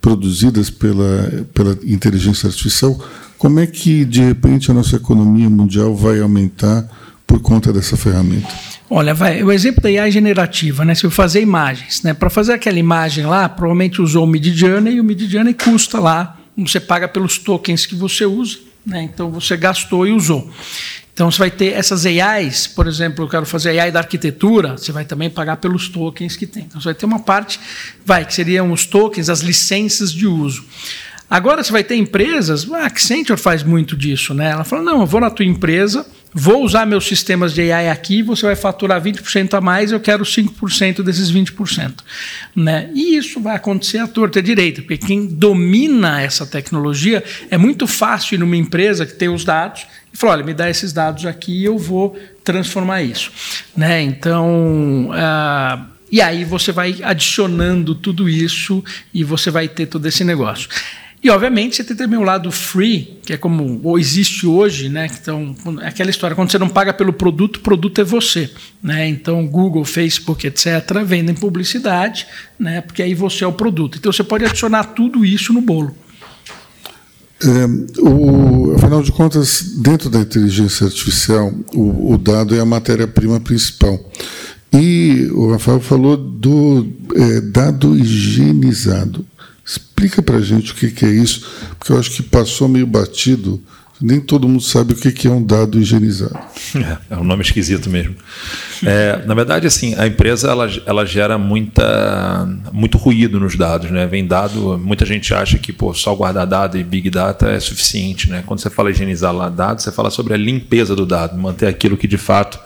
produzidas pela, pela inteligência artificial? Como é que, de repente, a nossa economia mundial vai aumentar por conta dessa ferramenta? Olha, vai, o exemplo da AI generativa, né? Se eu fazer imagens, né? Para fazer aquela imagem lá, provavelmente usou o Midjourney e o Midjourney custa lá, você paga pelos tokens que você usa, né? Então você gastou e usou. Então você vai ter essas AIs, por exemplo, eu quero fazer AI da arquitetura, você vai também pagar pelos tokens que tem. Então você vai ter uma parte, vai, que seriam os tokens, as licenças de uso. Agora você vai ter empresas, a Accenture faz muito disso, né? Ela fala: não, eu vou na tua empresa, vou usar meus sistemas de AI aqui, você vai faturar 20% a mais, eu quero 5% desses 20%. Né? E isso vai acontecer à torta à direita, porque quem domina essa tecnologia é muito fácil ir numa empresa que tem os dados e falar: olha, me dá esses dados aqui e eu vou transformar isso. Né? Então. Uh, e aí você vai adicionando tudo isso e você vai ter todo esse negócio. E, obviamente, você tem também o lado free, que é como ou existe hoje, né? Então, aquela história, quando você não paga pelo produto, o produto é você. Né? Então, Google, Facebook, etc., vendem publicidade, né? porque aí você é o produto. Então, você pode adicionar tudo isso no bolo. É, o, afinal de contas, dentro da inteligência artificial, o, o dado é a matéria-prima principal. E o Rafael falou do é, dado higienizado. Explica para a gente o que, que é isso, porque eu acho que passou meio batido. Nem todo mundo sabe o que, que é um dado higienizado. É, é um nome esquisito mesmo. É, na verdade, assim, a empresa ela, ela gera muita, muito ruído nos dados, né? Vem dado, muita gente acha que pô, só guardar dado e big data é suficiente, né? Quando você fala higienizar lá dados, você fala sobre a limpeza do dado, manter aquilo que de fato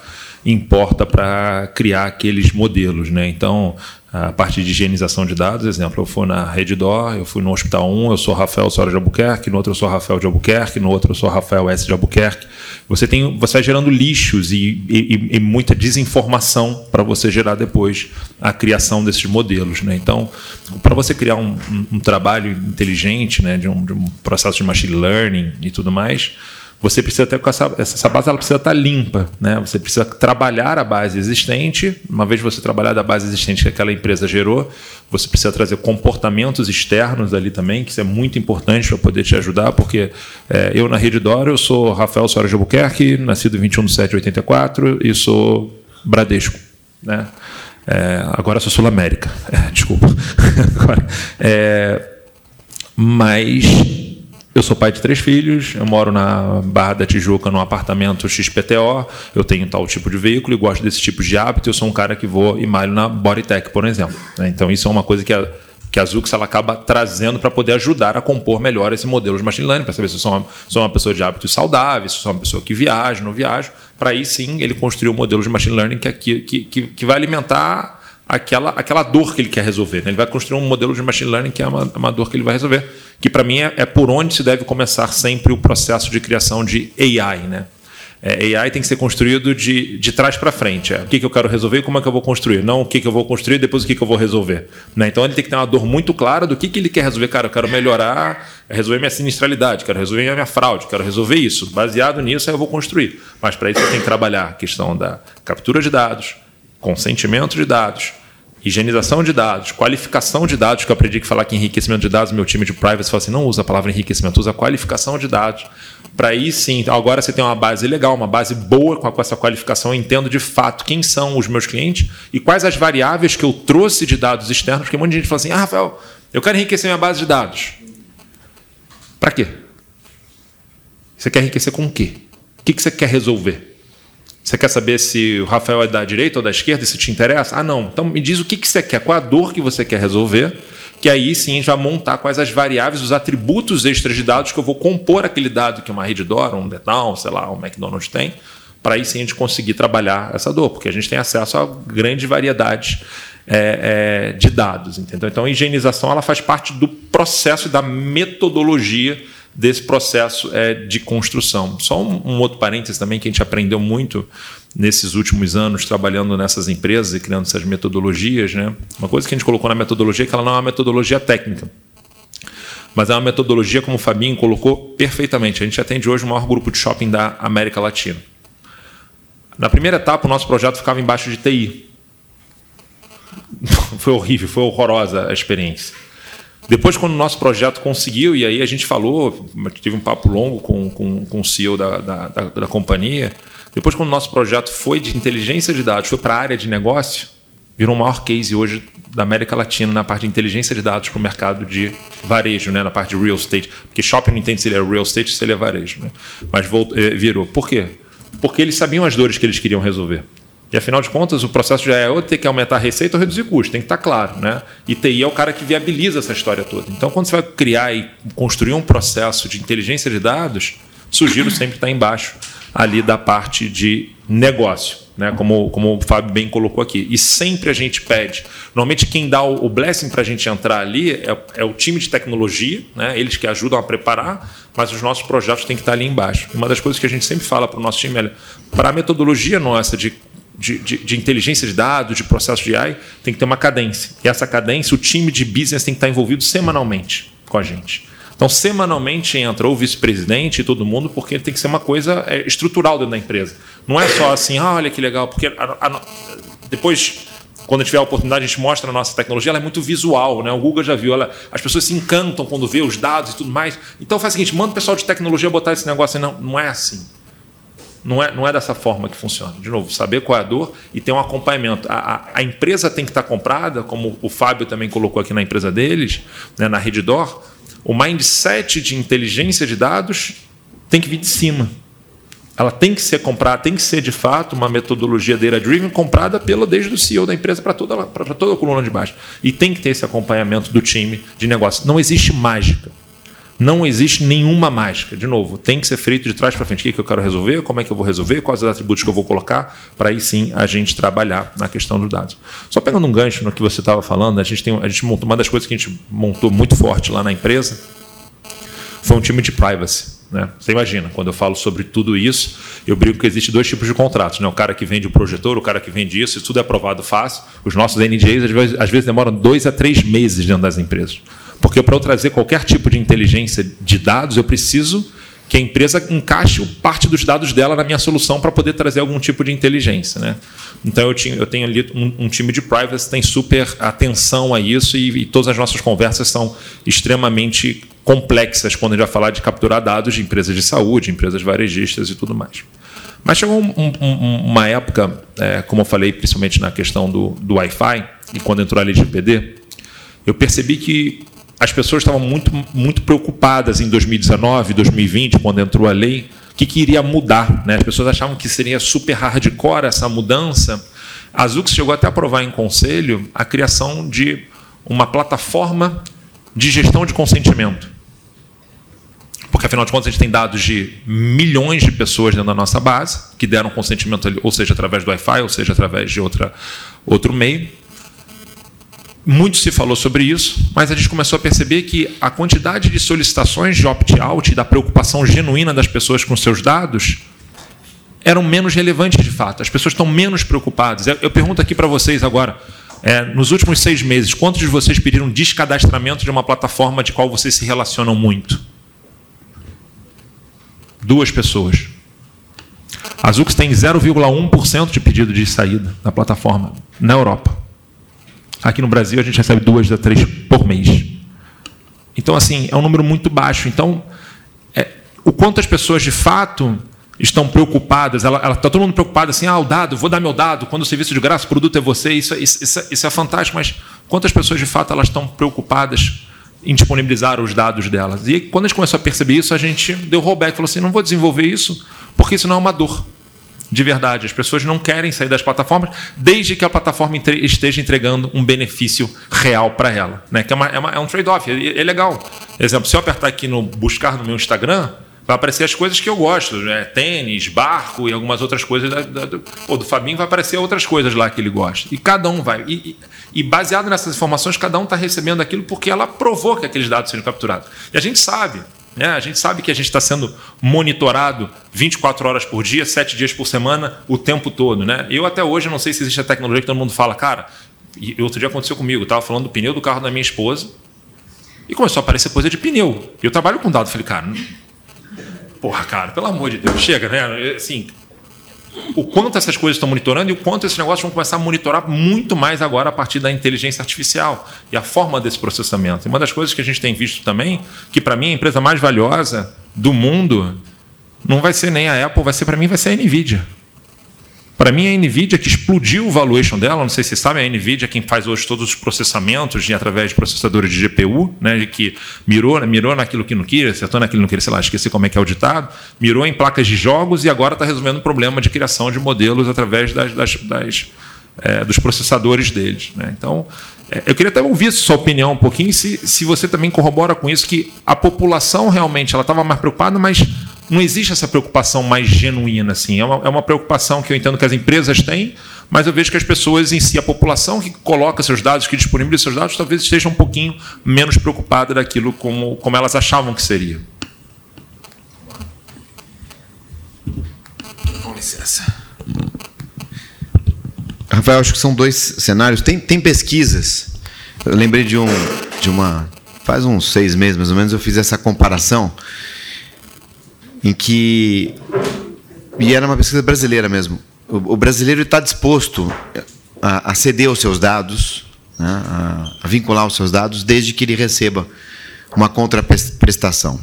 importa para criar aqueles modelos, né? Então, a parte de higienização de dados, exemplo, eu fui na Reddor, eu fui no Hospital 1, eu sou Rafael Soares de Albuquerque, no outro eu sou Rafael de Albuquerque, no outro eu sou Rafael S de Albuquerque. Você tem, você vai gerando lixos e, e, e muita desinformação para você gerar depois a criação desses modelos, né? Então, para você criar um, um, um, trabalho inteligente, né, de um, de um processo de machine learning e tudo mais, você precisa ter essa, essa base ela precisa estar limpa, né? Você precisa trabalhar a base existente. Uma vez você trabalhar da base existente que aquela empresa gerou, você precisa trazer comportamentos externos ali também, que isso é muito importante para poder te ajudar, porque é, eu na Rede Dora eu sou Rafael Soares de Albuquerque, nascido 21 de 7 de 84 e sou Bradesco, né? É, agora sou Sul América, é, desculpa. agora, é, mas eu sou pai de três filhos, eu moro na Barra da Tijuca, num apartamento XPTO, eu tenho tal tipo de veículo e gosto desse tipo de hábito, eu sou um cara que vou e malho na Bodytech, por exemplo. Né? Então, isso é uma coisa que a, que a Zux ela acaba trazendo para poder ajudar a compor melhor esse modelo de machine learning, para saber se eu sou uma, sou uma pessoa de hábitos saudáveis, se eu sou uma pessoa que viaja, não viajo, para aí sim ele construir um modelo de machine learning que, que, que, que vai alimentar aquela, aquela dor que ele quer resolver. Né? Ele vai construir um modelo de machine learning que é uma, uma dor que ele vai resolver, que para mim é, é, por onde se deve começar sempre o processo de criação de AI. Né? É, AI tem que ser construído de, de trás para frente. É, o que, que eu quero resolver e como é que eu vou construir. Não o que, que eu vou construir depois o que, que eu vou resolver. Né? Então ele tem que ter uma dor muito clara do que, que ele quer resolver. Cara, eu quero melhorar, resolver minha sinistralidade, quero resolver minha fraude, quero resolver isso. Baseado nisso, aí eu vou construir. Mas para isso eu tenho que trabalhar a questão da captura de dados, consentimento de dados, higienização de dados, qualificação de dados, que eu aprendi que falar que enriquecimento de dados, meu time de privacy fala assim, não usa a palavra enriquecimento, usa qualificação de dados. Para aí sim, agora você tem uma base legal, uma base boa com, essa qualificação, eu entendo de fato quem são os meus clientes e quais as variáveis que eu trouxe de dados externos, porque um monte de gente fala assim, ah, Rafael, eu quero enriquecer minha base de dados. Para quê? Você quer enriquecer com o quê? O que você quer resolver? Você quer saber se o Rafael é da direita ou da esquerda se te interessa? Ah, não. Então me diz o que, que você quer, qual a dor que você quer resolver, que aí sim vai montar quais as variáveis, os atributos extras de dados que eu vou compor aquele dado que uma Reddor, um Detal, sei lá, um McDonald's tem, para aí sim a gente conseguir trabalhar essa dor, porque a gente tem acesso a grande variedade é, é, de dados, entendeu? Então a higienização ela faz parte do processo e da metodologia desse processo é, de construção. Só um, um, outro parênteses também que a gente aprendeu muito nesses últimos anos trabalhando nessas empresas e criando essas metodologias. Né? Uma coisa que a gente colocou na metodologia é que ela não é uma metodologia técnica. Mas é uma metodologia, como o Fabinho colocou perfeitamente. A gente atende hoje o maior grupo de shopping da América Latina. Na primeira etapa, o nosso projeto ficava embaixo de TI. Foi horrível, foi horrorosa a experiência. Depois, quando o nosso projeto conseguiu, e aí a gente falou, tive um papo longo com, com, com o CEO da, da, da, da companhia. Depois, quando o nosso projeto foi de inteligência de dados, foi para a área de negócio, virou o maior case hoje da América Latina na parte de inteligência de dados para o mercado de varejo, né, na parte de real estate. Porque shopping não entende se ele é real estate se ele é varejo. Né? Mas voltou, eh, virou. Por quê? Porque eles sabiam as dores que eles queriam resolver. E afinal de contas, o processo já é ou ter que aumentar a receita ou reduzir custo, tem que estar claro. Né? E TI é o cara que viabiliza essa história toda. Então, quando você vai criar e construir um processo de inteligência de dados, sugiro sempre estar embaixo ali da parte de negócio, né? como, como o Fábio bem colocou aqui. E sempre a gente pede. Normalmente, quem dá o, blessing para a gente entrar ali é, é, o time de tecnologia, né? eles que ajudam a preparar, mas os nossos projetos têm que estar ali embaixo. Uma das coisas que a gente sempre fala para o nosso time é para a metodologia nossa de de, de, de, inteligência de dados, de processo de AI, tem que ter uma cadência. E essa cadência, o time de business tem que estar envolvido semanalmente com a gente. Então, semanalmente entra o vice-presidente e todo mundo, porque tem que ser uma coisa é, estrutural dentro da empresa. Não é só assim, ah, olha que legal, porque a, a, depois quando tiver a oportunidade, a gente mostra a nossa tecnologia, ela é muito visual, né? O Google já viu, ela, as pessoas se encantam quando vê os dados e tudo mais. Então faz o seguinte, manda o pessoal de tecnologia botar esse negócio. Não, não é assim. Não é, não é dessa forma que funciona. De novo, saber qual é a dor e ter um acompanhamento. A, a, a empresa tem que estar comprada, como o Fábio também colocou aqui na empresa deles, né, na Reddor. O mindset de inteligência de dados tem que vir de cima. Ela tem que ser comprada, tem que ser de fato uma metodologia data-driven comprada pelo desde o CEO da empresa para toda, toda a coluna de baixo. E tem que ter esse acompanhamento do time de negócio. Não existe mágica. Não existe nenhuma mágica. De novo, tem que ser feito de trás para frente. O que eu quero resolver? Como é que eu vou resolver? Quais os atributos que eu vou colocar? Para aí sim a gente trabalhar na questão dos dados. Só pegando um gancho no que você estava falando, a gente, tem, a gente montou uma das coisas que a gente montou muito forte lá na empresa foi um time de privacy. Né? Você imagina, quando eu falo sobre tudo isso, eu brigo que existe dois tipos de contratos. Né? O cara que vende o projetor, o cara que vende isso, isso tudo é aprovado fácil. Os nossos NDAs às vezes, às vezes demoram dois a três meses dentro das empresas. Porque para eu trazer qualquer tipo de inteligência de dados, eu preciso que a empresa encaixe parte dos dados dela na minha solução para poder trazer algum tipo de inteligência. Né? Então eu, tenho ali um, time de privacy tem super atenção a isso e, todas as nossas conversas são extremamente complexas quando a gente vai falar de capturar dados de empresas de saúde, empresas varejistas e tudo mais. Mas chegou um, um, uma época, é, como eu falei, principalmente na questão do, do Wi-Fi, e quando entrou a LGPD, eu percebi que as pessoas estavam muito, muito preocupadas em 2019, 2020, quando entrou a lei, que, que iria mudar. Né? As pessoas achavam que seria super hardcore essa mudança. A Zux chegou até a aprovar em conselho a criação de uma plataforma de gestão de consentimento. Porque, afinal de contas, a gente tem dados de milhões de pessoas dentro da nossa base, que deram consentimento, ou seja, através do Wi-Fi, ou seja, através de outra, outro meio. Muito se falou sobre isso, mas a gente começou a perceber que a quantidade de solicitações de opt-out e da preocupação genuína das pessoas com seus dados eram menos relevantes de fato. As pessoas estão menos preocupadas. Eu pergunto aqui para vocês agora: é, nos últimos seis meses, quantos de vocês pediram descadastramento de uma plataforma de qual vocês se relacionam muito? Duas pessoas. A Zux tem 0,1% de pedido de saída da plataforma na Europa. Aqui no Brasil a gente recebe duas a três por mês. Então, assim, é um número muito baixo. Então, é, o quanto as pessoas de fato estão preocupadas, ela está todo mundo preocupado assim, ah, o dado, vou dar meu dado, quando o serviço de graça, o produto é você, isso, isso, isso, isso é fantástico, mas quantas pessoas de fato elas estão preocupadas em disponibilizar os dados delas? E quando a gente começou a perceber isso, a gente deu rollback, falou assim, não vou desenvolver isso, porque isso não é uma dor de verdade. As pessoas não querem sair das plataformas desde que a plataforma esteja entregando um benefício real para ela. Né? Que é, uma, é, uma, é um trade-off, é, é, legal. Exemplo, se eu apertar aqui no buscar no meu Instagram, vai aparecer as coisas que eu gosto, né? tênis, barco e algumas outras coisas. Da, da, do, pô, do Fabinho vai aparecer outras coisas lá que ele gosta. E cada um vai. E, e, e baseado nessas informações, cada um está recebendo aquilo porque ela provou que aqueles dados sejam capturados. E a gente sabe Né? A gente sabe que a gente está sendo monitorado 24 horas por dia, 7 dias por semana, o tempo todo. Né? Eu até hoje não sei se existe a tecnologia que todo mundo fala, cara. E outro dia aconteceu comigo, estava falando do pneu do carro da minha esposa e começou a aparecer coisa de pneu. Eu trabalho com dado, falei, cara, porra, cara, pelo amor de Deus, chega, né? Assim, o quanto essas coisas estão monitorando e o quanto esses negócios vão começar a monitorar muito mais agora a partir da inteligência artificial e a forma desse processamento. E uma das coisas que a gente tem visto também, que para mim a empresa mais valiosa do mundo não vai ser nem a Apple, vai ser para mim vai ser a Nvidia. Para mim, a NVIDIA que explodiu o valuation dela, não sei se vocês sabem, a NVIDIA é quem faz hoje todos os processamentos de, através de processadores de GPU, né, que mirou, mirou naquilo que não queria, acertou naquilo que não queria, sei lá, esqueci como é que é o ditado, mirou em placas de jogos e agora está resolvendo o problema de criação de modelos através das, das, das é, dos processadores deles. Né? Então, é, eu queria até ouvir sua opinião um pouquinho, se, se você também corrobora com isso, que a população realmente ela estava mais preocupada, mas não existe essa preocupação mais genuína. Assim. É, uma, é uma preocupação que eu entendo que as empresas têm, mas eu vejo que as pessoas em si, a população que coloca seus dados, que disponibiliza seus dados, talvez esteja um pouquinho menos preocupada daquilo como, como elas achavam que seria. Com licença. Rafael, acho que são dois cenários. Tem, tem pesquisas. Eu lembrei de, um, de uma. Faz uns seis meses mais ou menos, eu fiz essa comparação em que. E era uma pesquisa brasileira mesmo. O, o brasileiro está disposto a, a, ceder os seus dados, né, a, a vincular os seus dados, desde que ele receba uma contraprestação.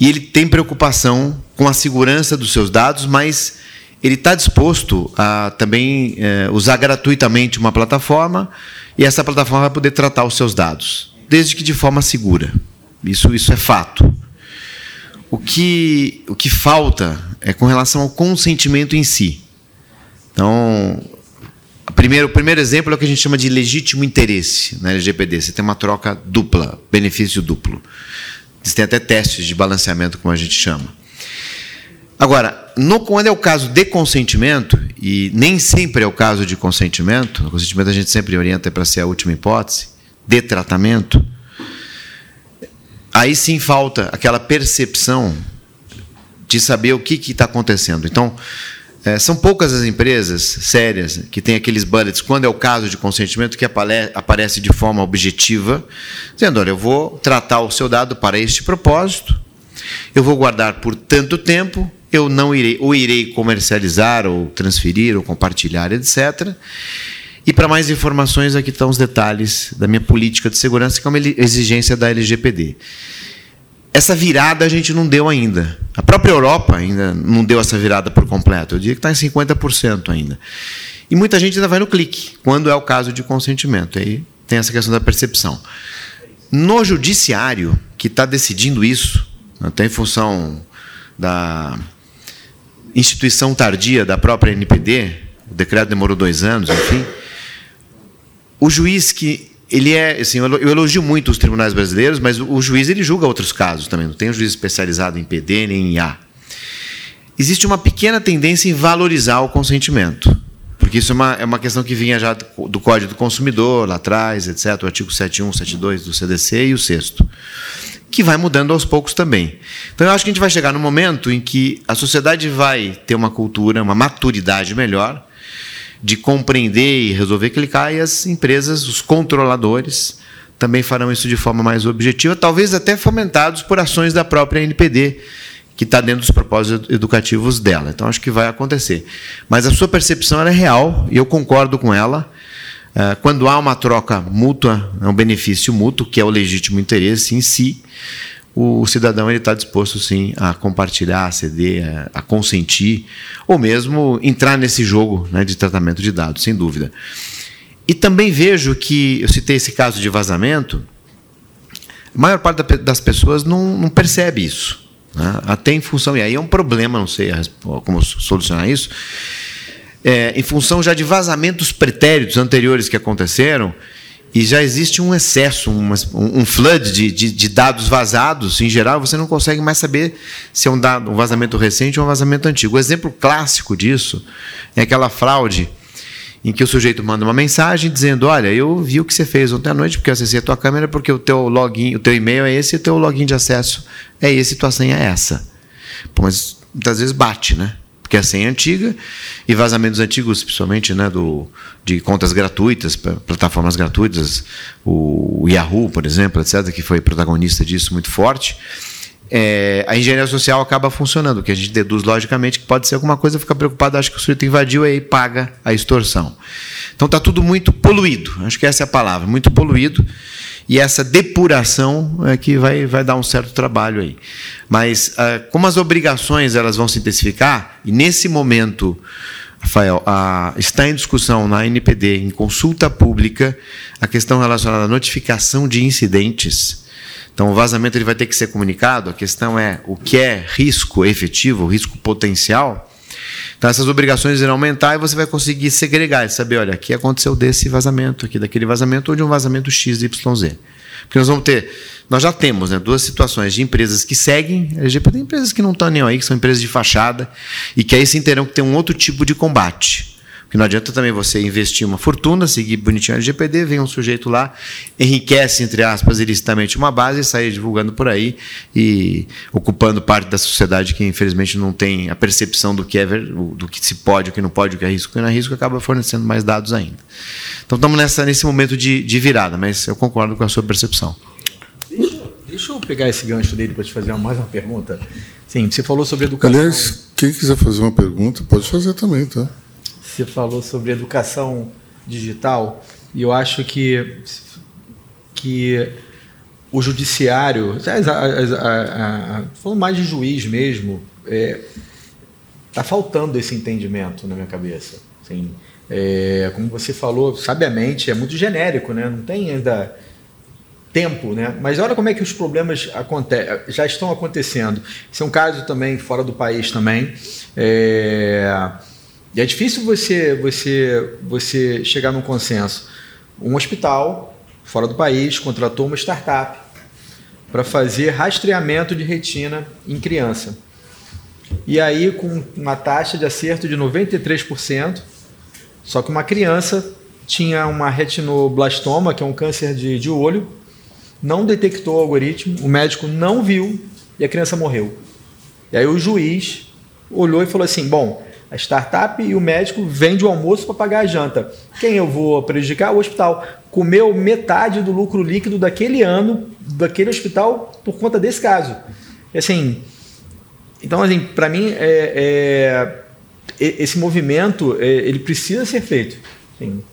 E ele tem preocupação com a segurança dos seus dados, mas ele está disposto a também é, usar gratuitamente uma plataforma e essa plataforma vai poder tratar os seus dados, desde que de forma segura. Isso, isso é fato. O que, o que falta é com relação ao consentimento em si. Então, primeiro, o primeiro exemplo é o que a gente chama de legítimo interesse na LGPD. Você tem uma troca dupla, benefício duplo. Existem até testes de balanceamento, como a gente chama. Agora, no, quando é o caso de consentimento, e nem sempre é o caso de consentimento, o consentimento a gente sempre orienta para ser a última hipótese, de tratamento, aí sim falta aquela percepção de saber o que está acontecendo. Então, é, são poucas as empresas sérias que têm aqueles bullets, quando é o caso de consentimento, que aparece de forma objetiva, dizendo: olha, eu vou tratar o seu dado para este propósito, eu vou guardar por tanto tempo, eu não irei, ou irei comercializar, ou transferir, ou compartilhar, etc. E para mais informações, aqui estão os detalhes da minha política de segurança, que é uma exigência da LGPD. Essa virada a gente não deu ainda. A própria Europa ainda não deu essa virada por completo. Eu diria que está em 50% ainda. E muita gente ainda vai no clique, quando é o caso de consentimento. Aí tem essa questão da percepção. No judiciário, que está decidindo isso, até em função da instituição tardia da própria NPD, o decreto demorou dois anos, enfim. O juiz que ele é, assim, eu elogio muito os tribunais brasileiros, mas o juiz ele julga outros casos também. Não tem um juiz especializado em PD nem em IA. Existe uma pequena tendência em valorizar o consentimento, porque isso é uma, é uma questão que vinha já do Código do Consumidor lá atrás, etc. O artigo 71, 72 do CDC e o sexto que vai mudando aos poucos também. Então eu acho que a gente vai chegar no momento em que a sociedade vai ter uma cultura, uma maturidade melhor de compreender e resolver clicar e as empresas, os controladores, também farão isso de forma mais objetiva, talvez até fomentados por ações da própria NPD, que está dentro dos propósitos educativos dela. Então acho que vai acontecer. Mas a sua percepção é real e eu concordo com ela. É, quando há uma troca mútua, é um benefício mútuo, que é o legítimo interesse em si, o cidadão está disposto sim a compartilhar, a ceder, a, consentir, ou mesmo entrar nesse jogo né, de tratamento de dados, sem dúvida. E também vejo que, eu citei esse caso de vazamento, a maior parte das pessoas não, não percebe isso. Né? Até em função, e aí é um problema, não sei como solucionar isso, é, em função já de vazamentos pretéritos anteriores que aconteceram, e já existe um excesso, um, um flood de, de, de, dados vazados, em geral, você não consegue mais saber se é um, dado, um vazamento recente ou um vazamento antigo. O exemplo clássico disso é aquela fraude em que o sujeito manda uma mensagem dizendo: Olha, eu vi o que você fez ontem à noite, porque eu acessei a tua câmera, porque o teu login, o teu e-mail é esse, o teu login de acesso é esse, e tua senha é essa. Pô, mas muitas vezes bate, né? Porque a senha é antiga e vazamentos antigos, principalmente né, do, de contas gratuitas, plataformas gratuitas, o Yahoo, por exemplo, etc., que foi protagonista disso muito forte é, a engenharia social acaba funcionando, que a gente deduz logicamente que pode ser alguma coisa, fica preocupado, acha que o sujeito invadiu e aí paga a extorsão. Então está tudo muito poluído, acho que essa é a palavra, muito poluído, e essa depuração é que vai, vai dar um certo trabalho aí. Mas ah, como as obrigações elas vão se intensificar, e nesse momento, Rafael, está em discussão na NPD, em consulta pública, a questão relacionada à notificação de incidentes então, o vazamento ele vai ter que ser comunicado. A questão é o que é risco efetivo, risco potencial. Então, essas obrigações irão aumentar e você vai conseguir segregar e saber: olha, aqui aconteceu desse vazamento, aqui daquele vazamento, ou de um vazamento XYZ. Porque nós vamos ter, nós já temos né, duas situações de empresas que seguem LGPD empresas que não estão nem aí, que são empresas de fachada, e que aí sim terão que ter um outro tipo de combate. Porque não adianta também você investir uma fortuna, seguir bonitinho a LGPD, vem um sujeito lá, enriquece, entre aspas, ilicitamente uma base e sai divulgando por aí e ocupando parte da sociedade que, infelizmente, não tem a percepção do que é do que se pode, o que não pode, o que é risco, o que não é risco, acaba fornecendo mais dados ainda. Então estamos nessa, nesse momento de, de virada, mas eu concordo com a sua percepção. Deixa, deixa eu pegar esse gancho dele para te fazer mais uma pergunta. Sim, você falou sobre educação. Aliás, quem quiser fazer uma pergunta, pode fazer também, tá? Você falou sobre educação digital e eu acho que, que o judiciário, falando mais de juiz mesmo, está é, faltando esse entendimento na minha cabeça. Assim, é, como você falou, sabiamente, é muito genérico, né? não tem ainda tempo, né? Mas olha como é que os problemas já estão acontecendo. Isso é um caso também fora do país também. É, e é difícil você, você, você chegar num consenso. Um hospital fora do país contratou uma startup para fazer rastreamento de retina em criança. E aí, com uma taxa de acerto de 93%, só que uma criança tinha uma retinoblastoma, que é um câncer de, de olho, não detectou o algoritmo, o médico não viu e a criança morreu. E aí o juiz olhou e falou assim: bom, a startup e o médico vende o almoço para pagar a janta. Quem eu vou prejudicar? O hospital. Comeu metade do lucro líquido daquele ano, daquele hospital, por conta desse caso. Assim, então, assim, para mim, é, é, esse movimento é, ele precisa ser feito. Sim.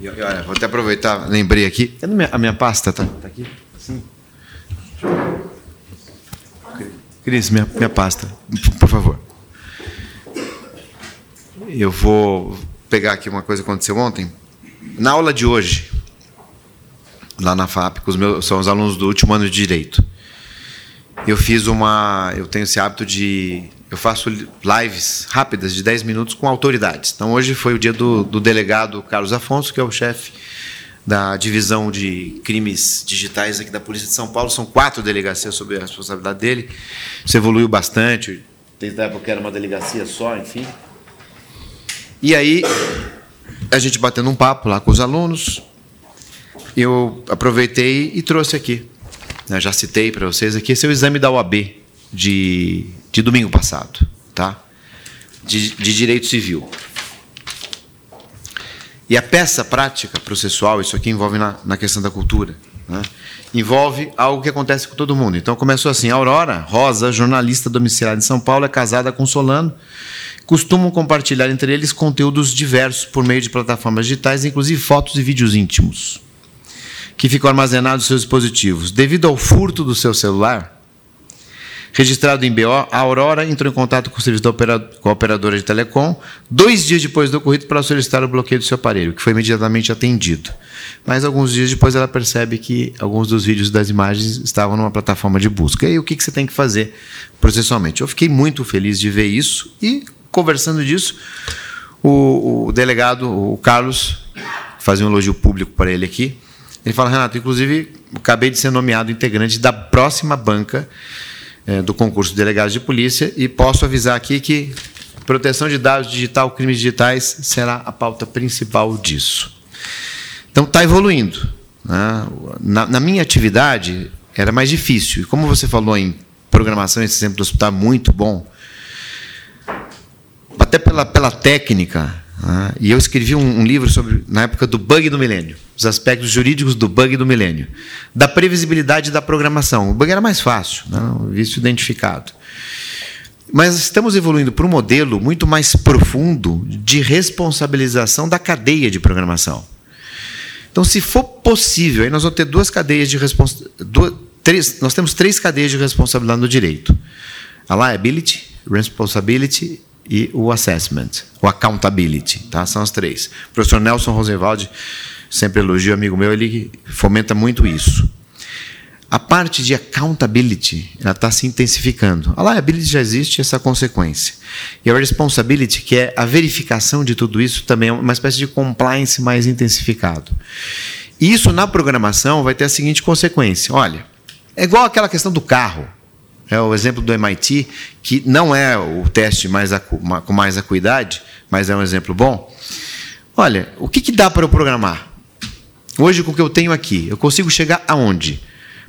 E, olha, vou até aproveitar, lembrei aqui. A minha, a minha pasta tá, tá aqui? Sim. Cris, minha, minha pasta, por favor. Eu vou pegar aqui uma coisa que aconteceu ontem. Na aula de hoje, lá na FAP, com os meus, são os alunos do último ano de Direito, eu fiz uma. Eu tenho esse hábito de. Eu faço lives rápidas de 10 minutos com autoridades. Então, hoje foi o dia do, do delegado Carlos Afonso, que é o chefe da divisão de crimes digitais aqui da Polícia de São Paulo. São quatro delegacias sob a responsabilidade dele. Isso evoluiu bastante. Desde a época era uma delegacia só, enfim. E aí, a gente batendo um papo lá com os alunos, eu aproveitei e trouxe aqui. Né, já citei para vocês aqui, esse é o exame da OAB de, de domingo passado, tá? De, de direito civil. E a peça prática processual, isso aqui envolve na, na questão da cultura, né? envolve algo que acontece com todo mundo. Então começou assim: Aurora Rosa, jornalista domiciliada em São Paulo, é casada com Solano costumam compartilhar entre eles conteúdos diversos por meio de plataformas digitais, inclusive fotos e vídeos íntimos, que ficam armazenados em seus dispositivos. Devido ao furto do seu celular, registrado em BO, a Aurora entrou em contato com o serviço da operadora, com a operadora de telecom dois dias depois do ocorrido para solicitar o bloqueio do seu aparelho, que foi imediatamente atendido. Mas alguns dias depois ela percebe que alguns dos vídeos das imagens estavam numa plataforma de busca. E aí o que você tem que fazer processualmente? Eu fiquei muito feliz de ver isso e conversando disso, o, o delegado, o Carlos, fazia um elogio público para ele aqui. Ele fala, Renato, inclusive, acabei de ser nomeado integrante da próxima banca é, do concurso de delegados de polícia e posso avisar aqui que proteção de dados digital, crimes digitais será a pauta principal disso. Então está evoluindo. né? Na, na minha atividade era mais difícil. E como você falou em programação, esse exemplo do hospital é muito bom. Até pela, pela técnica. Né? E eu escrevi um, um livro sobre na época do bug do milênio, os aspectos jurídicos do bug do milênio, da previsibilidade da programação. O bug era mais fácil, né? o vício identificado. Mas estamos evoluindo para um modelo muito mais profundo de responsabilização da cadeia de programação. Então, se for possível, aí nós vamos ter duas cadeias de responsabilidade. Nós temos três cadeias de responsabilidade no direito: a liability, responsibility e o assessment, o accountability. Tá? São as três. O professor Nelson Rosenwald, sempre elogio, amigo meu, ele fomenta muito isso. A parte de accountability ela está se intensificando. A liability já existe essa consequência. E a responsibility, que é a verificação de tudo isso, também é uma espécie de compliance mais intensificado. E isso na programação vai ter a seguinte consequência: olha, é igual aquela questão do carro. É o exemplo do MIT, que não é o teste mais com mais acuidade, mas é um exemplo bom. Olha, o que, que dá para eu programar? Hoje, com o que eu tenho aqui, eu consigo chegar aonde?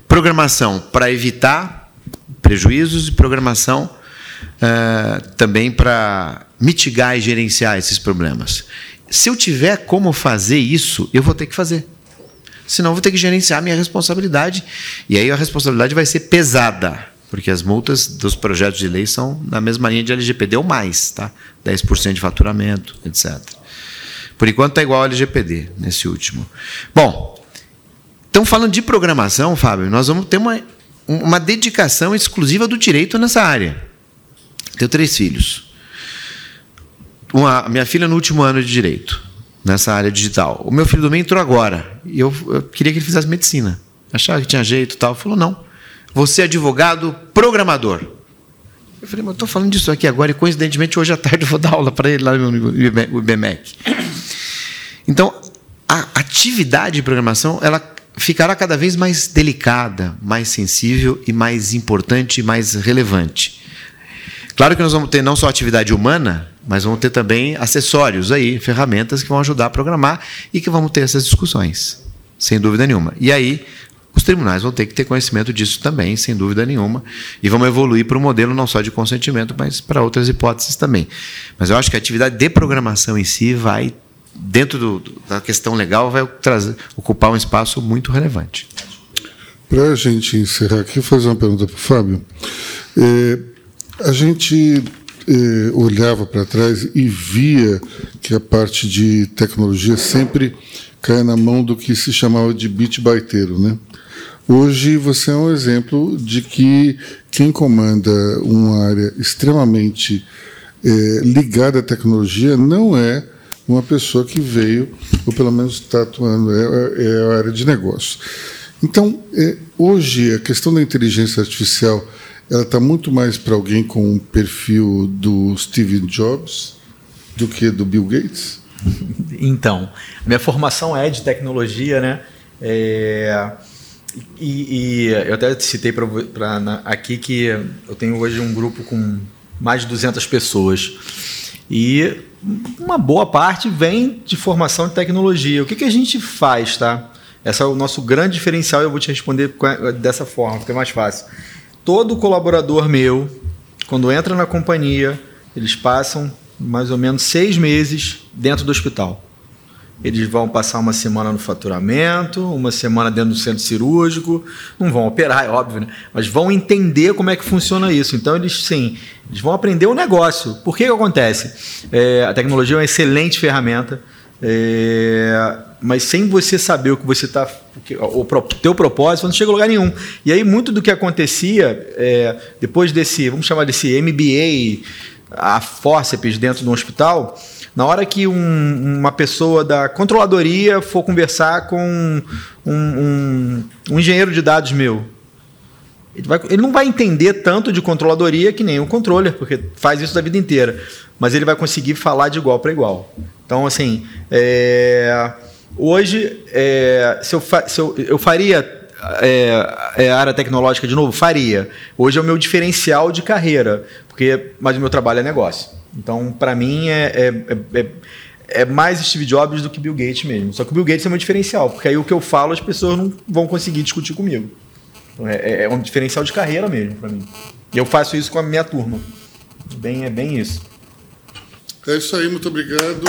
Programação para evitar prejuízos e programação eh, também para mitigar e gerenciar esses problemas. Se eu tiver como fazer isso, eu vou ter que fazer. Senão, eu vou ter que gerenciar minha responsabilidade. E aí a responsabilidade vai ser pesada, porque as multas dos projetos de lei são na mesma linha de LGPD ou mais, tá? 10% de faturamento, etc. Por enquanto está igual ao LGPD, nesse último. Bom, então falando de programação, Fábio, nós vamos ter uma, uma dedicação exclusiva do direito nessa área. Tenho três filhos. Uma, minha filha no último ano de direito, nessa área digital. O meu filho do meio entrou agora. E eu, eu queria que ele fizesse medicina. Achava que tinha jeito e tal. Falou, não. Você é advogado programador. Eu falei, mas eu estou falando disso aqui agora e coincidentemente hoje à tarde eu vou dar aula para ele lá no IBMEC. Então, a atividade de programação ela ficará cada vez mais delicada, mais sensível e mais importante mais relevante. Claro que nós vamos ter não só atividade humana, mas vamos ter também acessórios aí, ferramentas que vão ajudar a programar e que vamos ter essas discussões, sem dúvida nenhuma. E aí os tribunais vão ter que ter conhecimento disso também, sem dúvida nenhuma, e vamos evoluir para um modelo não só de consentimento, mas para outras hipóteses também. Mas eu acho que a atividade de programação em si vai dentro do, da questão legal vai trazer, ocupar um espaço muito relevante. Para a gente encerrar aqui, fazer uma pergunta para o Fábio. É, a gente é, olhava para trás e via que a parte de tecnologia sempre cai na mão do que se chamava de bit baiteiro, né? Hoje você é um exemplo de que quem comanda uma área extremamente é, ligada à tecnologia não é uma pessoa que veio, ou pelo menos está atuando, é, é a área de negócio. Então, é, hoje, a questão da inteligência artificial ela está muito mais para alguém com o perfil do Steve Jobs do que do Bill Gates? Então, minha formação é de tecnologia, né? É, e, e, eu até citei pra, pra, na, aqui que eu tenho hoje um grupo com mais de 200 pessoas. E uma boa parte vem de formação de tecnologia. O que, que a gente faz, tá? Esse é o nosso grande diferencial e eu vou te responder dessa forma, fica mais fácil. Todo colaborador meu, quando entra na companhia, eles passam mais ou menos seis meses dentro do hospital. Eles vão passar uma semana no faturamento, uma semana dentro do centro cirúrgico, não vão operar, é óbvio, né? mas vão entender como é que funciona isso. Então, eles sim, eles vão aprender o negócio. Por que, que acontece? É, a tecnologia é uma excelente ferramenta, é, mas sem você saber o que você está. O teu propósito, não chega a lugar nenhum. E aí, muito do que acontecia, é, depois desse, vamos chamar desse MBA, a fórceps dentro de um hospital, na hora que um, uma pessoa da controladoria for conversar com um, um, um engenheiro de dados meu, ele, vai, ele, não vai entender tanto de controladoria que nem o controller, porque faz isso da vida inteira. Mas ele vai conseguir falar de igual para igual. Então, assim, é, hoje, é, se, eu, se eu, eu faria é, é, área tecnológica de novo? Faria. Hoje é o meu diferencial de carreira, porque mas o meu trabalho é negócio. Então, para mim, é, é, é, é, mais Steve Jobs do que Bill Gates mesmo. Só que o Bill Gates é meu diferencial, porque aí o que eu falo as pessoas não vão conseguir discutir comigo. Então, é, é um diferencial de carreira mesmo para mim. E eu faço isso com a minha turma. Bem, é bem isso. É isso aí, muito obrigado.